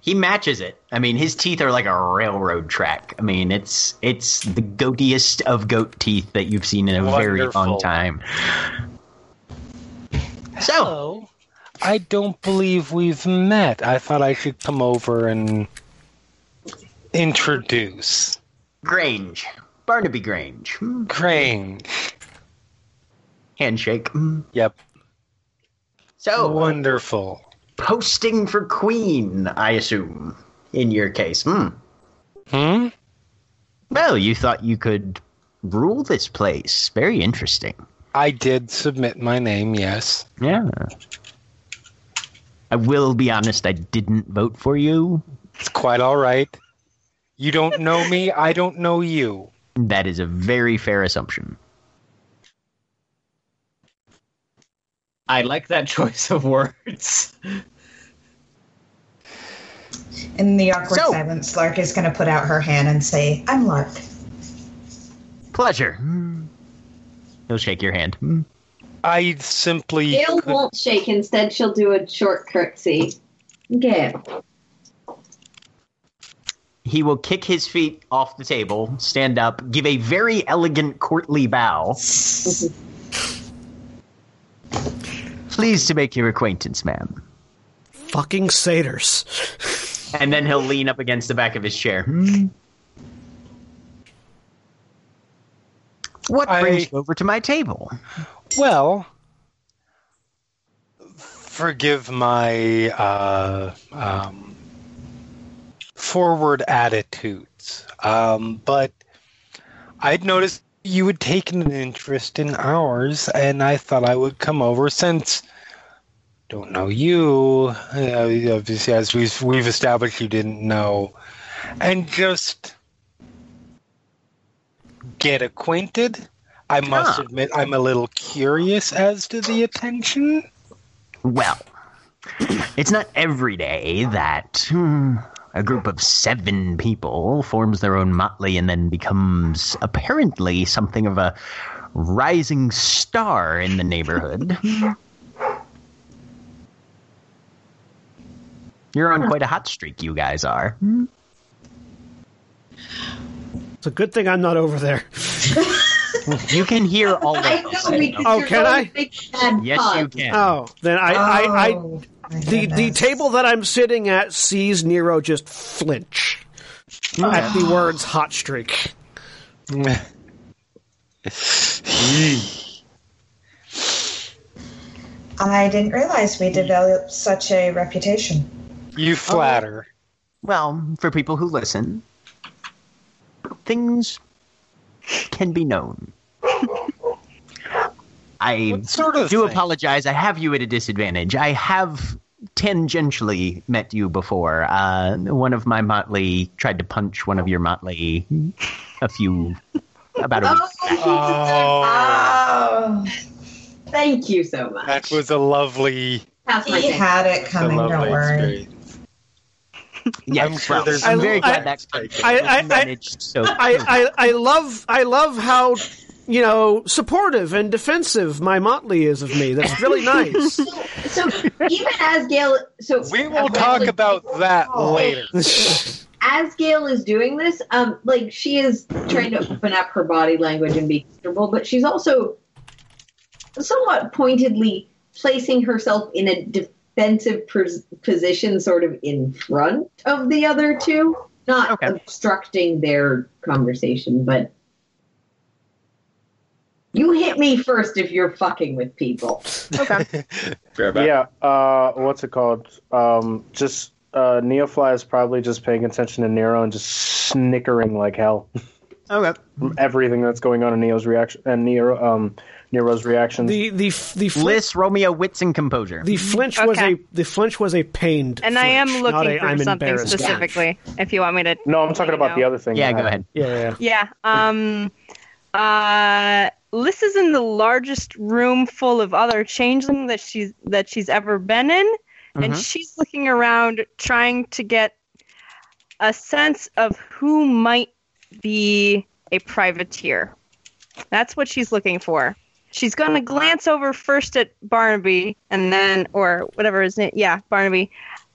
He matches it. I mean, his teeth are like a railroad track. I mean, it's it's the goatiest of goat teeth that you've seen in a very long time. So, Hello. I don't believe we've met. I thought I should come over and introduce. Grange, Barnaby Grange, Hmm. Crane. handshake. Hmm. Yep. So, Wonderful. posting for queen, I assume, in your case. Hmm. Hmm? Well, you thought you could rule this place. Very interesting. I did submit my name, yes. Yeah. I will be honest, I didn't vote for you. It's quite all right. You don't know me, I don't know you. That is a very fair assumption. I like that choice of words. In the awkward So- silence, Lark is going to put out her hand and say, I'm Lark. Pleasure. He'll shake your hand. I simply Gale could- won't shake. Instead, she'll do a short curtsy. Gale. He will kick his feet off the table, stand up, give a very elegant courtly bow. Pleased to make your acquaintance, ma'am. Fucking satyrs. And then he'll lean up against the back of his chair. Hmm. What I- brings you over to my table? Well, forgive my uh, um, forward attitudes, um, but I'd noticed you had taken an interest in ours, and I thought I would come over since don't know you. Uh, obviously, as we've we've established, you didn't know, and just get acquainted. I must Ah. admit, I'm a little curious as to the attention. Well, (clears throat) it's not every day that hmm, a group of seven people forms their own motley and then becomes apparently something of a rising star in the neighborhood. You're on quite a hot streak, you guys are. It's a good thing I'm not over there. (laughs) You can hear all of I this. know because Oh, you're can I? big Yes, you can. Oh, then I, I, I Oh, my the the table that I'm sitting at sees Nero just flinch at the words "hot streak." I didn't realize we developed such a reputation. you oh. flatter. Well, for people who listen, things can be known. (laughs) I sort of do thing? apologize. I have you at a disadvantage. I have tangentially met you before. Uh, one of my motley tried to punch one of your motley a few about a week back. Oh, Oh, Thank you so much. that was a lovely, Pass my he had it coming. lovely Don't worry. experience. Yes, I'm sure well, there's I'm very I- glad that's I- I- I- managed so. I, I, I love I love how you know supportive and defensive my motley is of me. That's really (laughs) nice. So even as Gale, so We will talk about that Oh. later. (laughs) as Gale is doing this, um, like she is trying to open up her body language and be comfortable, but she's also somewhat pointedly placing herself in a defensive pos- position, sort of in front of the other two, not Okay. obstructing their conversation, but. You hit me first if you're fucking with people. okay. (laughs) Yeah, uh, what's it called? Um, just uh, Neofly is probably just paying attention to Nero and just snickering like hell (laughs) Okay. from everything that's going on in Neo's reaction and Nero, um, Nero's reaction. The the the flinch, Liss, Romeo, wits, and composure. the flinch was a the flinch was a pained. And I am looking a, for I'm something embarrassed. specifically. If you want me to. no, I'm talking about know. the other thing. yeah, go happened. Yeah, ahead. yeah. Yeah. Um. Uh. Liss is in the largest room full of other changeling that she's that she's ever been in, and Mhm. she's looking around trying to get a sense of who might be a privateer. That's what she's looking for. She's going to glance over first at Barnaby and then, or whatever his name, yeah, Barnaby.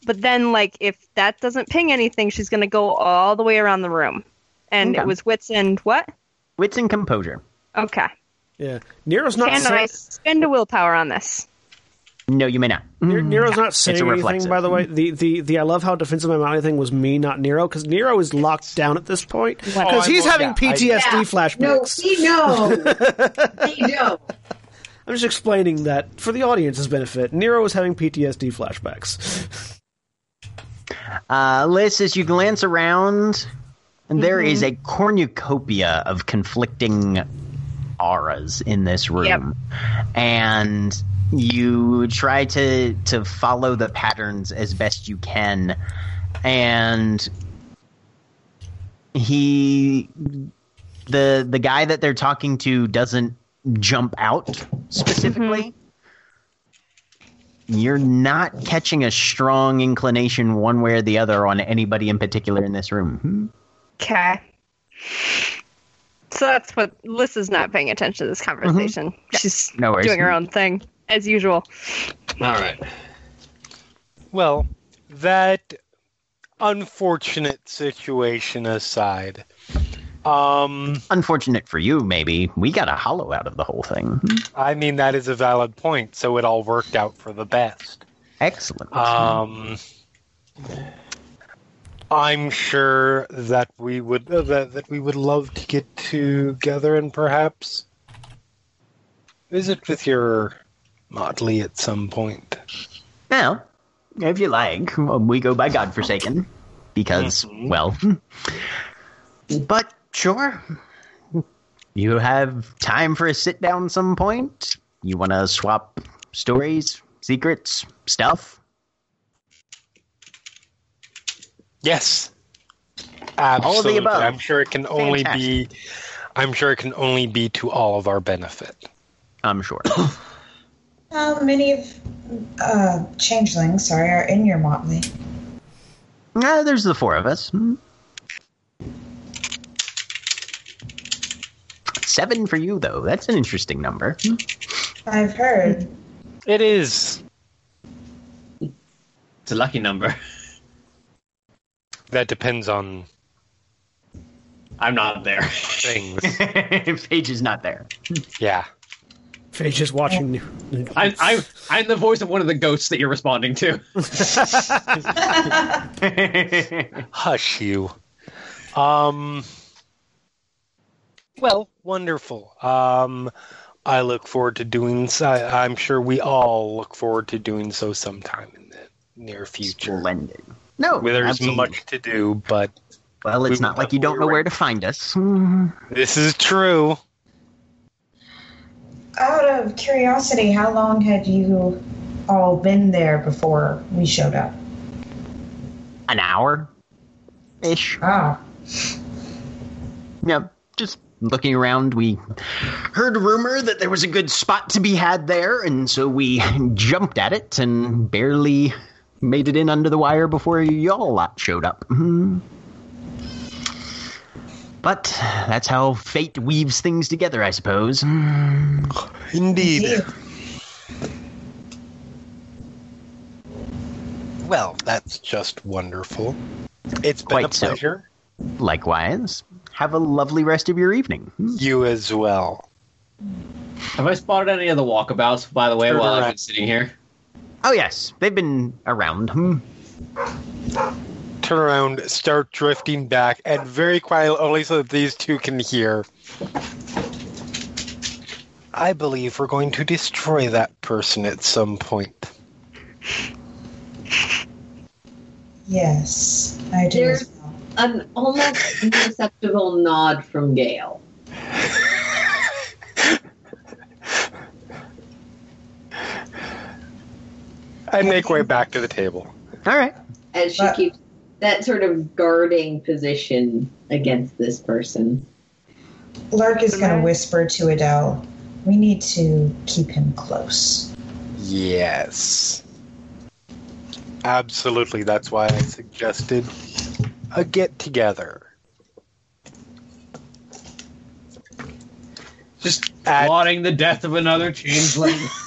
But then, like, if that doesn't ping anything, she's going to go all the way around the room. And Okay. it was wits and what? Wits and composure. Okay. Yeah. Nero's not Can saying, I spend a willpower on this? No, you may not. Nero- mm-hmm. Nero's not saying anything. By the way, mm-hmm. the, the, the I love how defensive my motley thing was me, not Nero, because Nero is locked down at this point because What? Oh, I he's will- having yeah, I- PTSD Yeah. No, flashbacks. we know. (laughs) we know. I'm just explaining that for the audience's benefit. Nero is having PTSD flashbacks. Uh, Liss, as you glance around, there is mm-hmm. a cornucopia of conflicting auras in this room, and you try to to follow the patterns as best you can, and he the the guy that they're talking to doesn't jump out specifically. Mm-hmm. You're not catching a strong inclination one way or the other on anybody in particular in this room. Okay. So that's what Liss is not paying attention to this conversation. She's No doing her own thing, as usual. All right. Well, that unfortunate situation aside, um, Unfortunate for you, maybe. We got a hollow out of the whole thing. I mean that is a valid point. So it all worked out for the best. Excellent. Um, I'm sure that we would uh, that, that we would love to get together and perhaps visit with your motley at some point. Well, if you like, we go by Godforsaken. Because, well. But, sure. You have time for a sit down some point? You want to swap stories? secrets, stuff. Yes. Absolutely. All of the above. I'm sure it can only be I'm sure it can only be to all of our benefit. I'm sure. How (coughs) many of uh, changelings, sorry, are in your motley? Uh, there's the four of us. Hmm. Seven for you, though. That's an interesting number. I've heard. It is. It's a lucky number. (laughs) That depends on I'm not there. things. (laughs) Phage is not there. yeah. Phage is watching. I'm, I'm I'm the voice of one of the ghosts that you're responding to. (laughs) Hush you. Um Well, wonderful. Um I look forward to doing so. I'm sure we all look forward to doing so sometime in the near future. Splendid. No, Where there's absolutely. much to do, but Well, it's we not like you don't know have- where to find us. This is true. Out of curiosity, how long had you all been there before we showed up? An hour ish. Ah, Yeah, just looking around, we heard rumor that there was a good spot to be had there, and so we (laughs) jumped at it and barely made it in under the wire before y'all lot showed up. Hmm. But that's how fate weaves things together, I suppose. Hmm. Indeed. Well, that's just wonderful. It's been Quite a so. pleasure. Likewise, have a lovely rest of your evening. Hmm. You as well. Have I spotted any of the walkabouts, by the way, Turn while I've been sitting here? Oh, yes, they've been around. Hmm. Turn around, start drifting back, and very quietly, only so that these two can hear. I believe we're going to destroy that person at some point. Yes, I do. There's- as well. An almost (laughs) imperceptible nod from Gale. I make way back to the table. All right. as she But- keeps that sort of guarding position against this person. Lark is going to whisper to Adele, we need to keep him close. Yes. Absolutely. That's why I suggested a get together. Just At- plotting the death of another changeling. (laughs)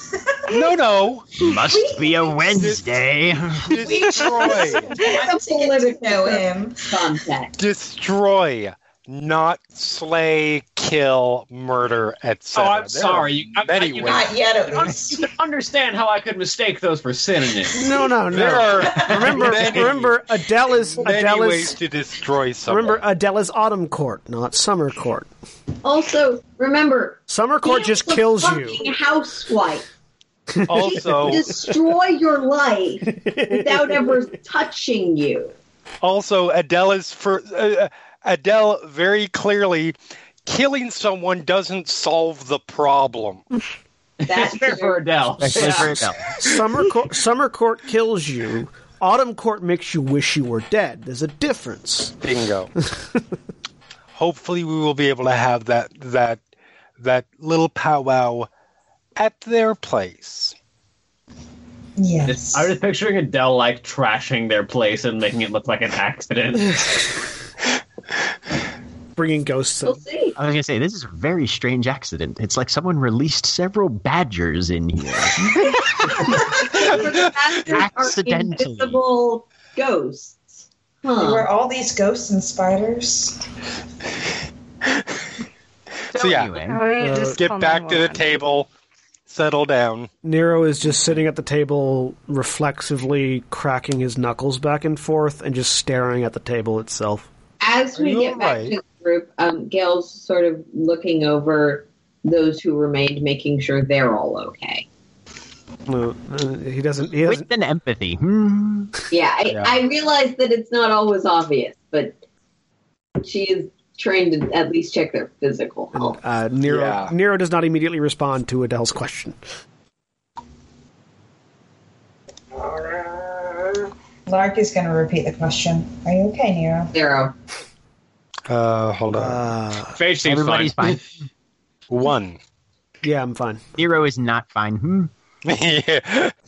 No, no. Must be a Wednesday. Destroy. It's a political know him. context. Destroy. Not slay, kill, murder, etc. Oh, I'm There sorry. You- I- many I- you ways. Not yet, at You least. you can understand how I could mistake those for synonyms. No, no, There no. are Remember, many, remember, Adele is many Adele ways to destroy someone. Remember, Adele is Autumn Court, not Summer Court. Also, remember, Summer Court just kills you. Housewife. (laughs) also, destroy your life without ever touching you. also Adele is for uh, Adele very clearly killing someone doesn't solve the problem. That's fair for Adele. Especially for Adele. Summer Court, Summer Court kills you. Autumn Court makes you wish you were dead. There's a difference. Bingo. (laughs) Hopefully, we will be able to have that that that little powwow at their place. Yes. I was picturing Adele like trashing their place and making it look like an accident. (laughs) Bringing ghosts. We'll see. I was gonna say this is a very strange accident. It's like someone released several badgers in here. The bastards are Accidentally. invisible ghosts. Huh. Were all these ghosts and spiders? So yeah, anyway, Uh, just get back to the table, settle down. Nero is just sitting at the table, reflexively cracking his knuckles back and forth, and just staring at the table itself. As we you get back alright? to the group, um, Gale's sort of looking over those who remained, making sure they're all okay. Uh, uh, he doesn't. He doesn't. with an empathy. Hmm. Yeah, I, Yeah. I realize that it's not always obvious, but she is trained to at least check their physical health. Uh, Nero. Yeah. Nero does not immediately respond to Adele's question. Lark is going to repeat the question. Are you okay, Nero? Nero. Uh, hold on. Uh, Phage seems Everybody's fine. fine. (laughs) One. yeah, I'm fine. Nero is not fine. Hmm. yeah. (laughs)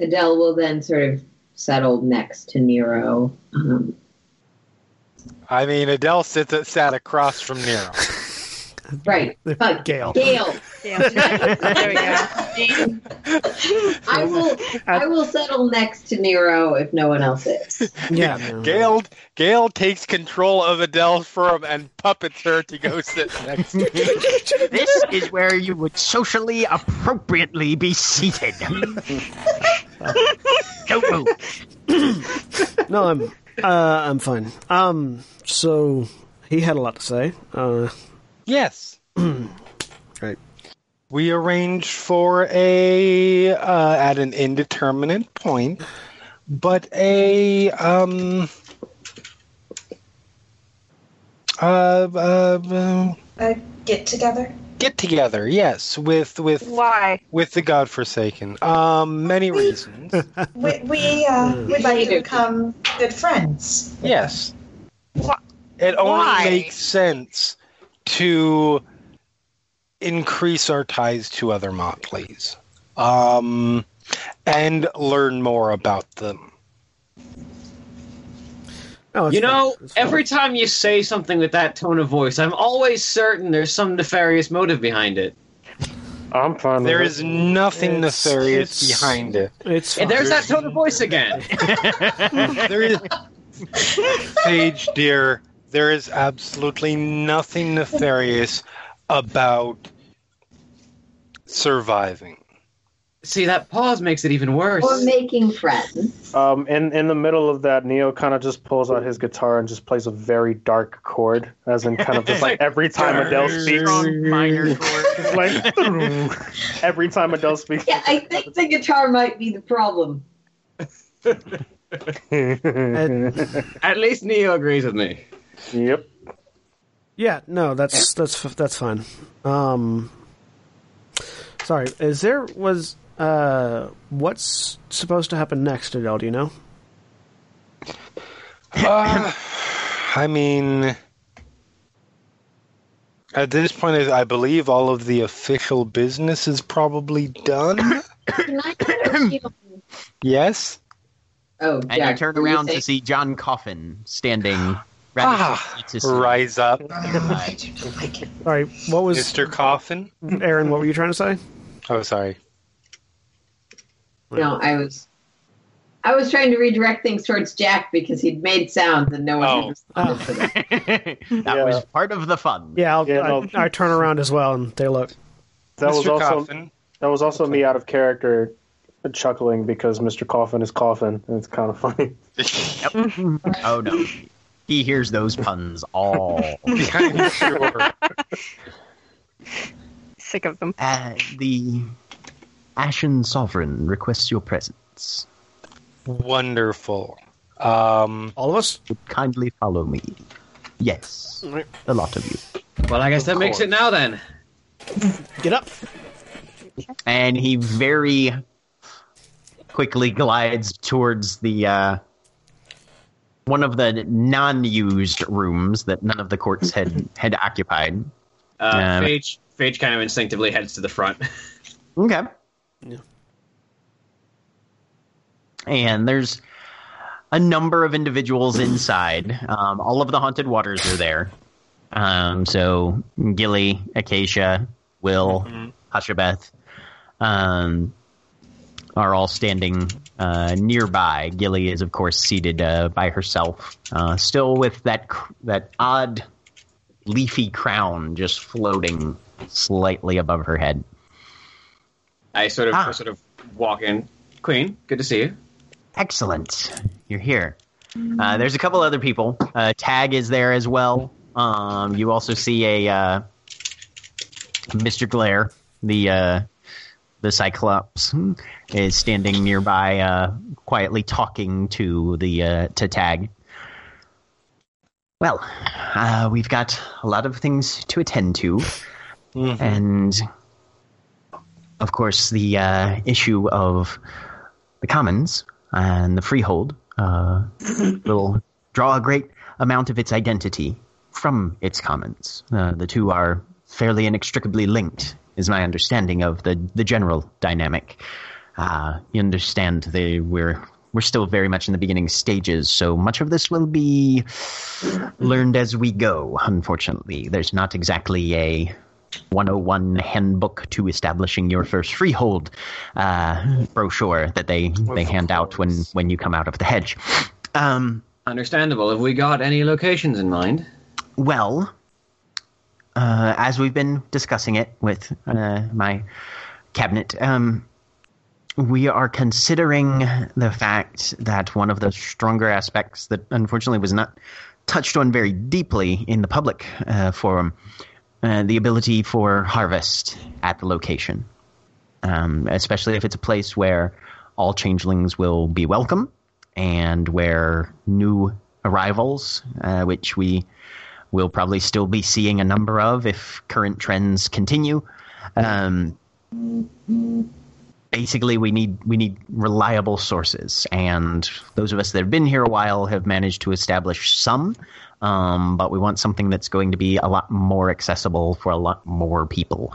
Adele will then sort of settle next to Nero. Um, I mean, Adele sits at sat across from Nero. (laughs) right. But Gale. Gale. Yeah. (laughs) there we go. I will I will settle next to Nero if no one else is. Yeah. Gale, Gale takes control of Adele's firm and puppets her to go sit next to him. This is where you would socially appropriately be seated. (laughs) Don't move. (coughs) No, I'm uh, I'm fine. Um, so he had a lot to say. Uh, Yes. (coughs) right. We arranged for a uh, at an indeterminate point, but a um uh, uh, uh Uh, get together? Get together. Yes, with with Why? with the Godforsaken. Um, many reasons. (laughs) We, we uh, would like to become good friends. yes, Wha- it only Why? makes sense to increase our ties to other Motleys, um, and learn more about them. Oh, You know, every time you say something with that tone of voice, I'm always certain there's some nefarious motive behind it. I'm fine. with There it. is nothing It's- nefarious it's- behind it. it's And there's that tone of voice again. (laughs) (laughs) There is, Sage dear, there is absolutely nothing nefarious about surviving. See, that pause makes it even worse. Or making friends. Um, in in the middle of that, Neo kind of just pulls out his guitar and just plays a very dark chord, as in kind of just like (laughs) every time Adele speaks, minor (laughs) chord. like (laughs) every time Adele speaks. Yeah, I think the guitar might be the problem. At least Neo agrees with me. yep. Yeah, no, that's that's that's fine. Um, sorry, is there was uh what's supposed to happen next, Adele? Do you know? Uh, I mean, at this point, I I believe all of the official business is probably done. (coughs) Can I kind of- yes. Oh, And Jack, you turn around saying- to see John Coffin standing (sighs) rather Ah, quickly to see. rise up, (laughs) All right, what was Mr. Coffin. Erin? What were you trying to say? Oh, sorry. No, I was. I was trying to redirect things towards Jack because he'd made sounds and no one Oh. had responded to them. that Yeah. was part of the fun. Yeah, I'll, Yeah, I, no. I turn around as well and they look. That was also Coffin. that was also me out of character, chuckling because Mr. Coffin is coughing, and it's kind of funny. (laughs) Oh no. He hears those puns all. (laughs) I'm sure. (laughs) Sick of them. Uh, the Ashen Sovereign requests your presence. Wonderful. Um, All of us. Would kindly follow me. Yes, Right. a lot of you. Well, I guess that makes it now then. Get up. and he very quickly glides towards the uh, one of the non-used rooms that none of the courts had (laughs) had occupied. Uh, Um, Phage, Phage kind of instinctively heads to the front. Okay. Yeah. And there's a number of individuals inside. Um, all of the haunted waters are there. Um, so Gilly, Acacia, Will, Hashabeth, um, are all standing uh, nearby. Gilly is, of course, seated uh, by herself, uh, still with that cr- that odd leafy crown just floating slightly above her head. I sort of Ah. sort of walk in. Queen, good to see you. Excellent. You're here. Uh, there's a couple other people. Uh, Tag is there as well. Um, you also see a uh, Mr. Glare, the uh, the Cyclops, is standing nearby, uh, quietly talking to the uh, to Tag. Well, uh, we've got a lot of things to attend to, mhm. and of course, the uh, issue of the commons and the freehold uh, will draw a great amount of its identity from its commons. Uh, the two are fairly inextricably linked, is my understanding of the, the general dynamic. Uh, you understand they we're we're still very much in the beginning stages, so much of this will be learned as we go. Unfortunately, there's not exactly a 101 handbook to establishing your first freehold uh, brochure that they they hand out when when you come out of the hedge. Um, Understandable. Have we got any locations in mind? well, uh, as we've been discussing it with uh, my cabinet, um, we are considering the fact that one of the stronger aspects that unfortunately was not touched on very deeply in the public uh, forum uh, the ability for harvest at the location, um, especially if it's a place where all changelings will be welcome and where new arrivals, uh, which we will probably still be seeing a number of if current trends continue. Um, basically, we need we need reliable sources, and those of us that have been here a while have managed to establish some. Um, but we want something that's going to be a lot more accessible for a lot more people.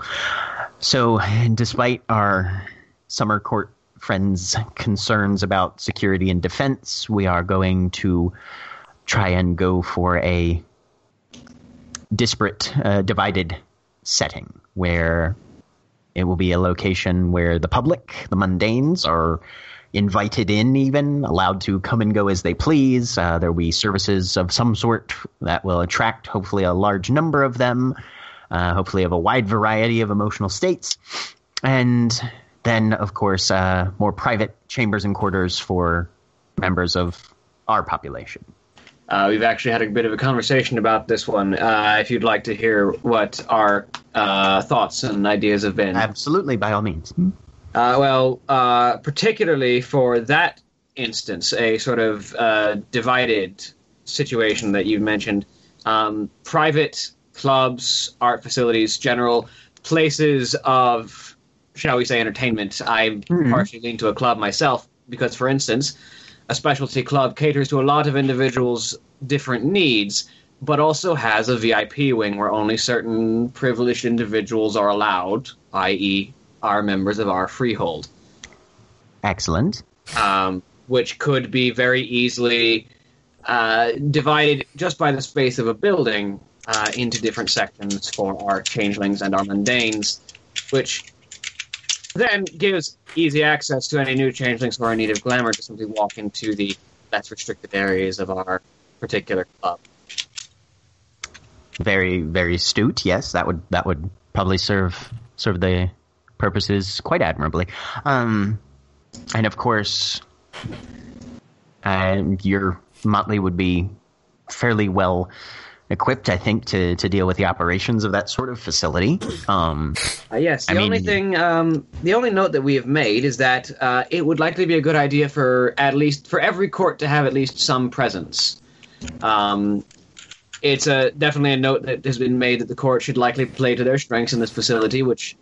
So, despite our summer court friends' concerns about security and defense, we are going to try and go for a disparate, uh, divided setting where it will be a location where the public, the mundanes, are invited in, even allowed to come and go as they please. Uh, there will be services of some sort that will attract, hopefully, a large number of them, uh, hopefully, of a wide variety of emotional states. And then, of course, uh, more private chambers and quarters for members of our population. Uh, we've actually had a bit of a conversation about this one. Uh, if you'd like to hear what our uh, thoughts and ideas have been. Absolutely, by all means. Uh, well, uh, particularly for that instance, a sort of uh, divided situation that you mentioned, um, private clubs, art facilities, general places of, shall we say, entertainment. I Mhm. partially lean to a club myself because, for instance, a specialty club caters to a lot of individuals' different needs, but also has a VIP wing where only certain privileged individuals are allowed, i.e., are members of our freehold, Excellent. um, which could be very easily uh, divided just by the space of a building uh, into different sections for our changelings and our mundanes, which then gives easy access to any new changelings who are in need of glamour to simply walk into the less restricted areas of our particular club. Very, very astute. Yes, that would that would probably serve serve the purposes quite admirably. Um, and of course, uh, your motley would be fairly well equipped, I think, to to deal with the operations of that sort of facility. Um, Uh, yes, the I only mean- thing, um, the only note that we have made is that uh, it would likely be a good idea for at least for every court to have at least some presence. Um, it's a definitely a note that has been made that the court should likely play to their strengths in this facility, which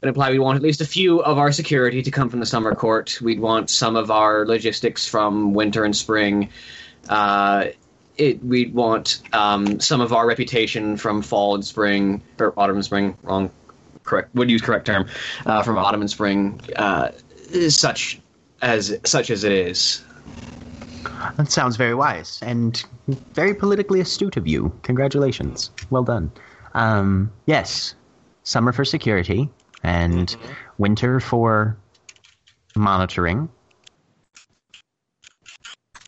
would imply we want at least a few of our security to come from the summer court. We'd want some of our logistics from winter and spring. Uh, it, we'd want um, some of our reputation from fall and spring or autumn and spring. Wrong, correct. Would use correct term uh, from autumn and spring. Uh, such as such as it is. that sounds very wise and very politically astute of you. Congratulations. Well done. Um, yes, summer for security and winter for monitoring.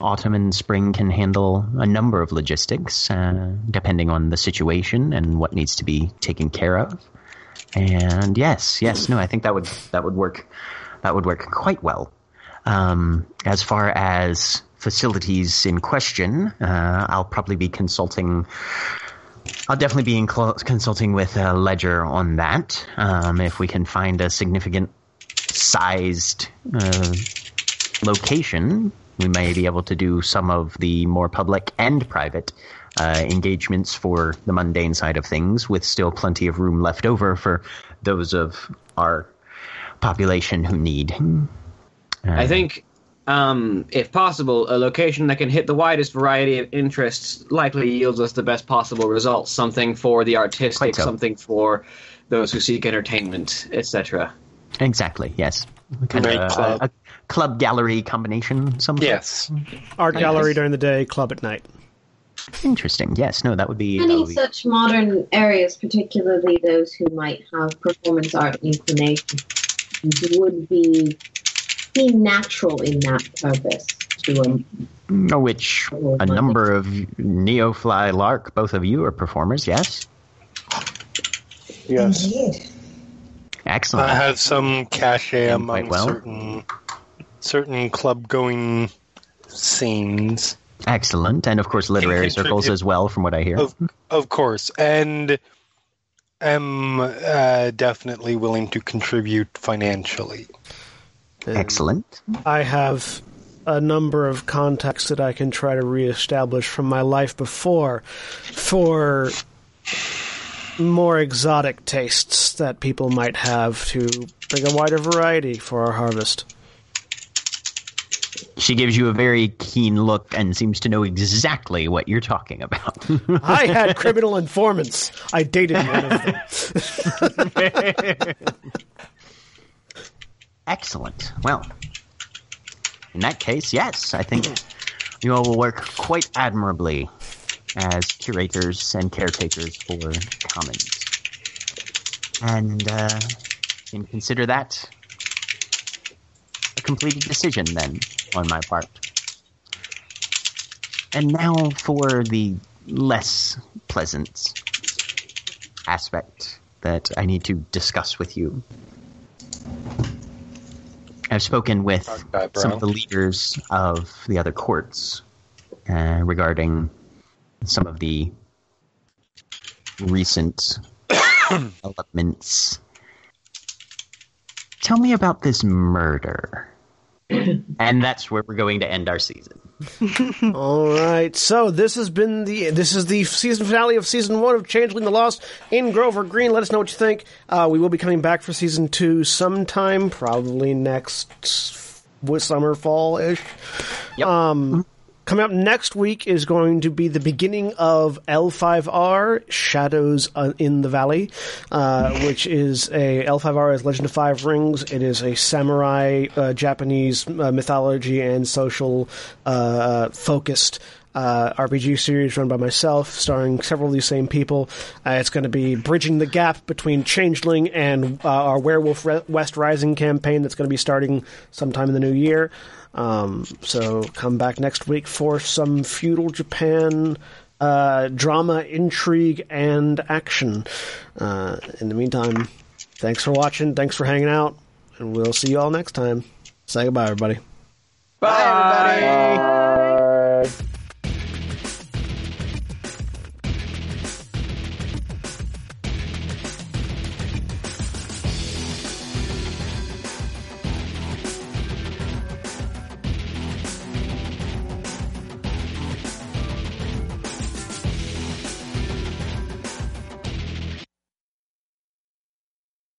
Autumn and spring can handle a number of logistics, uh, depending on the situation and what needs to be taken care of. And yes, yes, no, I think that would that would work. That would work quite well. Um, as far as facilities in question, uh, I'll probably be consulting. I'll definitely be in cl- consulting with uh, Ledger on that. Um, if we can find a significant sized uh, location, we may be able to do some of the more public and private uh, engagements for the mundane side of things, with still plenty of room left over for those of our population who need. I think, um, if possible, a location that can hit the widest variety of interests likely yields us the best possible results. Something for the artistic, so. something for those who seek entertainment, etc. exactly. Yes. Kind of a, club. a club gallery combination. Some sort? Yes. Art I gallery during the day, club at night. Interesting. Yes. No, that would be. that Any would be- such modern areas, particularly those who might have performance art inclination, would be be natural in that purpose to um, uh, which a number of Neofly Lark, both of you are performers. Yes. Yes. Indeed. Excellent. I have some cachet And among well. certain certain club going scenes. Excellent. And of course, literary circles as well, from what I hear. Of of course, and am uh, definitely willing to contribute financially. And Excellent. I have a number of contacts that I can try to reestablish from my life before for more exotic tastes that people might have to bring a wider variety for our harvest. She gives you a very keen look and seems to know exactly what you're talking about. (laughs) I had (laughs) criminal informants. I dated one of them. (laughs) Excellent. Well, in that case, yes, I think you all will work quite admirably as curators and caretakers for commons. And uh, can consider that a completed decision then on my part. And now for the less pleasant aspect that I need to discuss with you. I've spoken with Talk some of the leaders of the other courts uh, regarding some of the recent (coughs) developments. Tell me about this murder. (coughs) and that's where we're going to end our season. (laughs) All right, so this has been the this is the season finale of season one of Changeling the Lost in Grove or Green. Let us know what you think. Uh, we will be coming back for season two sometime, probably next summer, fall ish. Yep. Um, coming up next week is going to be the beginning of L5R Shadows uh, in the Valley, uh, which is a L5R is Legend of Five Rings. It is a samurai uh, Japanese uh, mythology and social uh, focused. Uh, RPG series run by myself, starring several of these same people. It's going to be bridging the gap between Changeling and our Werewolf Re- West Rising campaign that's going to be starting sometime in the new year. Um, so come back next week for some feudal Japan uh, drama, intrigue, and action. Uh, in the meantime, thanks for watching. Thanks for hanging out, and we'll see you all next time. Say goodbye, everybody. Bye, everybody.